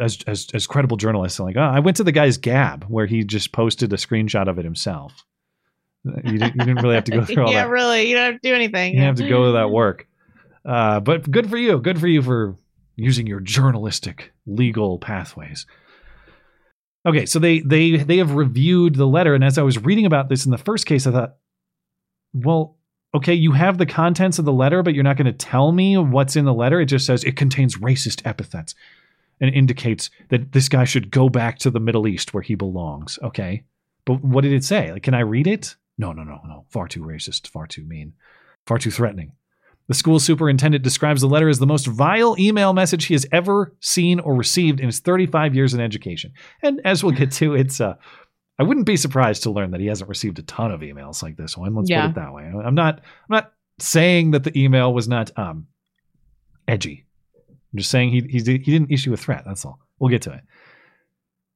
S1: as, as, as credible journalists. Like, oh, I went to the guy's Gab where he just posted a screenshot of it himself. You didn't, you didn't really have to go <laughs> through all that.
S13: yeah,
S1: that.
S13: really. You don't have to do anything.
S1: You didn't have to go to that work. Uh, but good for you. Good for you for using your journalistic legal pathways. Okay, so they they they have reviewed the letter, and as I was reading about this in the first case, I thought, well, okay, you have the contents of the letter, but you're not going to tell me what's in the letter. It just says it contains racist epithets and indicates that this guy should go back to the Middle East where he belongs. Okay. But what did it say? Like, can I read it? No, no, no, no. Far too racist, far too mean, far too threatening. The school superintendent describes the letter as the most vile email message he has ever seen or received in his 35 years in education. And as we'll get to, it's uh, I wouldn't be surprised to learn that he hasn't received a ton of emails like this one. Let's
S13: Yeah.
S1: put it that way. I'm not I'm not saying that the email was not um edgy. I'm just saying he he, he didn't issue a threat. That's all. We'll get to it.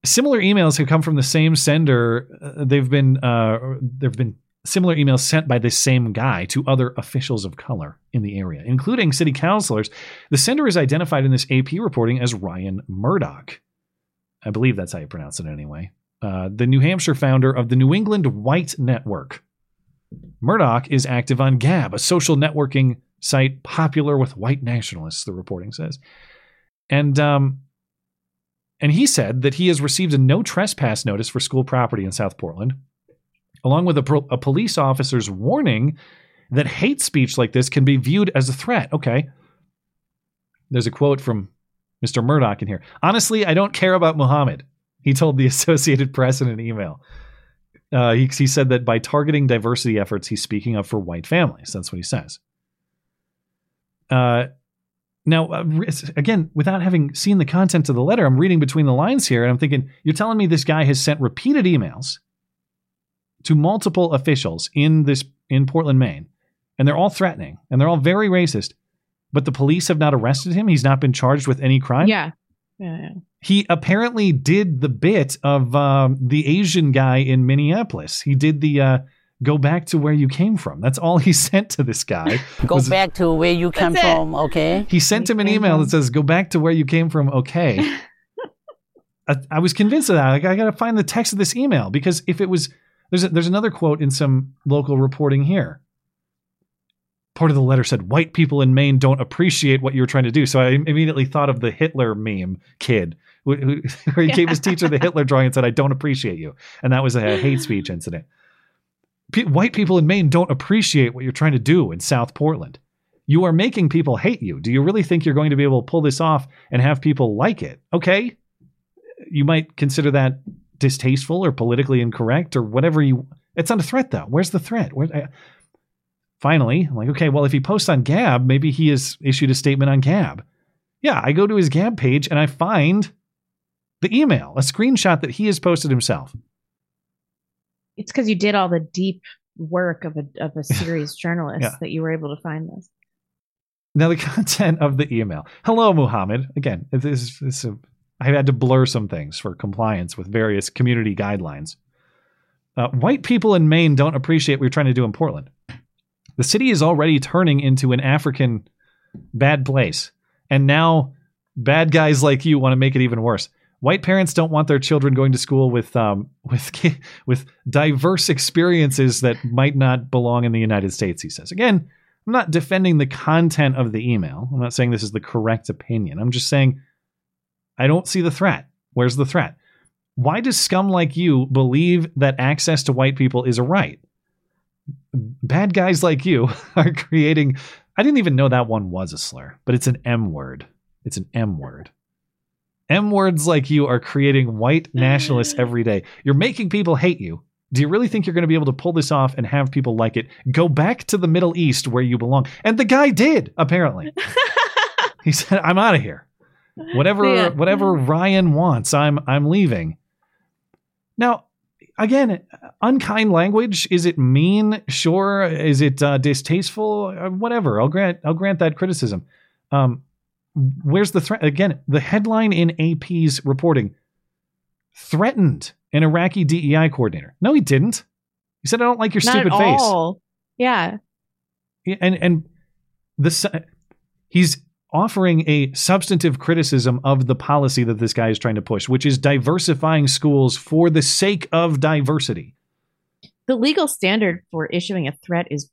S1: Similar emails have come from the same sender. Uh, they've been uh, there've been similar emails sent by this same guy to other officials of color in the area, including city councilors. The sender is identified in this AP reporting as Ryan Murdough. I believe that's how you pronounce it anyway. Uh, the New Hampshire founder of the New England White Network. Murdough is active on Gab, a social networking site popular with white nationalists, the reporting says. And um, and he said that he has received a no trespass notice for school property in South Portland, along with a, pro- a police officer's warning that hate speech like this can be viewed as a threat. Okay. There's a quote from Mr. Murdough in here. Honestly, I don't care about Muhammad, he told the <laughs> Associated Press in an email. Uh, he, he said that by targeting diversity efforts, he's speaking up for white families. That's what he says. Uh, now, uh, again, without having seen the content of the letter, I'm reading between the lines here, and I'm thinking, you're telling me this guy has sent repeated emails to multiple officials in this in Portland, Maine, and they're all threatening and they're all very racist, but the police have not arrested him. He's not been charged with any crime.
S13: Yeah. Yeah. yeah.
S1: He apparently did the bit of um, the Asian guy in Minneapolis. He did the uh, go back to where you came from. That's all he <laughs> sent to this guy.
S39: Go
S1: was-
S39: back to where you
S13: came
S39: from, okay?
S1: He sent him an email that says, "Go back to where you came from." Okay. <laughs> I, I was convinced of that. Like, I got to find the text of this email because if it was, there's a, there's another quote in some local reporting here. Part of the letter said, "White people in Maine don't appreciate what you're trying to do." So I immediately thought of the Hitler meme kid, who, who, <laughs> where he gave his teacher the Hitler drawing and said, "I don't appreciate you," and that was a hate speech incident. Pe- white people in Maine don't appreciate what you're trying to do in South Portland. You are making people hate you. Do you really think you're going to be able to pull this off and have people like it? Okay. You might consider that distasteful or politically incorrect or whatever you. It's not a threat, though. Where's the threat? Where, I, finally, I'm like, okay, well, if he posts on Gab, maybe he has issued a statement on Gab. Yeah, I go to his Gab page and I find the email, a screenshot that he has posted himself.
S13: It's because you did all the deep work of a of a <laughs> serious journalist
S1: Yeah.
S13: that you were able to find this.
S1: Now, the <laughs> content of the email. Hello, Muhammad. Again, this is, a I had to blur some things for compliance with various community guidelines. Uh, white people in Maine don't appreciate what we're trying to do in Portland. The city is already turning into an African bad place. And now bad guys like you want to make it even worse. White parents don't want their children going to school with um, <laughs> with with diverse experiences that might not belong in the United States. He says again. I'm not defending the content of the email. I'm not saying this is the correct opinion. I'm just saying I don't see the threat. Where's the threat? Why does scum like you believe that access to white people is a right? Bad guys like you <laughs> are creating. I didn't even know that one was a slur, but it's an M word. It's an M word. M words like you are creating white nationalists mm. every day. You're making people hate you. Do you really think you're going to be able to pull this off and have people like it? Go back to the Middle East where you belong. And the guy did, apparently. <laughs> he said, I'm out of here. Whatever
S13: Yeah.
S1: whatever mm. Ryan wants, I'm I'm leaving. Now, again, unkind language, is it mean? Sure. Is it uh, distasteful? Uh, whatever. I'll grant I'll grant that criticism. Um where's the threat? Again, the headline in AP's reporting threatened an Iraqi DEI coordinator. No, he didn't. He said, "I don't like your
S13: Not
S1: stupid
S13: at
S1: face."
S13: all. Yeah.
S1: And and the he's offering a substantive criticism of the policy that this guy is trying to push, which is diversifying schools for the sake of diversity.
S13: The legal standard for issuing a threat is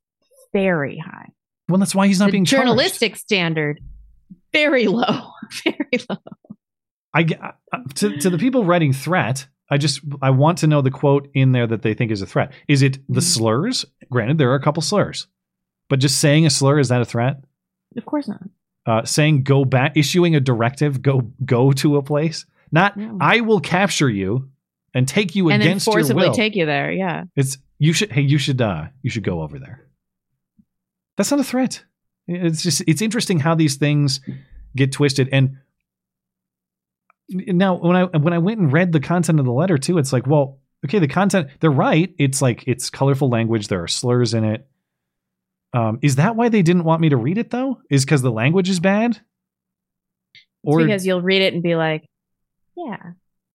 S13: very high.
S1: Well, that's why he's not
S13: the
S1: being charged.
S13: journalistic standard very low. <laughs> very low.
S1: I g- uh, to to the people writing threat. I just I want to know the quote in there that they think is a threat. Is it the slurs? Granted, there are a couple slurs, but just saying a slur is that a threat?
S13: Of course not.
S1: Uh, saying go back, issuing a directive, go go to a place. Not I will capture you and take you
S13: and
S1: against your
S13: forcibly
S1: will.
S13: take you there. Yeah.
S1: it's you should hey you should uh you should go over there. That's not a threat. It's just it's interesting how these things get twisted and now when I when I went and read the content of the letter too, it's like, well, okay, the content they're right. It's like it's colorful language. There are slurs in it. Um, is that why they didn't want me to read it though? Is because the language is bad?
S13: Or it's because you'll read it and be like, yeah.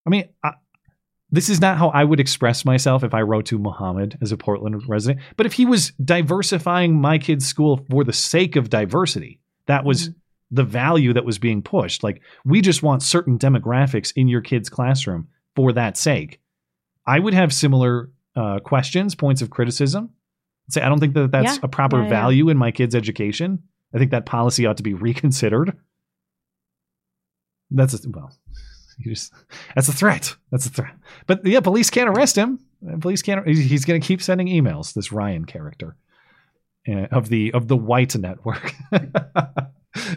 S1: I mean, I, this is not how I would express myself if I wrote to Muhammad as a Portland resident. But if he was diversifying my kid's school for the sake of diversity, that was the value that was being pushed. Like, we just want certain demographics in your kid's classroom for that sake. I would have similar uh, questions, points of criticism. Say, I don't think that that's
S13: Yeah.
S1: a proper
S13: Yeah, yeah.
S1: value in my kid's education. I think that policy ought to be <laughs> reconsidered. That's a, well, <laughs> you just that's a threat. That's a threat. But yeah, police can't arrest him. Police can't. He's going to keep sending emails. This Ryan character uh, of the of the white network. <laughs>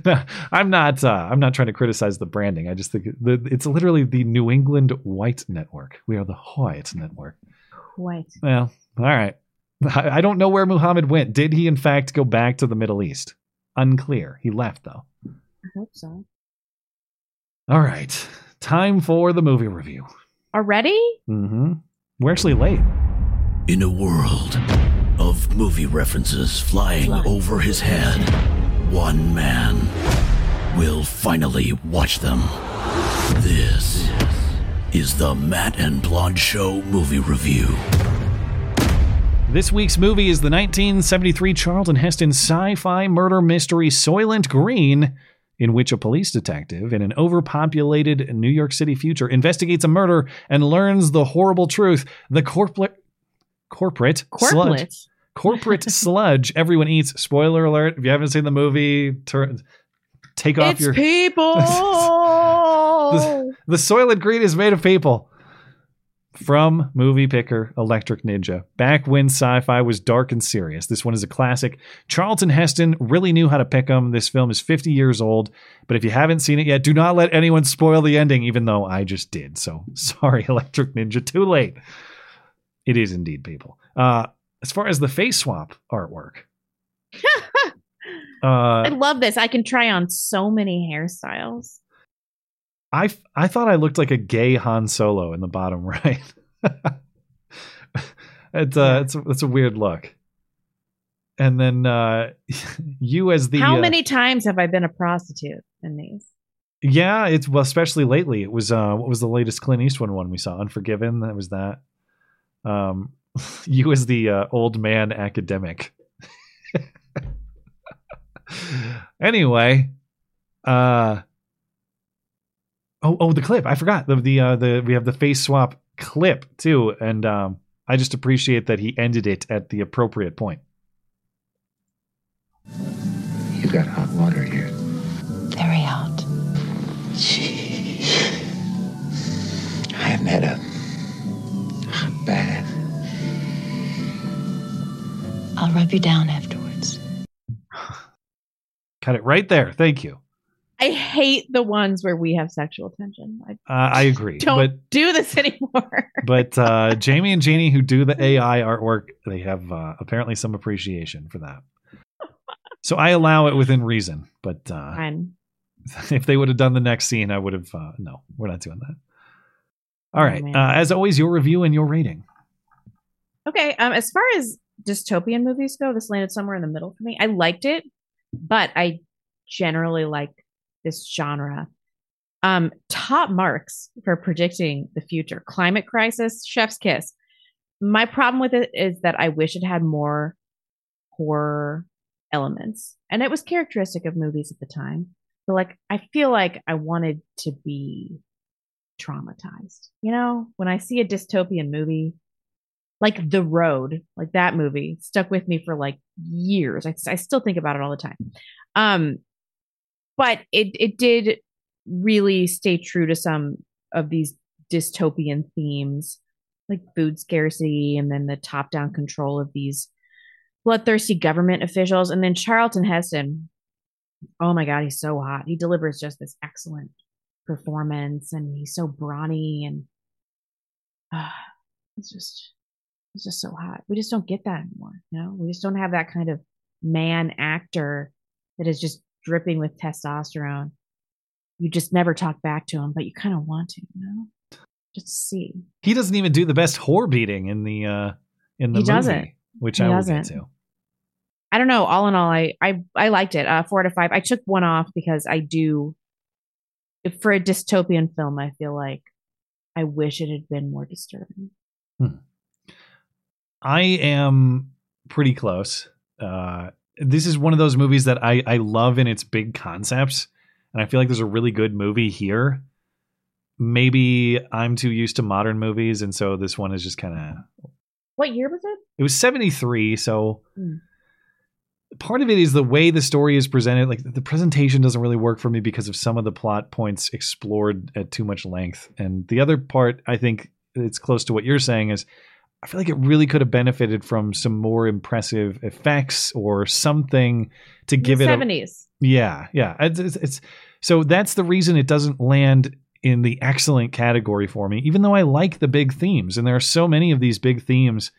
S1: No, I'm not. Uh, I'm not trying to criticize the branding. I just think the, it's literally the New England White Network. We are the White Network.
S13: White.
S1: Well, all right. I, I don't know where Muhammad went. Did he in fact go back to the Middle East? Unclear. He left though.
S13: I hope so.
S1: All right. Time for the movie review.
S13: Already?
S1: Mm-hmm. We're actually late.
S39: In a world of movie references flying over his head, one man will finally watch them. This is the Matt and Blonde Show movie review.
S1: This week's movie is the 1973 Charlton Heston sci-fi murder mystery Soylent Green, in which a police detective in an overpopulated New York City future investigates a murder and learns the horrible truth. The corporate corporate sludge
S13: Corporate?
S1: corporate <laughs> sludge everyone eats. Spoiler alert, if you haven't seen the movie, turn take off
S13: It's
S1: your <laughs>
S13: people.
S1: the, the Soylent Green is made of people. From movie picker Electric Ninja. Back when sci fi was dark and serious. This one is a classic. Charlton Heston really knew how to pick them. This film is 50 years old, but if you haven't seen it yet, do not let anyone spoil the ending, even though I just did. So <laughs> sorry, Electric Ninja, too late. It is indeed people. Uh, as far as the face swap artwork, <laughs>
S13: I
S1: uh,
S13: love this. I can try on so many hairstyles.
S1: I I thought I looked like a gay Han Solo in the bottom <laughs> right. it's uh, it's a, it's a weird look. And then uh, <laughs> you as the
S13: How
S1: uh,
S13: many times have I been a prostitute in these?
S1: Yeah, it's well, especially lately. It was uh, what was the latest Clint Eastwood one we saw? Unforgiven. That was that. Um, <laughs> you as the uh, old man academic. anyway, uh, oh oh the clip I forgot the the uh, the we have the face swap clip too, and um, I just appreciate that he ended it at the appropriate point.
S40: You got hot water here.
S41: Very hot.
S40: I haven't had a hot bath.
S41: I'll rub you down afterwards. <sighs>
S1: Cut it right there. Thank you.
S13: I hate the ones where we have sexual tension. I
S1: Uh, I agree,
S13: don't
S1: but
S13: do this <laughs> anymore.
S1: but uh, Jamie and Janie, who do the AI artwork, they have uh, apparently some appreciation for that. So I allow it within reason. But uh, <laughs> if they would have done the next scene, I would have. Uh, no, we're not doing that. All
S13: Oh,
S1: right. Uh, as always, your review and your rating.
S13: Okay. Um, as far as dystopian movies go, this landed somewhere in the middle for me. I liked it, but I generally like this genre. Um, top marks for predicting the future. Climate crisis, chef's kiss. My problem with it is that I wish it had more horror elements. And it was characteristic of movies at the time. But like I feel like I wanted to be traumatized. You know, when I see a dystopian movie, like The Road, like that movie stuck with me for like years. I, I still think about it all the time. Um, but it it did really stay true to some of these dystopian themes, like food scarcity and then the top down control of these bloodthirsty government officials. And then Charlton Heston, oh my God, he's so hot. He delivers just this excellent performance and he's so brawny and <sighs> uh, it's just it's just so hot. We just don't get that anymore. You know, we just don't have that kind of man actor that is just dripping with testosterone. You just never talk back to him, but you kind of want to, you know, just see.
S1: He doesn't even do the best whore beating in the uh, in the
S13: He
S1: movie,
S13: doesn't.
S1: which
S13: He
S1: I will
S13: doesn't.
S1: get to.
S13: I don't know. All in all, I I I liked it. Uh, four out of five. I took one off because I do. If for a dystopian film, I feel like I wish it had been more disturbing.
S1: I am pretty close. Uh, this is one of those movies that I, I love in its big concepts, and I feel like there's a really good movie here. Maybe I'm too used to modern movies, and so this one is just kind of.
S13: What year was it?
S1: It was 73, so
S13: Hmm.
S1: part of it is the way the story is presented. Like the presentation doesn't really work for me because of some of the plot points explored at too much length. And the other part, I think it's close to what you're saying is I feel like it really could have benefited from some more impressive effects or something to give it a,
S13: seventies.
S1: yeah, yeah. It's, it's, it's so that's the reason it doesn't land in the excellent category for me, even though I like the big themes, and there are so many of these big themes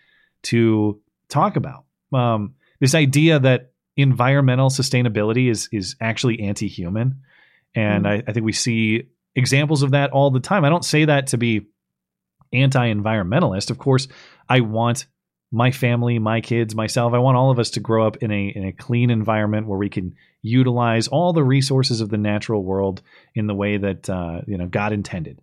S1: to talk about. Um, this idea that environmental sustainability is is actually anti-human, and I, I think we see examples of that all the time. I don't say that to be anti-environmentalist. Of course, I want my family, my kids, myself, I want all of us to grow up in a in a clean environment where we can utilize all the resources of the natural world in the way that uh, you know God intended.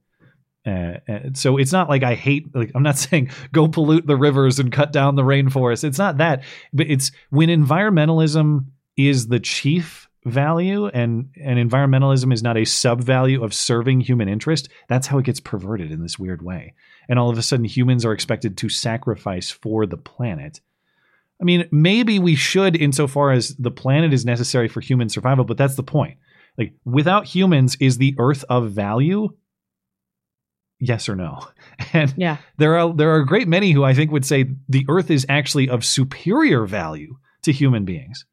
S1: Uh, so it's not like I hate. Like I'm not <laughs> saying go pollute the rivers and cut down the rainforest. It's not that, but it's when environmentalism is the chief value and and environmentalism is not a sub value of serving human interest. That's how it gets perverted in this weird way. And all of a sudden, humans are expected to sacrifice for the planet. I mean, maybe we should, insofar as the planet is necessary for human survival, but that's the point. Like, without humans, is the Earth of value? Yes or no? <laughs> And
S13: yeah.
S1: there are there are a great many who I think would say the Earth is actually of superior value to human beings,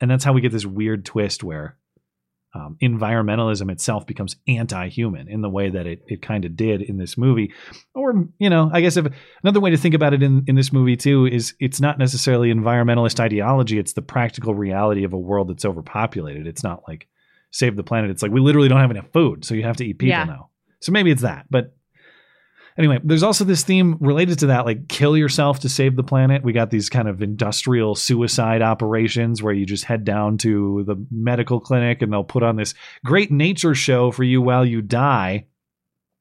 S1: and that's how we get this weird twist where um, environmentalism itself becomes anti-human in the way that it, it kind of did in this movie. Or you know i guess if another way to think about it in, in this movie too is it's not necessarily environmentalist ideology it's the practical reality of a world that's overpopulated. It's not like save the planet it's like we literally don't have enough food so you have to eat people
S13: Yeah.
S1: now. So maybe it's that but Anyway, there's also this theme related to that, like kill yourself to save the planet. We got these kind of industrial suicide operations where you just head down to the medical clinic and they'll put on this great nature show for you while you die.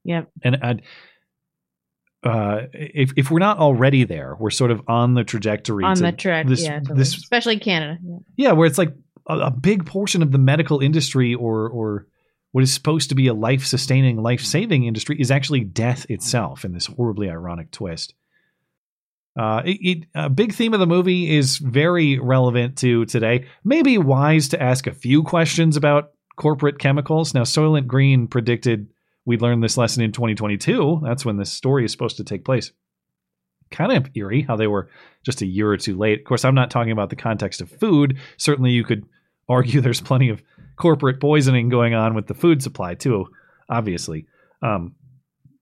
S13: Yep.
S1: And uh, uh, if if we're not already there, we're sort of on the trajectory.
S13: On
S1: to
S13: the track,
S1: This,
S13: yeah, totally.
S1: this
S13: especially Canada. Yeah.
S1: yeah, where it's like a, a big portion of the medical industry or or what is supposed to be a life sustaining, life saving industry is actually death itself in this horribly ironic twist. Uh, it, it, a big theme of the movie is very relevant to today. Maybe wise to ask a few questions about corporate chemicals. Now, Soylent Green predicted we'd learn this lesson in 2022. That's when this story is supposed to take place. Kind of eerie how they were just a year or two late. Of course, I'm not talking about the context of food. Certainly, you could argue <laughs> there's plenty of corporate poisoning going on with the food supply too, obviously. Um,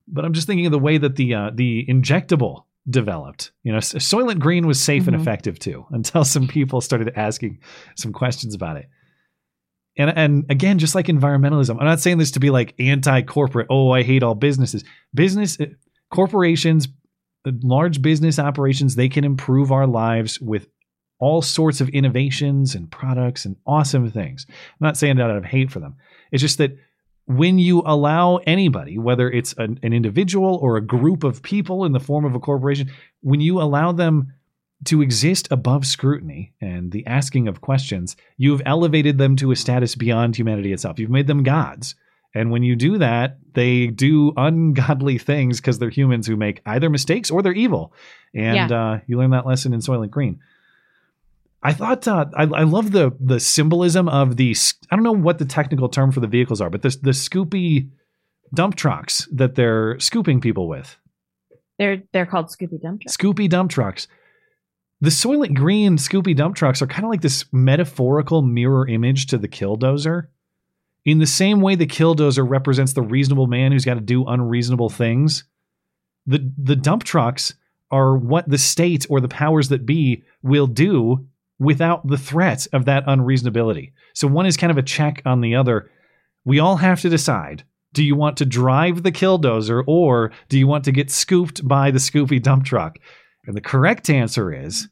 S1: but I'm just thinking of the way that the uh, the injectable developed. You know, Soylent Green was safe and
S42: Mhm.
S1: effective too, until some people started asking some questions about it. And and again, just like environmentalism, I'm not saying this to be like anti-corporate. Oh, I hate all businesses. Business uh, corporations, uh, large business operations, they can improve our lives with all sorts of innovations and products and awesome things. I'm not saying that out of hate for them. It's just that when you allow anybody, whether it's an, an individual or a group of people in the form of a corporation, when you allow them to exist above scrutiny and the asking of questions, you've elevated them to a status beyond humanity itself. You've made them gods. And when you do that, they do ungodly things because they're humans who make either mistakes or they're evil. And
S13: Yeah.
S1: uh, you learn that lesson in Soylent Green. I thought uh, I, I love the the symbolism of the I don't know what the technical term for the vehicles are, but the the scoopy dump trucks that they're scooping people with.
S13: They're they're called Scoopy Dump Trucks.
S1: Scoopy dump trucks. The Soylent Green Scoopy dump trucks are kind of like this metaphorical mirror image to the killdozer. In the same way the killdozer represents the reasonable man who's got to do unreasonable things, the the dump trucks are what the state or the powers that be will do without the threat of that unreasonability. So one is kind of a check on the other. We all have to decide do you want to drive the killdozer or do you want to get scooped by the Scoopy dump truck? And the correct answer is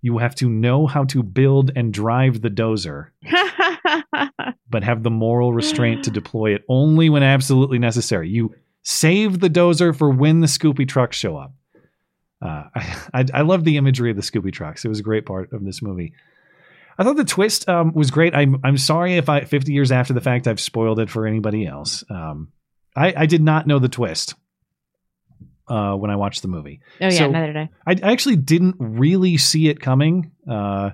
S1: you have to know how to build and drive the dozer, <laughs> but have the moral restraint to deploy it only when absolutely necessary. You save the dozer for when the Scoopy trucks show up. Uh, I, <laughs> I, I love the imagery of the Scooby trucks. It was a great part of this movie. I thought the twist um, was great. I'm I'm sorry if I 50 years after the fact I've spoiled it for anybody else. Um, I, I did not know the twist uh, when I watched the movie.
S13: Oh yeah,
S1: So
S13: neither did I.
S1: I actually didn't really see it coming. Uh,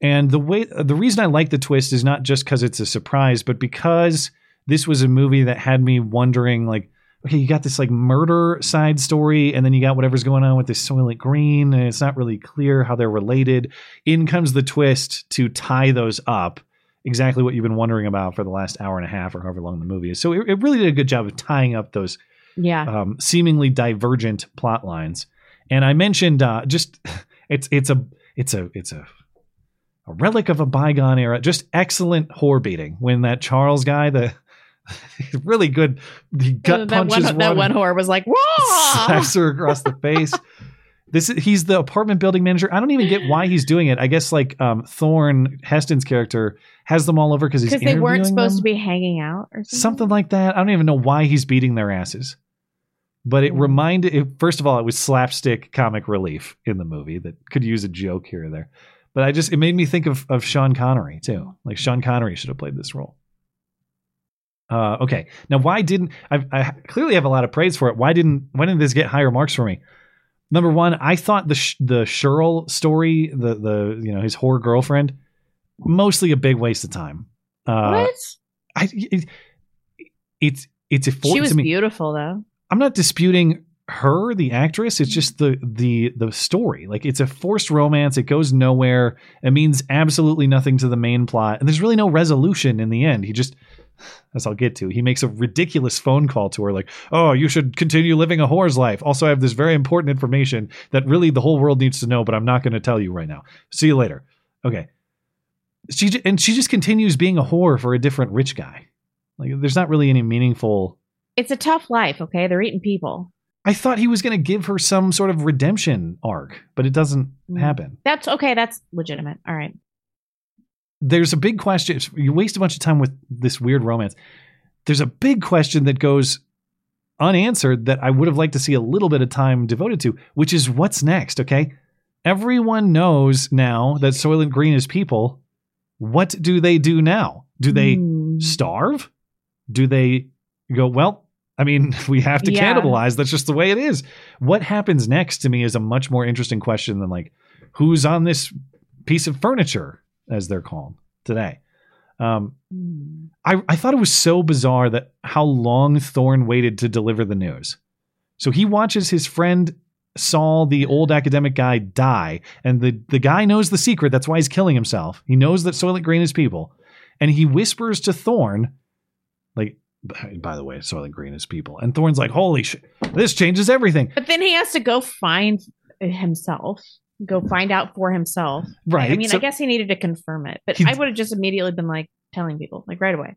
S1: and the way the reason I like the twist is not just because it's a surprise, but because this was a movie that had me wondering, like, okay, you got this like murder side story, and then you got whatever's going on with this Soylent Green, and it's not really clear how they're related. In comes the twist to tie those up. Exactly what you've been wondering about for the last hour and a half, or however long the movie is. So it, it really did a good job of tying up those
S13: Yeah.
S1: um, seemingly divergent plot lines. And I mentioned uh, just <laughs> it's it's a it's a it's a a relic of a bygone era. Just excellent whore beating when that Charles guy, the <laughs> really good, the gut
S13: that
S1: punches
S13: one, that one whore was like, "Whoa!"
S1: slaps her across the face. <laughs> This is, he's the apartment building manager. I don't even get why he's doing it. I guess like um, Thorne Heston's character has them all over because he's
S13: because they weren't supposed
S1: them
S13: to be hanging out or something.
S1: something like that. I don't even know why he's beating their asses. But it reminded it, first of all, it was slapstick comic relief in the movie that could use a joke here or there. But I just it made me think of of Sean Connery too. Like Sean Connery should have played this role. Uh, okay, now why didn't I, I clearly have a lot of praise for it? Why didn't why didn't this get higher marks for me? Number one, I thought the Sh- the Sherl story, the the you know his whore girlfriend, mostly a big waste of time. Uh,
S13: what?
S1: I it, it's it's a for,
S13: She was beautiful though.
S1: I'm not disputing her, the actress. It's just the the the story. Like it's a forced romance. It goes nowhere. It means absolutely nothing to the main plot, and there's really no resolution in the end. He just, as I'll get to, he makes a ridiculous phone call to her, like, "Oh, you should continue living a whore's life." Also, I have this very important information that really the whole world needs to know, but I'm not going to tell you right now. See you later. Okay. She and she just continues being a whore for a different rich guy. Like, there's not really any meaningful
S13: It's a tough life, okay? They're eating people.
S1: I thought he was going to give her some sort of redemption arc, but it doesn't
S13: Mm.
S1: happen.
S13: That's okay. That's legitimate. All right.
S1: There's a big question. You waste a bunch of time with this weird romance. There's a big question that goes unanswered that I would have liked to see a little bit of time devoted to, which is what's next, okay? Everyone knows now that Soylent Green is people. What do they do now? Do they
S13: Hmm.
S1: starve? Do they go, well, I mean, <laughs> we have to
S13: Yeah.
S1: cannibalize. That's just the way it is. What happens next to me is a much more interesting question than like who's on this piece of furniture, as they're called today. Um, I, I thought it was so bizarre that how long Thorn waited to deliver the news. So he watches his friend Sol, the old academic guy, die, and the, the guy knows the secret. That's why he's killing himself. He knows that Soylent Green is people, and he whispers to Thorn, like, by the way, Soylent Green is people. And Thorn's like, holy shit, this changes everything.
S13: But then he has to go find himself, go find out for himself.
S1: Right,
S13: I mean,
S1: so-
S13: I guess he needed to confirm it, but
S1: He-
S13: I would have just immediately been like telling people, like right away.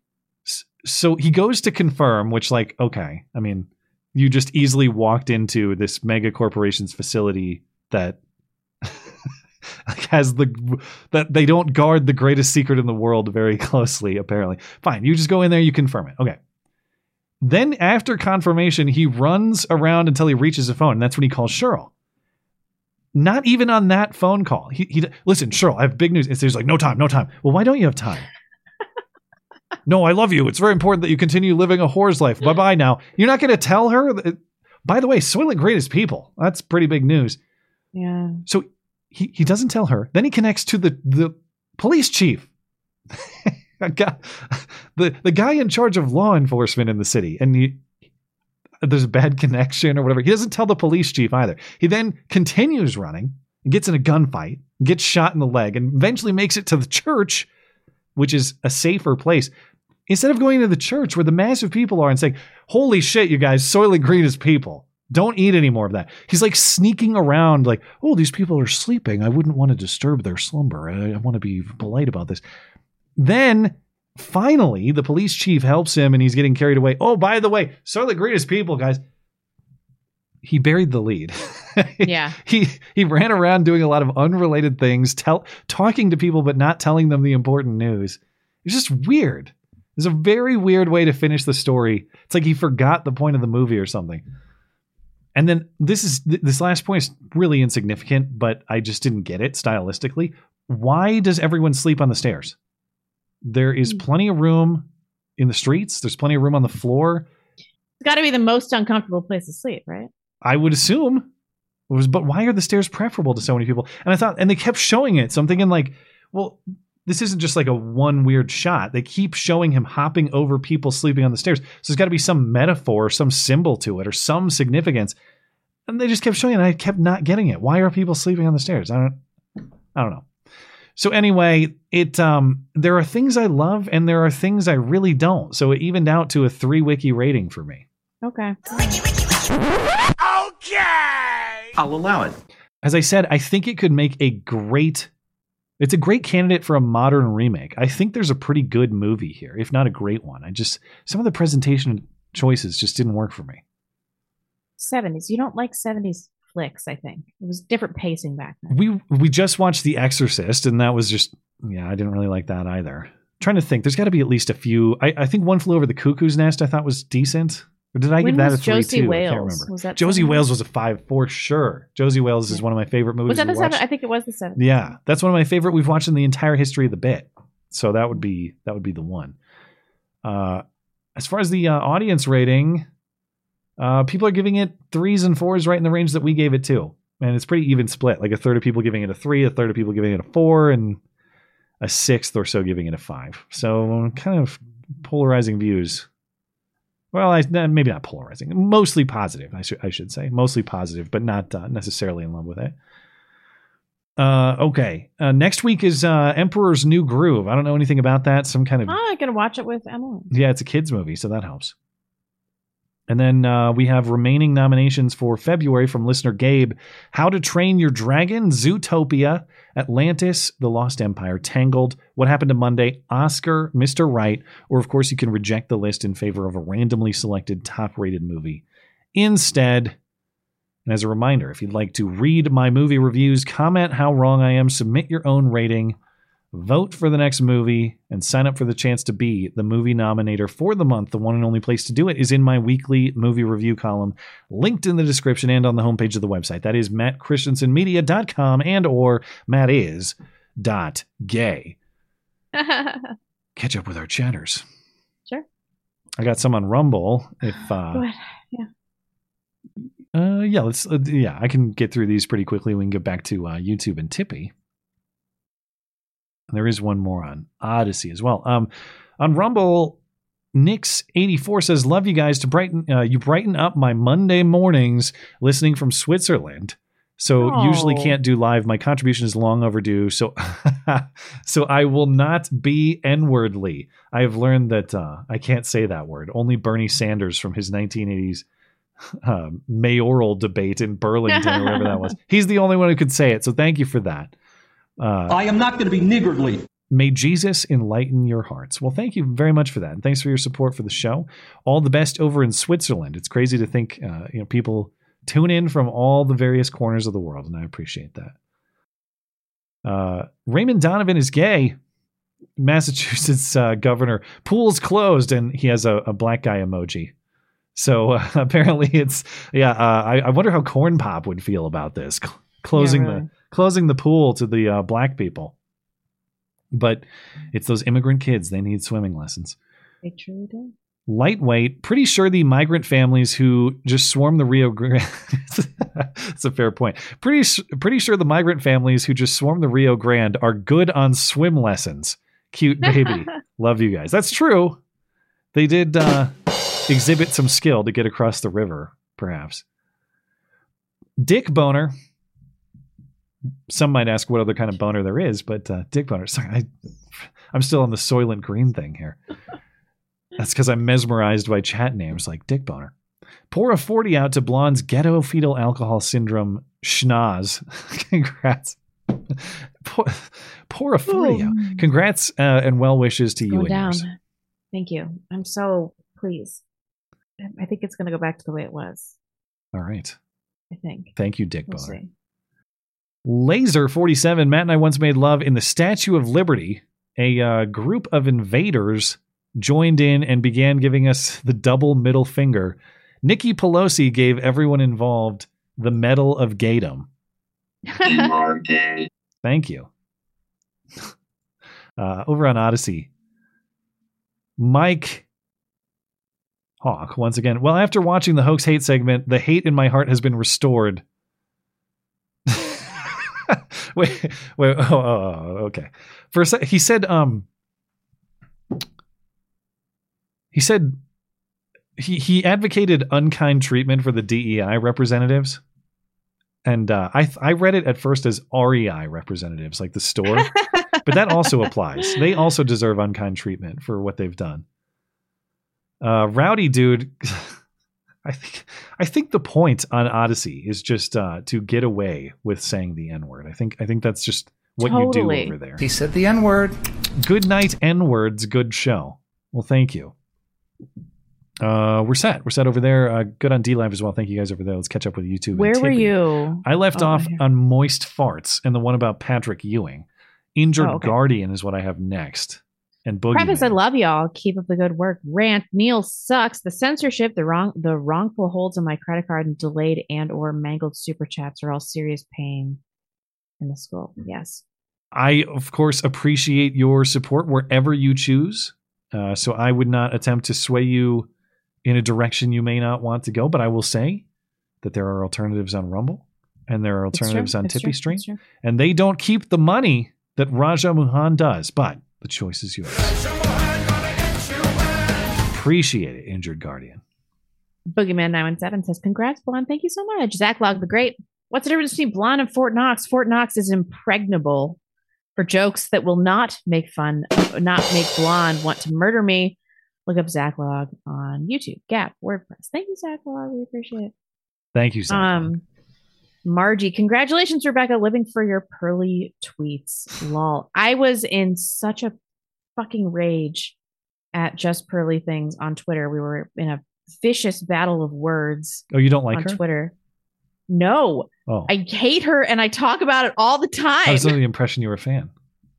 S1: so he goes to confirm, which, like, okay, I mean, you just easily walked into this mega corporation's facility that <laughs> like, has the that they don't guard the greatest secret in the world very <laughs> closely. Apparently, fine. You just go in there, you confirm it. Okay. Then after confirmation, he runs around until he reaches a phone, and that's when he calls Cheryl. Not even on that phone call. He, he listen, Cheryl, I have big news. It's he's like, no time, no time. Well, why don't you have time? <laughs> no, I love you. It's very important that you continue living a whore's life. Bye bye now. You're not going to tell her. That, by the way, Soylent Green is people. That's pretty big news.
S13: Yeah.
S1: So he, he doesn't tell her. Then he connects to the, the police chief. <laughs> Guy- <laughs> the, the guy in charge of law enforcement in the city. And he, there's a bad connection or whatever. He doesn't tell the police chief either. He then continues running gets in a gunfight, gets shot in the leg, and eventually makes it to the church, which is a safer place. Instead of going to the church where the massive people are and saying, Holy shit, you guys, Soylent Green is people. Don't eat any more of that. He's like sneaking around, like, oh, these people are sleeping. I wouldn't want to disturb their slumber. I, I want to be polite about this. Then finally, the police chief helps him and he's getting carried away. Oh, by the way, Soylent the greatest people, guys. He buried the lead. <laughs>
S13: Yeah.
S1: he he ran around doing a lot of unrelated things, tell talking to people but not telling them the important news. It's just weird. It's a very weird way to finish the story. It's like he forgot the point of the movie or something. And then this is th- this last point is really insignificant, but I just didn't get it stylistically. Why does everyone sleep on the stairs? There is mm. plenty of room in the streets. There's plenty of room on the floor.
S13: It's got to be the most uncomfortable place to sleep, right?
S1: I would assume. It was, but why are the stairs preferable to so many people? And I thought, and they kept showing it. So I'm thinking, like, well, this isn't just like a one weird shot. They keep showing him hopping over people sleeping on the stairs. So there's got to be some metaphor, or some symbol to it, or some significance. And they just kept showing it. And I kept not getting it. Why are people sleeping on the stairs? I don't, I don't know. So anyway, it um, there are things I love and there are things I really don't. So it evened out to a three wiki rating for me.
S13: Okay. Okay.
S42: I'll allow it.
S1: As I said, I think it could make a great it's a great candidate for a modern remake. I think there's a pretty good movie here, if not a great one. I just some of the presentation choices just didn't work for me.
S13: 70s. You don't like 70s flicks, I think. It was different pacing back then.
S1: We we just watched The Exorcist, and that was just yeah, I didn't really like that either. trying to think, there's got to be at least a few. I, I think One Flew Over the Cuckoo's Nest I thought was decent. Or did I
S13: When
S1: give that a three
S13: Josey
S1: too? I
S13: Wales?
S1: can't remember.
S13: Was that
S1: Josey
S13: seven?
S1: Wales was a five for sure. Josey Wales is one of my favorite movies.
S13: Was that the seven? I think it was the seven.
S1: Yeah, that's one of my favorite we've watched in the entire history of the bit. So that would be that would be the one. Uh, as far as the uh, audience rating, uh, people are giving it threes and fours, right in the range that we gave it to, and it's pretty even split. Like a third of people giving it a three, a third of people giving it a four, and a sixth or so giving it a five. So kind of polarizing views. Well, I, maybe not polarizing. Mostly positive, I should I should say. Mostly positive, but not uh, necessarily in love with it. Uh, okay. Uh, next week is uh, Emperor's New Groove. I don't know anything about that. Some kind of
S13: Oh, I'm gonna watch it with Emily.
S1: yeah, it's a kids movie, so that helps. And then uh, we have remaining nominations for February from listener Gabe How to Train Your Dragon, Zootopia, Atlantis, The Lost Empire, Tangled, What Happened to Monday, Oscar, Mr. Right, or of course, you can reject the list in favor of a randomly selected top rated movie. Instead, and as a reminder, if you'd like to read my movie reviews, comment how wrong I am, submit your own rating, vote for the next movie, and sign up for the chance to be the movie nominator for the month, the one and only place to do it is in my weekly movie review column, linked in the description and on the homepage of the website. That is mattchristiansenmedia.com and or mattis dot gay. <laughs> Catch up with our chatters.
S13: Sure.
S1: I got some on Rumble. If uh,
S13: Yeah.
S1: uh, yeah, let's. Uh, yeah, I can get through these pretty quickly. We can get back to uh, YouTube and Tippy. And there is one more on Odysee as well. Um, on Rumble, Nix84 says, Love you guys to brighten, uh, you brighten up my Monday mornings listening from Switzerland. So usually can't do live. My contribution is long overdue. So, <laughs> so I will not be N-wordly. I have learned that uh, I can't say that word. Only Bernie Sanders from his 1980s uh, mayoral debate in Burlington or wherever that was. <laughs> He's the only one who could say it. So thank you for that. Uh,
S43: I am not going to be niggardly.
S1: May Jesus enlighten your hearts. Well, thank you very much for that, and thanks for your support for the show. All the best over in Switzerland. It's crazy to think, uh, you know, people tune in from all the various corners of the world, and I appreciate that. Uh, Raymond Donovan is gay. Massachusetts uh, governor. Pool's closed, and he has a, a black guy emoji. So uh, <laughs> apparently, it's yeah. Uh, I, I wonder how Corn Pop would feel about this cl- closing
S13: really.
S1: the closing the pool to the uh, black people. But it's those immigrant kids; they need swimming lessons.
S13: They truly do.
S1: Lightweight, pretty sure the migrant families who just swarm the Rio Grande. <laughs> That's a fair point. Pretty pretty sure the migrant families who just swarm the Rio Grande are good on swim lessons. Cute baby, <laughs> love you guys. That's true. They did uh, exhibit some skill to get across the river, perhaps. Dick Boner. Some might ask what other kind of boner there is, but uh, Dick Boner. Sorry, I, I'm still on the Soylent Green thing here. That's because I'm mesmerized by chat names like Dick Boner. Pour a 40 out to Blonde's ghetto fetal alcohol syndrome schnoz. <laughs> Congrats. pour, pour a 40 out. Congrats uh, and well wishes to you and
S13: down.
S1: yours.
S13: Thank you. I'm so pleased. I think it's going to go back to the way it was.
S1: All right.
S13: I think.
S1: Thank you, Dick
S13: We'll
S1: Boner.
S13: see.
S1: Laser 47. Matt and I once made love in the Statue of Liberty. A uh, group of invaders joined in and began giving us the double middle finger. Nikki Pelosi gave everyone involved the Medal of Gaydom.
S34: You are gay.
S1: Thank you. <laughs> Uh, over on Odysee, Mike Hawk once again. Well, after watching the hoax hate segment, the hate in my heart has been restored. <laughs> wait, wait. Oh, oh, oh, okay. For a sec, he said, um, he said he he advocated unkind treatment for the DEI representatives, and uh, I I read it at first as REI representatives, like the store, <laughs> but that also applies. They also deserve unkind treatment for what they've done. Uh, rowdy dude. <laughs> I think I think the point on Odysee is just uh, to get away with saying the N word. I think I think that's just what you do over there.
S43: He said the N word.
S1: Good night, N words. Good show. Well, thank you. Uh, we're set. We're set over there. Uh, good on DLive as well. Thank you guys over there. Let's catch up with YouTube. and
S13: Where were you?
S1: I left
S13: Oh,
S1: off
S13: here.
S1: on moist farts and the one about Patrick Ewing. Injured
S13: Oh, okay.
S1: Guardian is what I have next. And Boogie.
S13: Preface, I love y'all. Keep up the good work. Rant. Neal sucks. The censorship, the wrong, the wrongful holds on my credit card, and delayed and or mangled super chats are all serious pain in the school. Yes.
S1: I, of course, appreciate your support wherever you choose. Uh, so I would not attempt to sway you in a direction you may not want to go. But I will say that there are alternatives on Rumble and there are alternatives on Tippy. Stream. And they don't keep the money that Raja Mohan does. But the choice is yours. Appreciate it, Injured Guardian.
S13: Boogeyman917 says, Congrats, Blonde. Thank you so much. Zach Log the Great. What's the difference between Blonde and Fort Knox? Fort Knox is impregnable for jokes that will not make fun, not make Blonde want to murder me Look up Zach Log on YouTube, Gab, WordPress. Thank you, Zach Log. We appreciate it.
S1: Thank you, Zach.
S13: Um, Margie, congratulations, Rebecca, living for your pearly tweets. Lol. I was in such a fucking rage at just pearly things on Twitter. We were in a vicious battle of words.
S1: Oh, you don't like her?
S13: on
S1: her?
S13: Twitter? No,
S1: Oh,
S13: I hate her, and I talk about it all the time.
S1: I was under the impression you were a fan.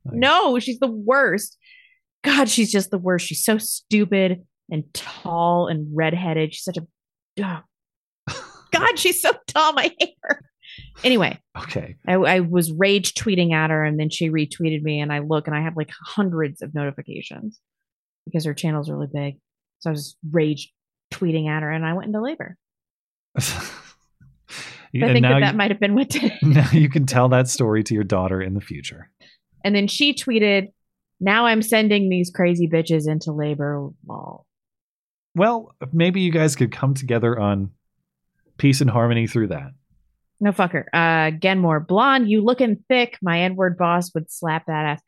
S13: No, she's the worst. God, she's just the worst. She's so stupid and tall and redheaded. She's such a. Ugh. <laughs> God, she's so dumb. I hate her. Anyway,
S1: Okay.
S13: I, I was rage tweeting at her, and then she retweeted me, and I look, and I have like hundreds of notifications because her channel's really big. So I was rage tweeting at her, and I went into labor. <laughs> I think that that might have been what did
S1: now you can tell that story to your daughter in the future.
S13: And then she tweeted, "Now I'm sending these crazy bitches into labor." Lol.
S1: Well, maybe you guys could come together on peace and harmony through that.
S13: No fucker. Uh, Genmore, blonde, you looking thick. My N-word boss would slap that ass.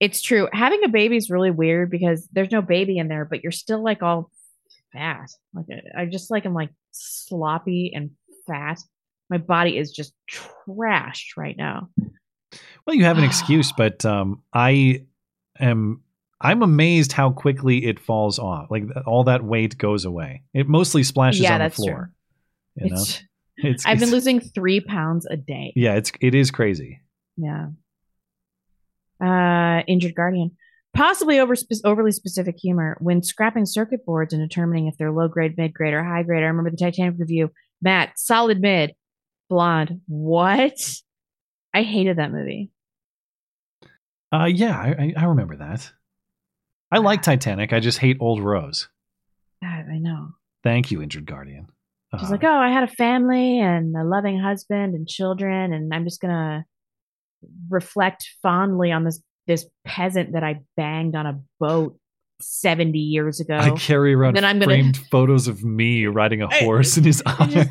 S13: It's true. Having a baby is really weird because there's no baby in there, but you're still like all fat. Like I just like I'm like sloppy and fat. My body is just trashed right now.
S1: Well, you have an <sighs> excuse, but um, I am I'm amazed how quickly it falls off. Like all that weight goes away. It mostly splashes
S13: Yeah,
S1: on the floor.
S13: true.
S1: You know?
S13: It's,
S1: It's,
S13: I've been losing three pounds a day.
S1: Yeah, it's it is crazy.
S13: Yeah. Uh, injured guardian. Possibly over spe- overly specific humor when scrapping circuit boards and determining if they're low grade, mid grade, or high grade. I remember the Titanic review. Matt, solid mid, blonde. What? I hated that movie.
S1: Uh, yeah, I, I I remember that. I like Titanic. I just hate Old Rose.
S13: God, I know.
S1: Thank you, Injured Guardian.
S13: She's
S1: Uh,
S13: like, oh, I had a family and a loving husband and children, and I'm just gonna reflect fondly on this this peasant that I banged on a boat seventy years ago.
S1: I carry around
S13: Then I'm gonna
S1: framed photos of me riding a horse in his <laughs> honor.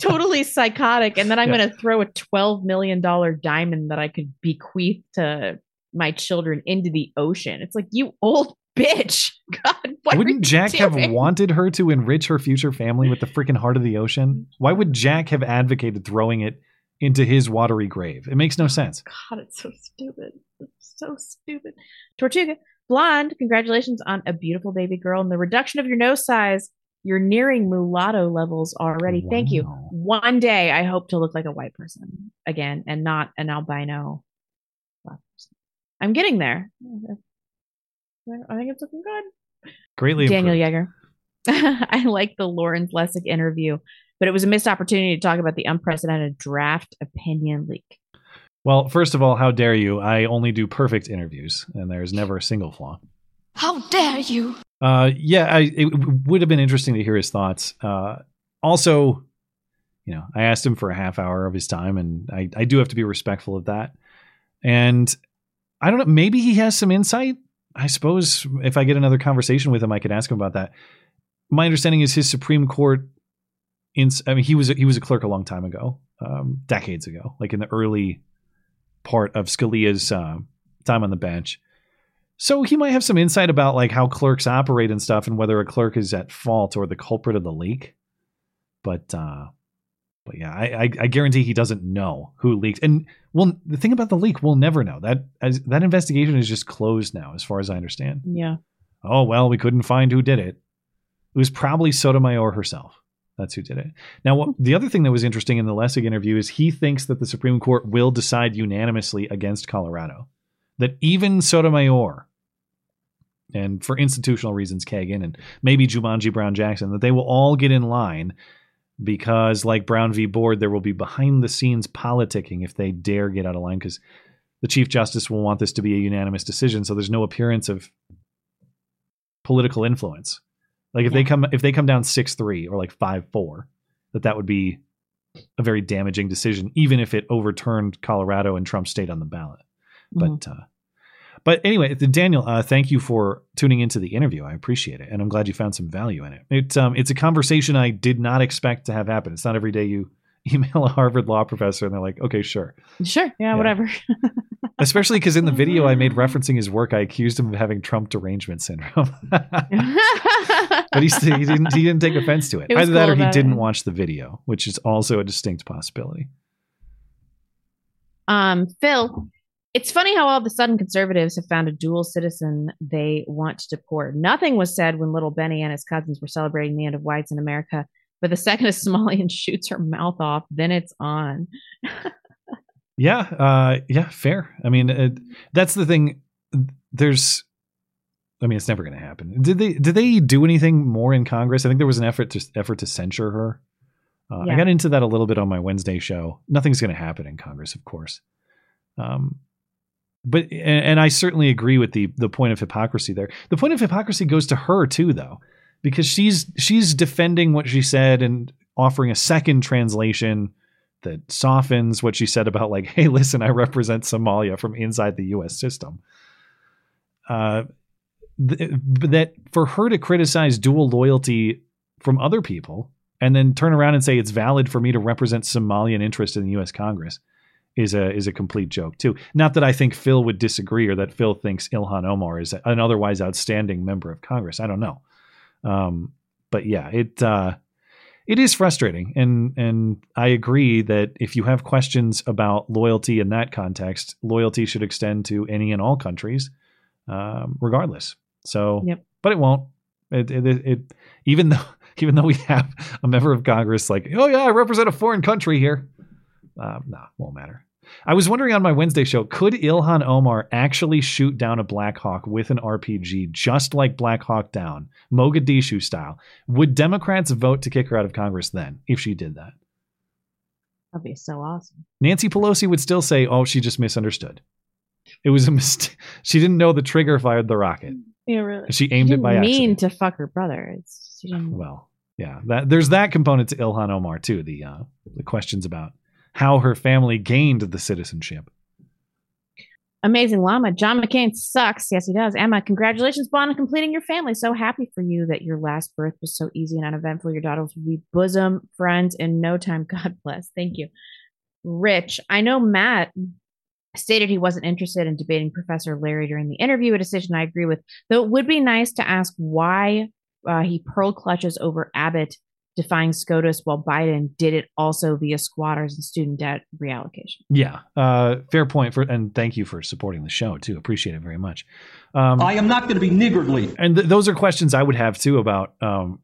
S13: totally psychotic, and then I'm
S1: Yeah.
S13: gonna throw a twelve million dollar diamond that I could bequeath to my children into the ocean. It's like you old bitch. <laughs> God,
S1: Wouldn't Jack have wanted her to enrich her future family with the freaking heart of the ocean? Why would Jack have advocated throwing it into his watery grave? It makes no oh, sense.
S13: God, it's so stupid. It's so stupid. Tortuga, blonde, congratulations on a beautiful baby girl and the reduction of your nose size. You're nearing mulatto levels already. Thank you. One day, I hope to look like a white person again and not an albino. I'm getting there. I think it's looking good.
S1: Greatly
S13: Daniel
S1: improved.
S13: Yeager. <laughs> I like the Lawrence Lessig interview, but it was a missed opportunity to talk about the unprecedented draft opinion leak.
S1: Well, first of all, how dare you? I only do perfect interviews, and there's never a single flaw.
S41: How dare you?
S1: Uh, yeah, I, it would have been interesting to hear his thoughts. Uh, also, you know, I asked him for a half hour of his time, and I, I do have to be respectful of that. And I don't know, maybe he has some insight. I suppose if I get another conversation with him, I could ask him about that. My understanding is his Supreme Court. In, I mean, he was a, he was a clerk a long time ago, um, decades ago, like in the early part of Scalia's uh, time on the bench. So he might have some insight about like how clerks operate and stuff, and whether a clerk is at fault or the culprit of the leak. But uh, but yeah, I, I I guarantee he doesn't know who leaked. And well, the thing about the leak, we'll never know that as that investigation is just closed now, as far as I understand.
S13: Yeah.
S1: Oh well, we couldn't find who did it. It was probably Sotomayor herself. That's who did it. Now, what, the other thing that was interesting in the Lessig interview is he thinks that the Supreme Court will decide unanimously against Colorado. That even Sotomayor, and for institutional reasons, Kagan and maybe Jumanji Brown Jackson, that they will all get in line because, like Brown v. Board, there will be behind the scenes politicking if they dare get out of line because the Chief Justice will want this to be a unanimous decision. So there's no appearance of political influence. Like if they come if they come down six three or like five four, that that would be a very damaging decision, even if it overturned Colorado and Trump stayed on the ballot. But uh, but anyway, Daniel, uh, thank you for tuning into the interview. I appreciate it, and I'm glad you found some value in it. It's um it's a conversation I did not expect to have happen. It's not every day you <laughs> email a Harvard law professor and they're like, okay, sure.
S13: Sure. Yeah, whatever. <laughs> <laughs>
S1: Especially because in the video I made referencing his work, I accused him of having Trump derangement syndrome. but he, he didn't he didn't take offense to it.
S13: Was
S1: Either that or he didn't
S13: it.
S1: watch the video, which is also a distinct possibility.
S13: Um, Phil, it's funny how all of a sudden conservatives have found a dual citizen they want to deport. Nothing was said when little Benny and his cousins were celebrating the end of whites in America. But the second a Somalian <laughs> shoots her mouth off, then it's on.
S1: Yeah, uh, yeah, fair. I mean, it, that's the thing. There's, I mean, it's never going to happen. Did they? Did they do anything more in Congress? I think there was an effort to effort to censure her. Uh, I got into that a little bit on my Wednesday show. Nothing's going to happen in Congress, of course. Um, but and, and I certainly agree with the the point of hypocrisy there. The point of hypocrisy goes to her too, though, because she's she's defending what she said and offering a second translation that softens what she said about like, hey, listen, I represent Somalia from inside the U.S. system. Uh, th- that for her to criticize dual loyalty from other people and then turn around and say it's valid for me to represent Somalian interest in the U.S. Congress is a is a complete joke too. Not that I think Phil would disagree or that Phil thinks Ilhan Omar is an otherwise outstanding member of Congress. I don't know, um, but yeah, it uh, it is frustrating, and and I agree that if you have questions about loyalty in that context, loyalty should extend to any and all countries, um, regardless. So,
S13: Yep.
S1: but it won't. It, it, it, it even though <laughs> even though we have a member of Congress like, oh yeah, I represent a foreign country here. Uh, no, won't matter. I was wondering on my Wednesday show, could Ilhan Omar actually shoot down a Black Hawk with an RPG just like Black Hawk Down, Mogadishu style? Would Democrats vote to kick her out of Congress then if she did that?
S13: That'd be so awesome.
S1: Nancy Pelosi would still say, "Oh, she just misunderstood. It was a mistake. <laughs> She didn't know the trigger fired the rocket.
S13: Yeah, really.
S1: She aimed it by
S13: didn't
S1: accident."
S13: mean to fuck her brother. She.
S1: Well, yeah, that there's that component to Ilhan Omar too. The uh, the questions about how her family gained the citizenship.
S13: Amazing llama. John McCain sucks. Yes, he does. Emma, congratulations, Bond, on completing your family. So happy for you that your last birth was so easy and uneventful. Your daughters will be bosom friends in no time. <laughs> God bless. Thank you. Rich, I know Matt stated he wasn't interested in debating Professor Larry during the interview, a decision I agree with, though it would be nice to ask why uh, he pearl clutches over Abbott defying SCOTUS while Biden did it also via squatters and student debt reallocation.
S1: Yeah, uh, fair point for, and thank you for supporting the show too. Appreciate it very much. Um,
S43: I am not going to be niggardly.
S1: and th- those are questions I would have too about um,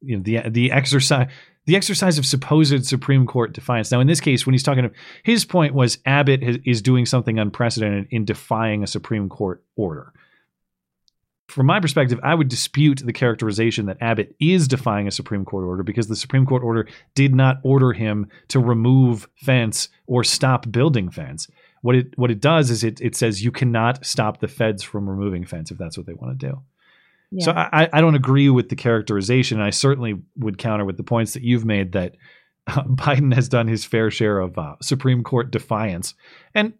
S1: you know the the exercise the exercise of supposed Supreme Court defiance. Now, in this case, when he's talking, of his point was Abbott has, is doing something unprecedented in defying a Supreme Court order. From my perspective, I would dispute the characterization that Abbott is defying a Supreme Court order because the Supreme Court order did not order him to remove fence or stop building fence. What it what it does is it it says you cannot stop the feds from removing fence if that's what they want to do. So I, I don't agree with the characterization. And I certainly would counter with the points that you've made that uh, <laughs> Biden has done his fair share of uh, Supreme Court defiance, and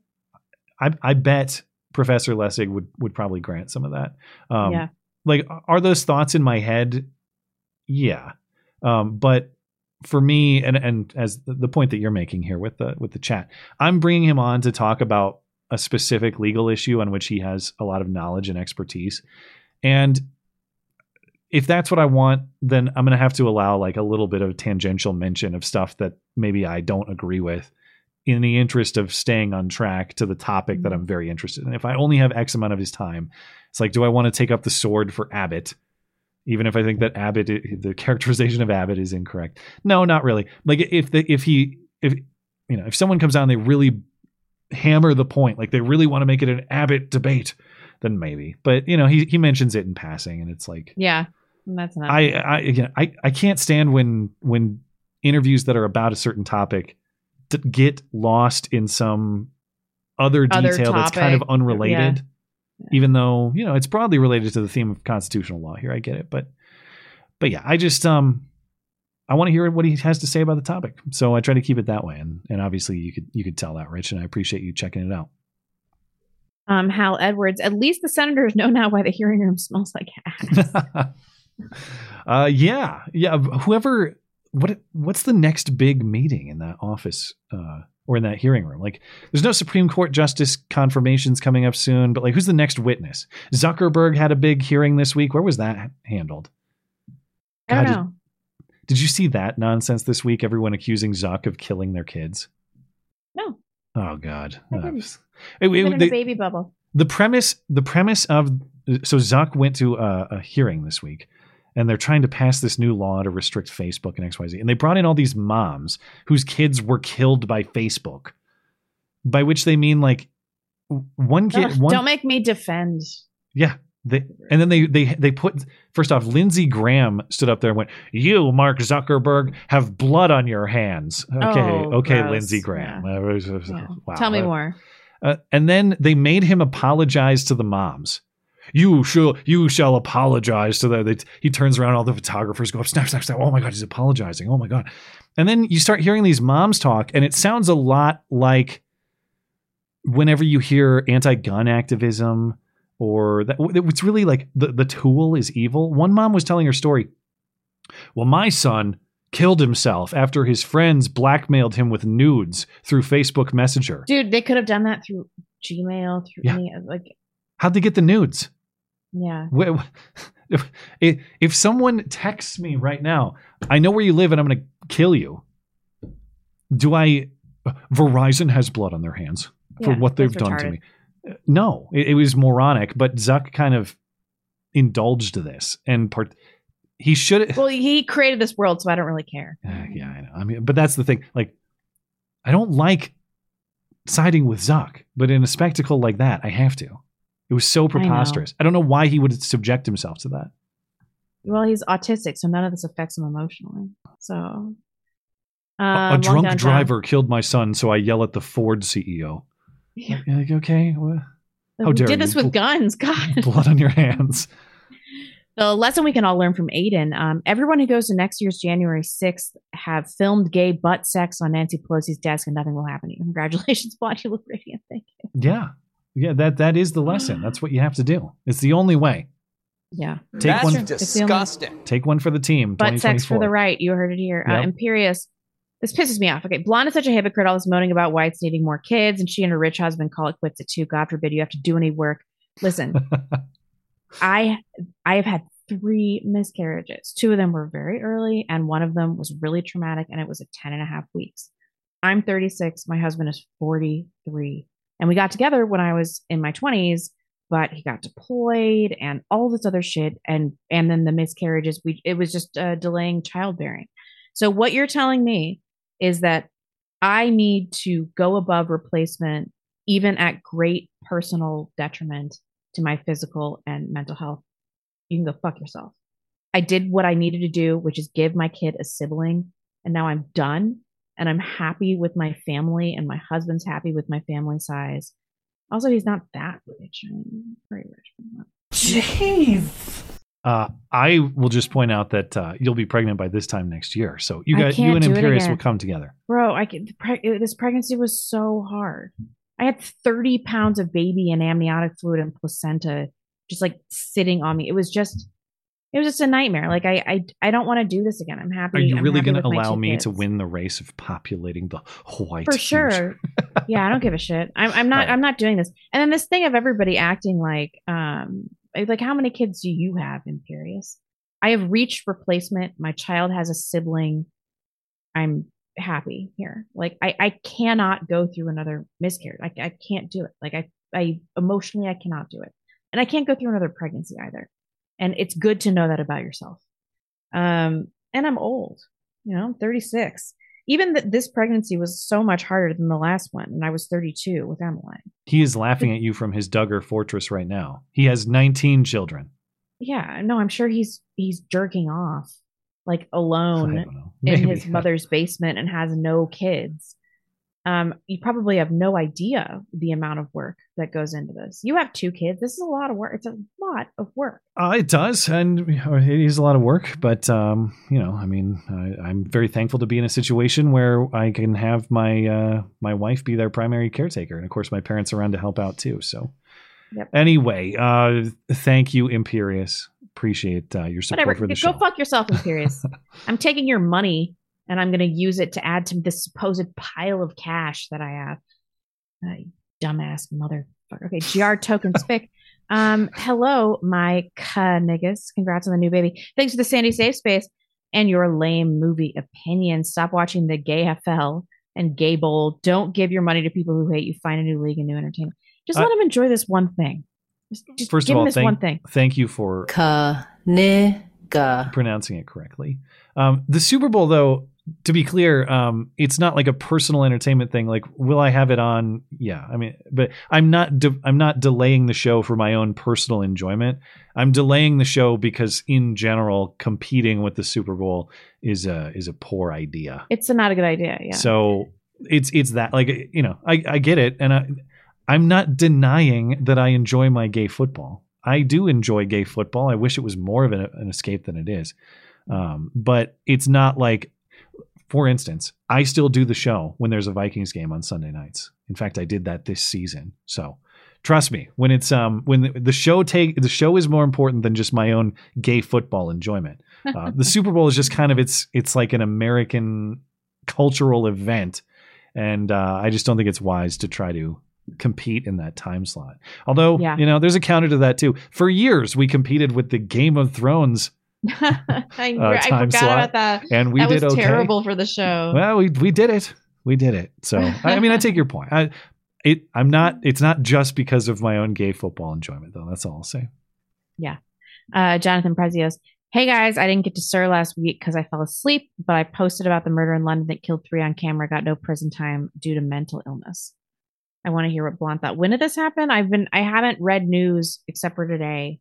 S1: I, I bet Professor Lessig would would probably grant some of that. Um,
S13: Yeah.
S1: Like, are those thoughts in my head? Yeah, um, but for me, and and as the, the point that you're making here with the with the chat, I'm bringing him on to talk about a specific legal issue on which he has a lot of knowledge and expertise, and if that's what I want, then I'm going to have to allow like a little bit of tangential mention of stuff that maybe I don't agree with in the interest of staying on track to the topic that mm-hmm. I'm very interested in. If I only have X amount of his time, it's like, do I want to take up the sword for Abbott? Even if I think that Abbott, the characterization of Abbott is incorrect. No, not really. Like if the, if he, if, you know, if someone comes down, they really hammer the point, like they really want to make it an Abbott debate, then maybe. But you know, he he mentions it in passing, and it's like,
S13: Yeah. That's not.
S1: I I again I I can't stand when when interviews that are about a certain topic d- get lost in some other
S13: Other
S1: detail that's kind of unrelated. Even though you know it's broadly related to the theme of constitutional law here, I get it, but but yeah, I just um I want to hear what he has to say about the topic, so I try to keep it that way, and and obviously you could you could tell that, Rich, and I appreciate you checking it out.
S13: Um, Hal Edwards. At least the senators know now why the hearing room smells like ass. <laughs>
S1: uh, yeah, yeah. Whoever what what's the next big meeting in that office uh, or in that hearing room? Like, there's no Supreme Court justice confirmations coming up soon, but like, who's the next witness? Zuckerberg had a big hearing this week. Where was that handled?
S13: I don't
S1: God,
S13: know.
S1: Did, did you see that nonsense this week? Everyone accusing Zuck of killing their kids.
S13: No.
S1: Oh God.
S13: I
S1: Uh,
S13: didn't.
S1: it-
S13: I've
S1: it-
S13: in
S1: they-
S13: a baby bubble.
S1: the premise the premise of so Zuck went to a, a hearing this week and they're trying to pass this new law to restrict Facebook and XYZ. And they brought in all these moms whose kids were killed by Facebook. By which they mean like one kid
S13: Ugh,
S1: one
S13: don't make me defend.
S1: yeah. They, and then they they they put first off, Lindsey Graham stood up there and went, "You, Mark Zuckerberg, have blood on your hands." Okay,
S13: Oh,
S1: okay,
S13: gross.
S1: Lindsey Graham. Uh, Wow.
S13: Tell me more.
S1: uh, and then they made him apologize to the moms. You shall, you shall apologize to the. They, he turns around, all the photographers go up, snap, snap, snap. Oh my god, he's apologizing. Oh my god. And then you start hearing these moms talk, and it sounds a lot like whenever you hear anti-gun activism or that. It's really like the the tool is evil. One mom was telling her story. Well, my son killed himself after his friends blackmailed him with nudes through Facebook Messenger.
S13: Dude, they could have done that through Gmail, through
S1: Yeah.
S13: any uh, like
S1: How'd they get the nudes?
S13: Yeah. <laughs>
S1: If, if someone texts me right now, I know where you live and I'm going to kill you. Do I? Verizon has blood on their hands for
S13: Yeah,
S1: what they've done to me. Uh, No, it, it was moronic, but Zuck kind of indulged this and part. He should.
S13: Well, he created this world, so I don't really care.
S1: Uh, yeah, I know. I mean, but that's the thing. Like, I don't like siding with Zuck, but in a spectacle like that, I have to. It was so preposterous. I, don't know why he would subject himself to that.
S13: Well, he's autistic, so none of this affects him emotionally. So, um,
S1: A- a drunk
S13: downtown.
S1: driver killed my son, so I yell at the Ford CEO. <laughs>
S13: Yeah.
S1: Like, okay, well, how dare
S13: did this
S1: you?
S13: with guns. <laughs> God.
S1: blood on your hands.
S13: The lesson we can all learn from Aidan. Um, everyone who goes to next year's January 6th have filmed gay butt sex on Nancy Pelosi's desk and nothing will happen to you. Congratulations, <laughs> look radiant. Thank you.
S1: Yeah, yeah. That that is the lesson. <gasps> That's what you have to do. It's the only way.
S13: Yeah.
S1: Take one.
S13: It's the only-
S1: Take one for the team.
S13: But sex for the right. You heard it here. Uh, Imperious. This pisses me off. Okay. Blonde is such a hypocrite. All this moaning about whites needing more kids, and she and her rich husband call it quits at two. God forbid you have to do any work. Listen, <laughs> I I have had three miscarriages. Two of them were very early, and one of them was really traumatic, and it was at 10 and a half weeks. I'm 36. My husband is 43. And we got together when I was in my 20s, but he got deployed and all this other shit. And and then the miscarriages, we it was just uh, delaying childbearing. So what you're telling me is that I need to go above replacement, even at great personal detriment to my physical and mental health. You can go fuck yourself. I did what I needed to do, which is give my kid a sibling, and now I'm done. And I'm happy with my family, and my husband's happy with my family size. Also, he's not that rich. I mean, very rich.
S1: Jeez. Uh, I will just point out that uh, you'll be pregnant by this time next year. So you
S13: I
S1: got you and
S13: do it
S1: Imperious will come together.
S13: Bro, I could, pre- this pregnancy was so hard. I had 30 pounds of baby and amniotic fluid and placenta just like sitting on me. It was just, it was just a nightmare. Like I, I, I don't want to do this again. I'm happy.
S1: Are you
S13: I'm
S1: really going to allow me
S13: kids.
S1: to win the race of populating the white?
S13: For sure. yeah, I don't give a shit. I'm, I'm not,
S1: Right.
S13: I'm not doing this. And then this thing of everybody acting like, um, like how many kids do you have, Imperious? I have reached replacement. My child has a sibling. I'm happy here. Like I, I cannot go through another miscarriage. I, I can't do it. Like I, I emotionally, I cannot do it. And I can't go through another pregnancy either. And it's good to know that about yourself. Um, and I'm old, you know, I'm 36. Even th- this pregnancy was so much harder than the last one. And I was 32 with Emmeline.
S1: He is laughing at you from his Duggar fortress right now. He has 19 children.
S13: Yeah, no, I'm sure he's he's jerking off like alone in his mother's basement and has no kids. Um, you probably have no idea the amount of work that goes into this. You have two kids. This is a lot of work. It's a lot of work.
S1: Uh, it does, and it is a lot of work. But um, you know, I mean, I, I'm very thankful to be in a situation where I can have my uh, my wife be their primary caretaker, and of course, my parents around to help out too. So,
S13: Yep.
S1: anyway, uh, thank you, Imperious. Appreciate uh, your support
S13: Whatever.
S1: for the
S13: Go
S1: show.
S13: fuck yourself, Imperious. <laughs> I'm taking your money and I'm going to use it to add to this supposed pile of cash that I have. Uh, dumbass motherfucker. Okay, GR token <laughs> spick. Um, hello, my niggas. Congrats on the new baby. Thanks for the Sandy Safe Space and your lame movie opinion. Stop watching the Gay FL and Gay Bowl. Don't give your money to people who hate you. Find a new league and new entertainment. Just let them enjoy this one thing. Just, just
S1: First
S13: give
S1: of all,
S13: them this
S1: thank,
S13: one thing.
S1: thank you for
S44: Nigga.
S1: pronouncing it correctly. Um, the Super Bowl, though, to be clear, um, it's not like a personal entertainment thing. Like, will I have it on? Yeah, I mean, but I'm not. De- I'm not delaying the show for my own personal enjoyment. I'm delaying the show because, in general, competing with the Super Bowl is a is a poor idea.
S13: It's not a good idea. Yeah.
S1: So it's it's that like you know I I get it, and I I'm not denying that I enjoy my gay football. I do enjoy gay football. I wish it was more of an, an escape than it is, um, but it's not like. For instance, I still do the show when there's a Vikings game on Sunday nights. In fact, I did that this season. So trust me, when it's um when the, the show take the show is more important than just my own gay football enjoyment. Uh, <laughs> the Super Bowl is just kind of it's it's like an American cultural event, and uh, I just don't think it's wise to try to compete in that time slot. Although
S13: Yeah.
S1: you know, there's a counter to that too. For years, we competed with the Game of Thrones. <laughs>
S13: I,
S1: uh,
S13: I forgot
S1: slot,
S13: about that.
S1: and we
S13: that
S1: did
S13: was
S1: okay.
S13: terrible for the show.
S1: Well, we we did it. We did it. So I, I mean, I take your point. I it I'm not. <laughs> It's not just because of my own gay football enjoyment, though. That's all I'll say.
S13: Yeah. Uh, Jonathan Prezios. Hey guys, I didn't get to Sir last week because I fell asleep, but I posted about the murder in London that killed three on camera, got no prison time due to mental illness. I want to hear what Blonde thought. When did this happen? I've been I haven't read news except for today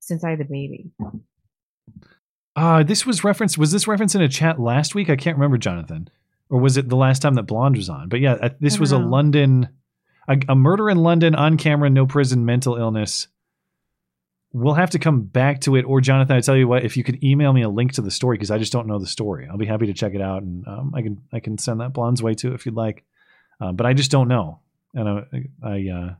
S13: since I had the baby.
S1: Uh, this was referenced. Was this referenced in a chat last week? I can't remember, Jonathan. Or was it the last time that Blonde was on? But yeah, uh, this was a. London, a, a murder in London on camera, no prison, mental illness. We'll have to come back to it. Or Jonathan, I tell you what, if you could email me a link to the story because I just don't know the story, I'll be happy to check it out, and um, I can I can send that Blonde's way too if you'd like. Uh, but I just don't know, and I I, uh,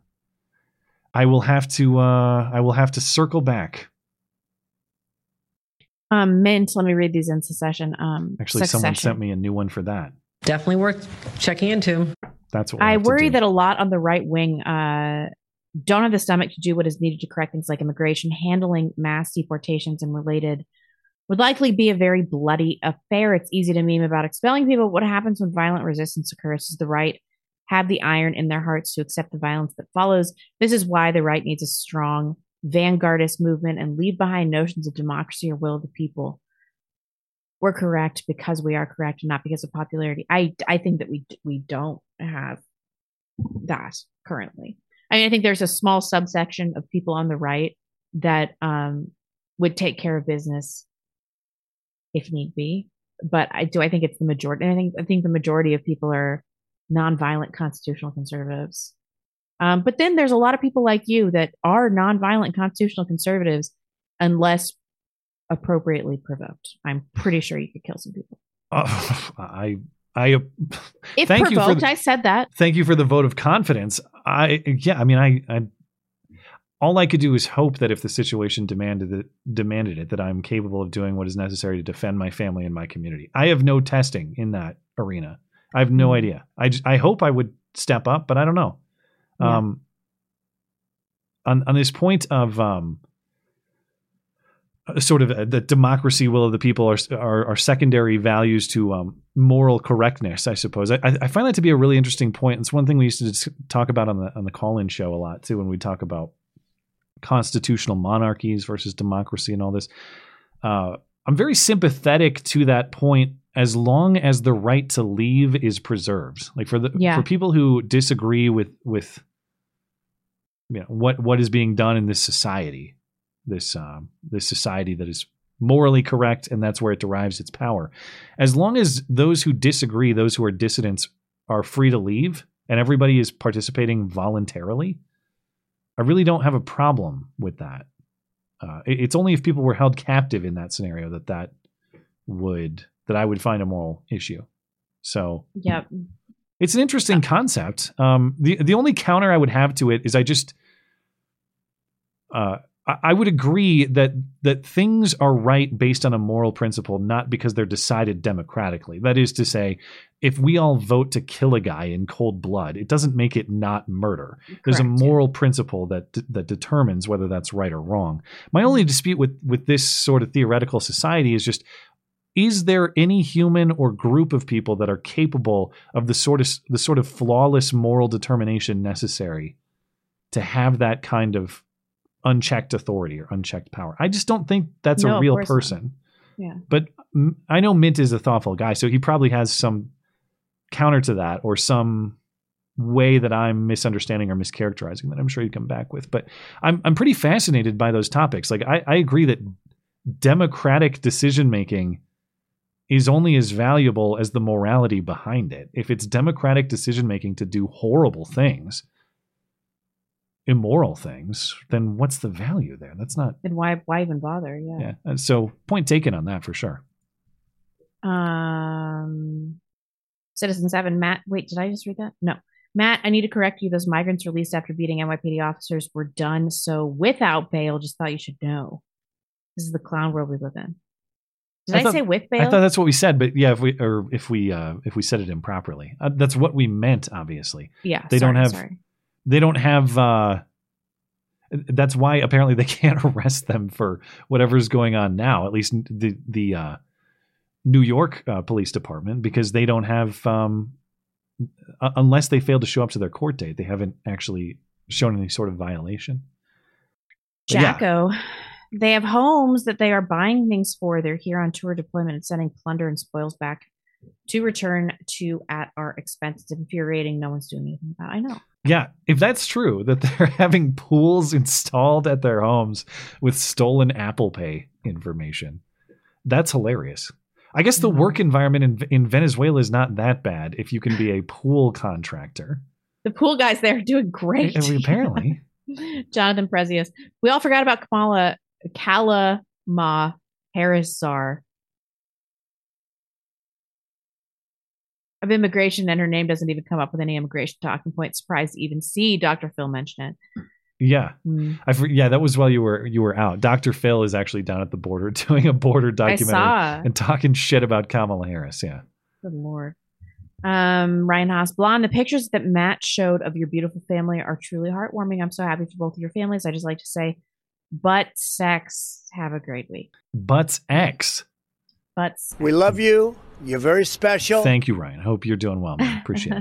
S1: I will have to uh, I will have to circle back.
S13: Um, Mint, let me read these in succession. Um,
S1: Actually, someone sent me a new one for that.
S44: Definitely worth checking into.
S1: That's what we'll
S13: I worry that a lot on the right wing uh, don't have the stomach to do what is needed to correct things like immigration, handling mass deportations and related would likely be a very bloody affair. It's easy to meme about expelling people. What happens when violent resistance occurs? Does the right have the iron in their hearts to accept the violence that follows? This is why the right needs a strong vanguardist movement and leave behind notions of democracy or will of the people. We're correct because we are correct, and not because of popularity. I I think that we we don't have that currently. I mean, I think there's a small subsection of people on the right that um, would take care of business if need be. But I do. I think it's the majority. I think I think the majority of people are nonviolent constitutional conservatives. Um, but then there's a lot of people like you that are nonviolent constitutional conservatives, unless appropriately provoked. I'm pretty sure you could kill some people.
S1: Uh, <laughs> I I
S13: If
S1: thank you for
S13: provoked,
S1: the,
S13: I said that.
S1: thank you for the vote of confidence. I yeah, I mean I I all I could do is hope that if the situation demanded it demanded it that I'm capable of doing what is necessary to defend my family and my community. I have no testing in that arena. I have no idea. I just, I hope I would step up, but I don't know.
S13: Yeah.
S1: Um on on this point of um sort of uh, the democracy will of the people are are, are secondary values to um, moral correctness. I suppose I, I find that to be a really interesting point. It's one thing we used to talk about on the on the call in show a lot too when we talk about constitutional monarchies versus democracy and all this. Uh, I'm very sympathetic to that point as long as the right to leave is preserved. Like for the
S13: Yeah.
S1: for people who disagree with with you know what what is being done in this society this um, this society that is morally correct and that's where it derives its power. As long as those who disagree those who are dissidents are free to leave and everybody is participating voluntarily i really don't have a problem with that. Uh, it- it's only if people were held captive in that scenario that that would that i would find a moral issue. So
S13: Yep.
S1: It's an interesting concept. Um, the the only counter I would have to it is I just, uh, I, I would agree that that things are right based on a moral principle, not because they're decided democratically. That is to say, if we all vote to kill a guy in cold blood, it doesn't make it not murder. There's a
S13: Correct.
S1: moral principle that that determines whether that's right or wrong. My only dispute with with this sort of theoretical society is just is there any human or group of people that are capable of the sort of the sort of flawless moral determination necessary to have that kind of unchecked authority or unchecked power? I just don't think that's
S13: No,
S1: a real
S13: course not.
S1: person.
S13: Yeah.
S1: But I know Mint is a thoughtful guy, so he probably has some counter to that or some way that I'm misunderstanding or mischaracterizing that I'm sure he'd come back with. But I'm I'm pretty fascinated by those topics. Like I, I agree that democratic decision making is only as valuable as the morality behind it. If it's democratic decision making to do horrible things, immoral things, then what's the value there? That's not
S13: Then why why even bother? Yeah.
S1: yeah. And so point taken on that for sure.
S13: Um, Citizen Seven, Matt. Wait, did I just read that? No, Matt. I need to correct you. Those migrants released after beating NYPD officers were done so without bail. Just thought you should know. This is the clown world we live in. Did I,
S1: thought-
S13: say with bail?
S1: I thought that's what we said, but yeah, if we or if we uh, if we said it improperly, uh, that's what we meant. Obviously,
S13: Yeah,
S1: They don't have.
S13: sorry.
S1: They don't have. Uh, that's why apparently they <laughs> can't arrest them for whatever's going on now. At least the the uh, New York uh, Police Department, because they don't have. Um, unless they fail to show up to their court date, they haven't actually shown any sort of violation. But yeah.
S13: They have homes that they are buying things for. They're here on tour deployment and sending plunder and spoils back to return to at our expense. It's infuriating. No one's doing anything about. it. I know.
S1: Yeah, if that's true, that <laughs> they're having pools installed at their homes with stolen Apple Pay information, that's hilarious. I guess the work environment in, in Venezuela is not that bad if you can be a pool contractor.
S13: The pool guys there are doing great.
S1: Apparently. <laughs>
S13: Jonathan Prezius. We all forgot about Kamala Kalama Harris czar of immigration, and her name doesn't even come up with any immigration talking point. Surprised to even see Dr. Phil mention it.
S1: Yeah.
S13: Hmm.
S1: I for, yeah, that was while you were you were out. Dr. Phil is actually down at the border <laughs> doing a border documentary and talking shit about Kamala Harris. Yeah.
S13: Good lord. Um, Ryan Haas, blonde. The pictures that Matt showed of your beautiful family are truly heartwarming. I'm so happy for both of your families. I just like to say, butt sex. Have a great week.
S1: Butts X.
S13: Butts.
S45: We love you. You're very special.
S1: Thank you, Ryan. I hope you're doing well, man. Appreciate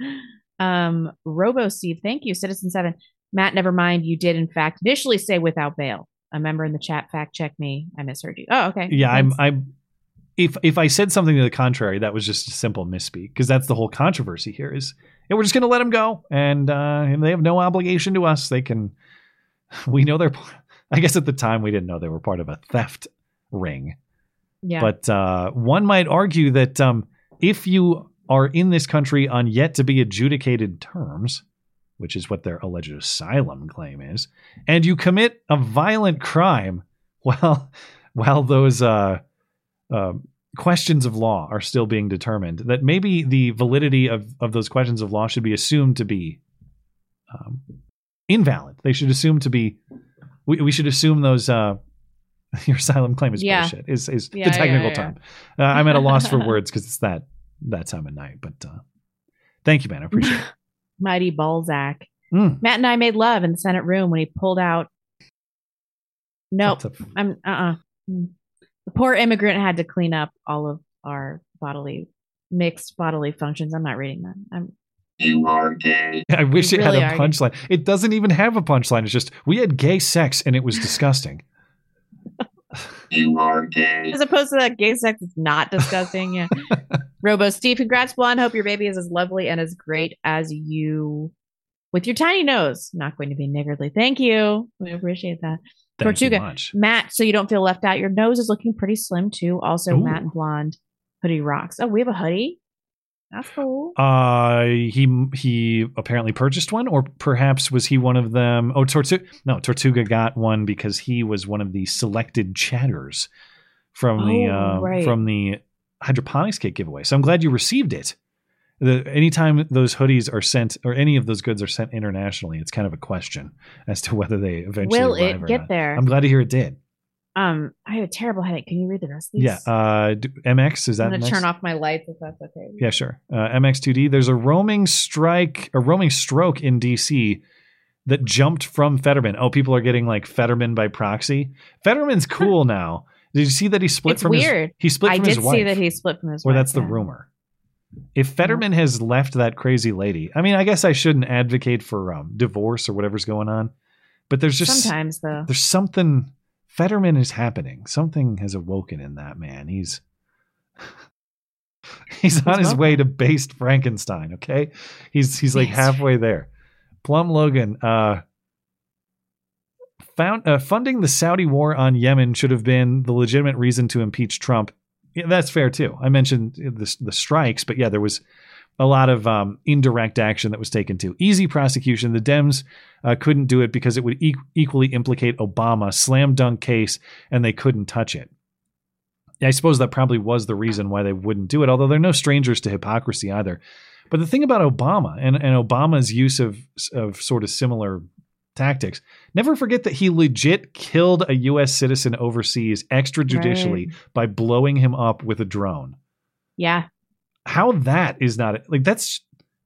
S1: it. <laughs>
S13: um, Robo Steve, thank you. Citizen Seven, Matt. Never mind. You did in fact initially say without bail. A member in the chat fact check me. I misheard you. Oh, okay.
S1: Yeah, I'm. I'm. If if I said something to the contrary, that was just a simple misspeak because that's the whole controversy here. Is yeah, we're just going to let them go, and uh, and they have no obligation to us. They can. <laughs> We know they're. I guess at the time we didn't know they were part of a theft ring.
S13: Yeah.
S1: But uh, one might argue that um, if you are in this country on yet to be adjudicated terms, which is what their alleged asylum claim is, and you commit a violent crime, <laughs> well, while those uh, uh, questions of law are still being determined, that maybe the validity of, of those questions of law should be assumed to be um, invalid. They should assume to be. We, we should assume those. Uh, <laughs> your asylum claim is
S13: Yeah.
S1: bullshit. Is is
S13: Yeah,
S1: the technical
S13: yeah.
S1: term? Uh, I'm at a loss for <laughs> words because it's that that time of night. But uh, thank you, man. I appreciate it. <laughs>
S13: Mighty Balzac.
S1: Mm.
S13: Matt and I made love in the Senate room when he pulled out. Nope. I'm uh uh The poor immigrant had to clean up all of our bodily mixed bodily functions. I'm not reading that. I'm
S34: You are gay.
S1: I wish
S13: You
S1: it
S13: really
S1: had a
S13: are.
S1: punchline. It doesn't even have a punchline. It's just we had gay sex and it was disgusting.
S34: You are gay.
S13: as opposed to that gay sex is not disgusting. Yeah. <laughs> Robo Steve, congrats, blonde. Hope your baby is as lovely and as great as you with your tiny nose. Not going to be niggardly. Thank you. We appreciate that.
S1: Thank you
S13: Tortuga,
S1: much.
S13: Matt, so you don't feel left out. Your nose is looking pretty slim too. Also,
S1: Ooh.
S13: Matt and blonde hoodie rocks. Oh, we have a hoodie. That's cool.
S1: Uh, he he apparently purchased one, or perhaps was he one of them? Oh, Tortuga. No, Tortuga got one because he was one of the selected chatters from the
S13: Oh,
S1: uh,
S13: right.
S1: from the hydroponics kit giveaway. So I'm glad you received it. The, anytime those hoodies are sent or any of those goods are sent internationally, it's kind of a question as to whether they eventually
S13: Will it get
S1: not.
S13: there?
S1: I'm glad to hear it did.
S13: Um, I have a terrible headache. Can you read the rest of these?
S1: Yeah. Uh, MX is that
S13: I'm gonna turn off my lights if that's okay.
S1: Yeah, sure. Uh, MX2D. There's a roaming strike, a roaming stroke in DC that jumped from Fetterman. Oh, people are getting like Fetterman by proxy. Fetterman's <laughs> cool now. Did you see that he split
S13: It's
S1: from
S13: weird.
S1: his? He split
S13: I
S1: from
S13: did
S1: his wife.
S13: see that he split from his
S1: Or
S13: wife.
S1: that's the rumor. If Fetterman has left that crazy lady, I mean, I guess I shouldn't advocate for um, divorce or whatever's going on, but there's just
S13: Sometimes though.
S1: there's something. Fetterman is happening. Something has awoken in that man. He's <laughs> he's on his way to based Frankenstein. Okay, he's he's like halfway there. Plum Logan. Uh, found uh, funding the Saudi war on Yemen should have been the legitimate reason to impeach Trump. Yeah, that's fair too. I mentioned the the strikes, but yeah, there was a lot of um, indirect action that was taken too. Easy prosecution. The Dems uh, couldn't do it because it would e- equally implicate Obama. Slam dunk case, and they couldn't touch it. I suppose that probably was the reason why they wouldn't do it, although they're no strangers to hypocrisy either. But the thing about Obama and, and Obama's use of of sort of similar tactics, never forget that he legit killed a US citizen overseas extrajudicially
S13: Right.
S1: by blowing him up with a drone.
S13: Yeah.
S1: How that is not like that's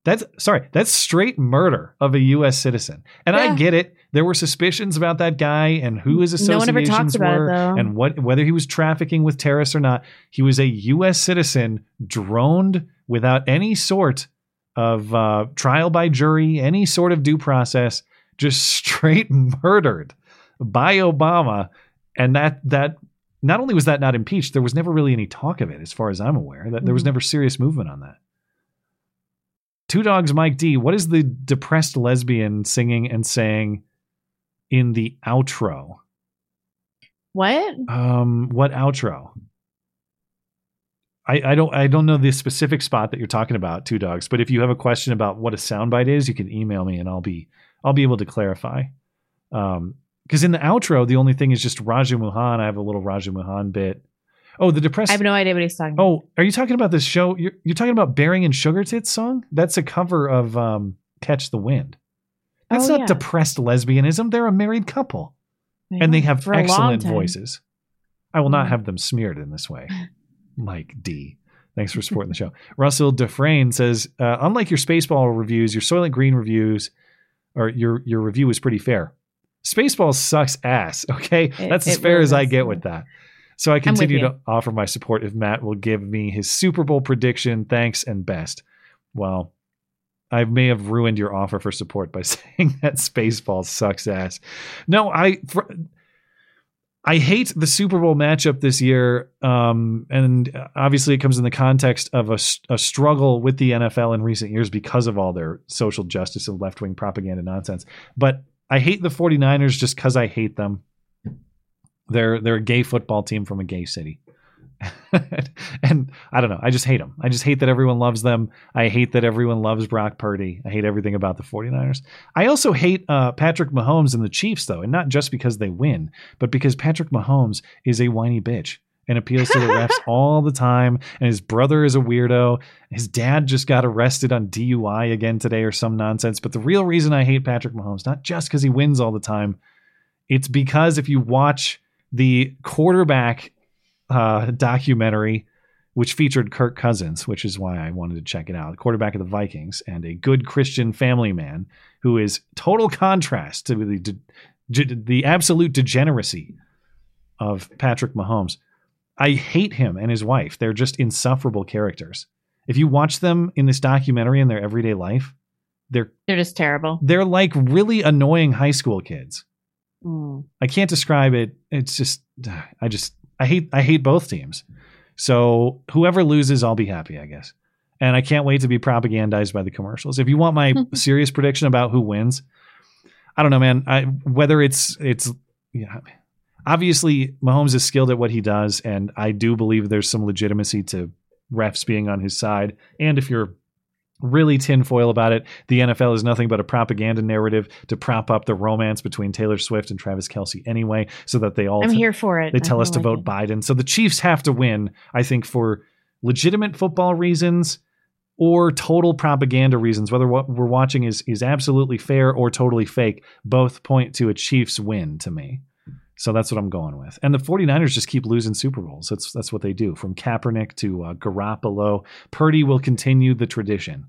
S1: that's sorry, that's straight murder of a US citizen. And I get it. There were suspicions about that guy and who his
S13: No one
S1: associations
S13: ever talks about it,
S1: were and what whether he was trafficking with terrorists or not. He was a US citizen droned without any sort of uh, trial by jury, any sort of due process, just <laughs> straight murdered by Obama. And that that not only was that not impeached, there was never really any talk of it, as far as I'm aware. That there was
S13: Mhm.
S1: never serious movement on that. Two Dogs Mike D, what is the depressed lesbian singing and saying in the outro?
S13: What?
S1: Um, what outro? I, I don't I don't know the specific spot that you're talking about, Two Dogs, but if you have a question about what a soundbite is, you can email me and I'll be I'll be able to clarify. Um, because in the outro, the only thing is just Raja Mohan. I have a little Raja Mohan bit. Oh, the depressed.
S13: I have no idea what he's talking about.
S1: Oh, are you talking about this show? You're, you're talking about Bearing and Sugar Tits song? That's a cover of um, Catch the Wind. That's
S13: Oh,
S1: not
S13: yeah.
S1: depressed lesbianism. They're a married couple. and they have
S13: For
S1: excellent voices. I will not
S13: Mm.
S1: have them smeared in this way. <laughs> Mike D. Thanks for supporting the show. Russell Dufresne says, uh, unlike your Spaceball reviews, your Soylent Green reviews, or your your review is pretty fair. Spaceball sucks ass. <laughs> Okay, that's as fair
S13: really
S1: as I get with that. So I continue to offer my support if Matt will give me his Super Bowl prediction. Thanks and best. Well, I may have ruined your offer for support by <laughs> saying that Spaceball sucks ass. No, I fr- I hate the Super Bowl matchup this year, um, and obviously it comes in the context of a struggle with the NFL in recent years because of all their social justice and left wing propaganda nonsense. But I hate the 49ers just because I hate them. They're they're a gay football team from a gay city. <laughs> and I don't know. I just hate them. I just hate that everyone loves them. I hate that everyone loves Brock Purdy. I hate everything about the 49ers. I also hate uh, Patrick Mahomes and the Chiefs, though, and not just because they win, but because Patrick Mahomes is a whiny bitch and appeals to the refs <laughs> all the time. And his brother is a weirdo. His dad just got arrested on DUI again today or some nonsense. But the real reason I hate Patrick Mahomes, not just because he wins all the time, it's because if you watch the quarterback uh, documentary, which featured Kirk Cousins, which is why I wanted to check it out. The quarterback of the Vikings and a good Christian family man who is total contrast to the de- de- the absolute degeneracy of Patrick Mahomes. I hate him and his wife. They're just insufferable characters. If you watch them in this documentary in their everyday life, they're
S13: They're just terrible.
S1: they're like really annoying high school kids.
S13: Mm.
S1: I can't describe it. It's just <sighs> I just I hate I hate both teams. So whoever loses, I'll be happy, I guess. And I can't wait to be propagandized by the commercials. If you want my <laughs> serious prediction about who wins, I don't know, man. I, whether it's it's yeah, obviously Mahomes is skilled at what he does, and I do believe there's some legitimacy to refs being on his side. And if you're really tinfoil about it. The NFL is nothing but a propaganda narrative to prop up the romance between Taylor Swift and Travis Kelce anyway, so that they all
S13: I'm here for it.
S1: They tell us to
S13: like
S1: vote Biden. So the Chiefs have to win, I think, for legitimate football reasons or total propaganda reasons, whether what we're watching is is absolutely fair or totally fake, both point to a Chiefs win to me. So that's what I'm going with. And the 49ers just keep losing Super Bowls. That's that's what they do. From Kaepernick to uh, Garoppolo, Purdy will continue the tradition.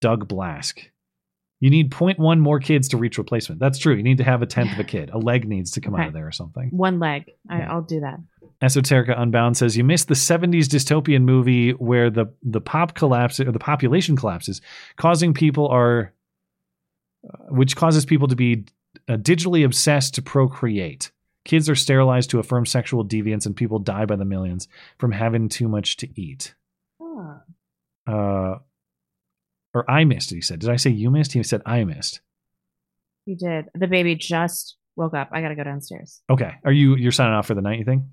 S1: Doug Blask. You need 0.1 more kids to reach replacement. That's true. You need to have a tenth of a kid. A leg needs to come out of there or something.
S13: One leg. I, I'll do that.
S1: Esoterica Unbound says you missed the 70s dystopian movie where the the pop collapses or the population collapses, causing people are uh, which causes people to be uh, digitally obsessed to procreate. Kids are sterilized to affirm sexual deviance, and people die by the millions from having too much to eat. Uh, or I missed it. He said. Did I say you missed? He said I missed.
S13: You did. The baby just woke up. I got to go downstairs.
S1: Okay. Are you you're signing off for the night? You think?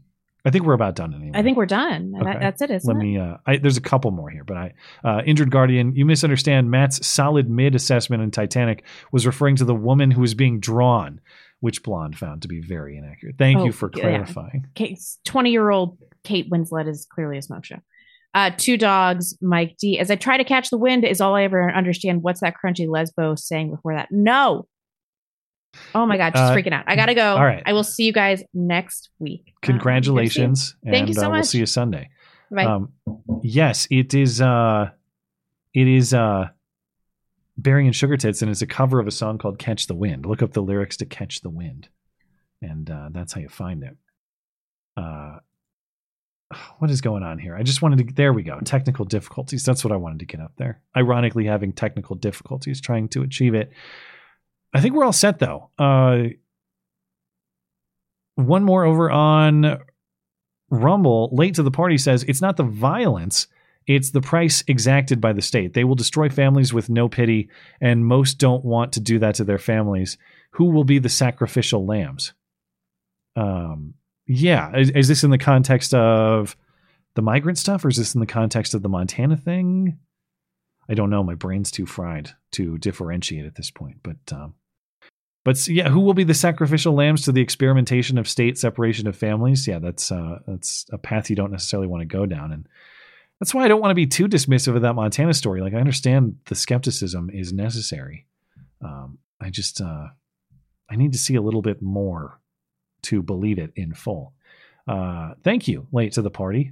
S1: I think we're about done anyway.
S13: I think we're done. That, that's it, isn't
S1: Let
S13: it?
S1: me. Uh, I, there's a couple more here, but I uh, injured guardian. You misunderstand. Matt's solid mid assessment in Titanic was referring to the woman who was being drawn, which Blonde found to be very inaccurate. Thank
S13: Oh,
S1: you for
S13: yeah.
S1: clarifying.
S13: Twenty year old Kate Winslet is clearly a smoke show. Uh, two dogs, Mike D. As I try to catch the wind, is all I ever understand. What's that crunchy lesbo saying before that? No. Oh my god, just
S1: Uh,
S13: freaking out. I gotta go.
S1: all right.
S13: I will see you guys next week.
S1: Congratulations,
S13: Thank
S1: and
S13: you so
S1: uh, we'll
S13: much.
S1: see you Sunday.
S13: Bye.
S1: Um, yes, it is. Uh, it is. Uh, Barry and Sugar Tits, and it's a cover of a song called "Catch the Wind." Look up the lyrics to "Catch the Wind," and uh, that's how you find it. Uh, what is going on here? I just wanted to. There we go. Technical difficulties. That's what I wanted to get up there. Ironically, having technical difficulties trying to achieve it. I think we're all set though. Uh, one more over on Rumble. Late to the party says it's not the violence, it's the price exacted by the state. They will destroy families with no pity, and most don't want to do that to their families. Who will be the sacrificial lambs? Um, yeah. Is, is this in the context of the migrant stuff, or is this in the context of the Montana thing? I don't know. My brain's too fried to differentiate at this point, but um, but yeah, who will be the sacrificial lambs to the experimentation of state separation of families? Yeah, that's uh, that's a path you don't necessarily want to go down, and that's why I don't want to be too dismissive of that Montana story. Like I understand the skepticism is necessary. Um, I just uh, I need to see a little bit more to believe it in full. Uh, thank you, late to the party.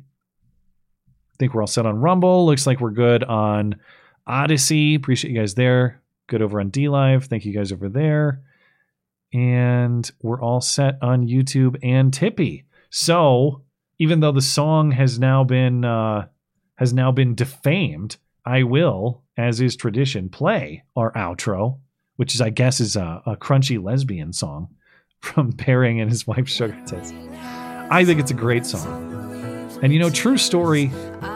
S1: I think we're all set on Rumble. Looks like we're good on Odysee. Appreciate you guys there. Good over on DLive. Thank you guys over there. And we're all set on YouTube and Tippy. So even though the song has now been uh, has now been defamed, I will, as is tradition, play our outro, which is I guess is a, a crunchy lesbian song <laughs> from Pairing and his wife Sugar Tits. I think it's a great song. And you know, true story,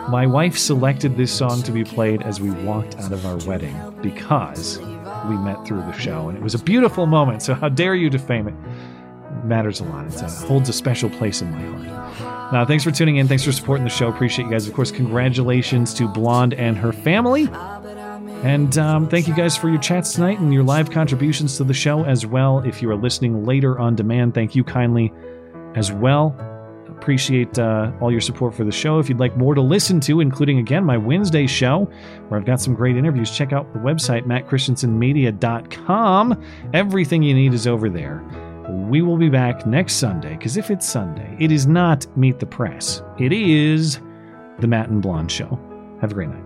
S1: my wife selected this song to be played as we walked out of our wedding because we met through the show. And it was a beautiful moment. So, how dare you defame it? It matters a lot. It holds a special place in my heart. Now, thanks for tuning in. Thanks for supporting the show. Appreciate you guys. Of course, congratulations to Blonde and her family. And um, thank you guys for your chats tonight and your live contributions to the show as well. If you are listening later on demand, thank you kindly as well. Appreciate uh, all your support for the show. If you'd like more to listen to, including again my Wednesday show, where I've got some great interviews, check out the website, mattchristiansenmedia.com. Everything you need is over there. We will be back next Sunday, because if it's Sunday, it is not Meet the Press. It is the Matt and Blonde Show. Have a great night.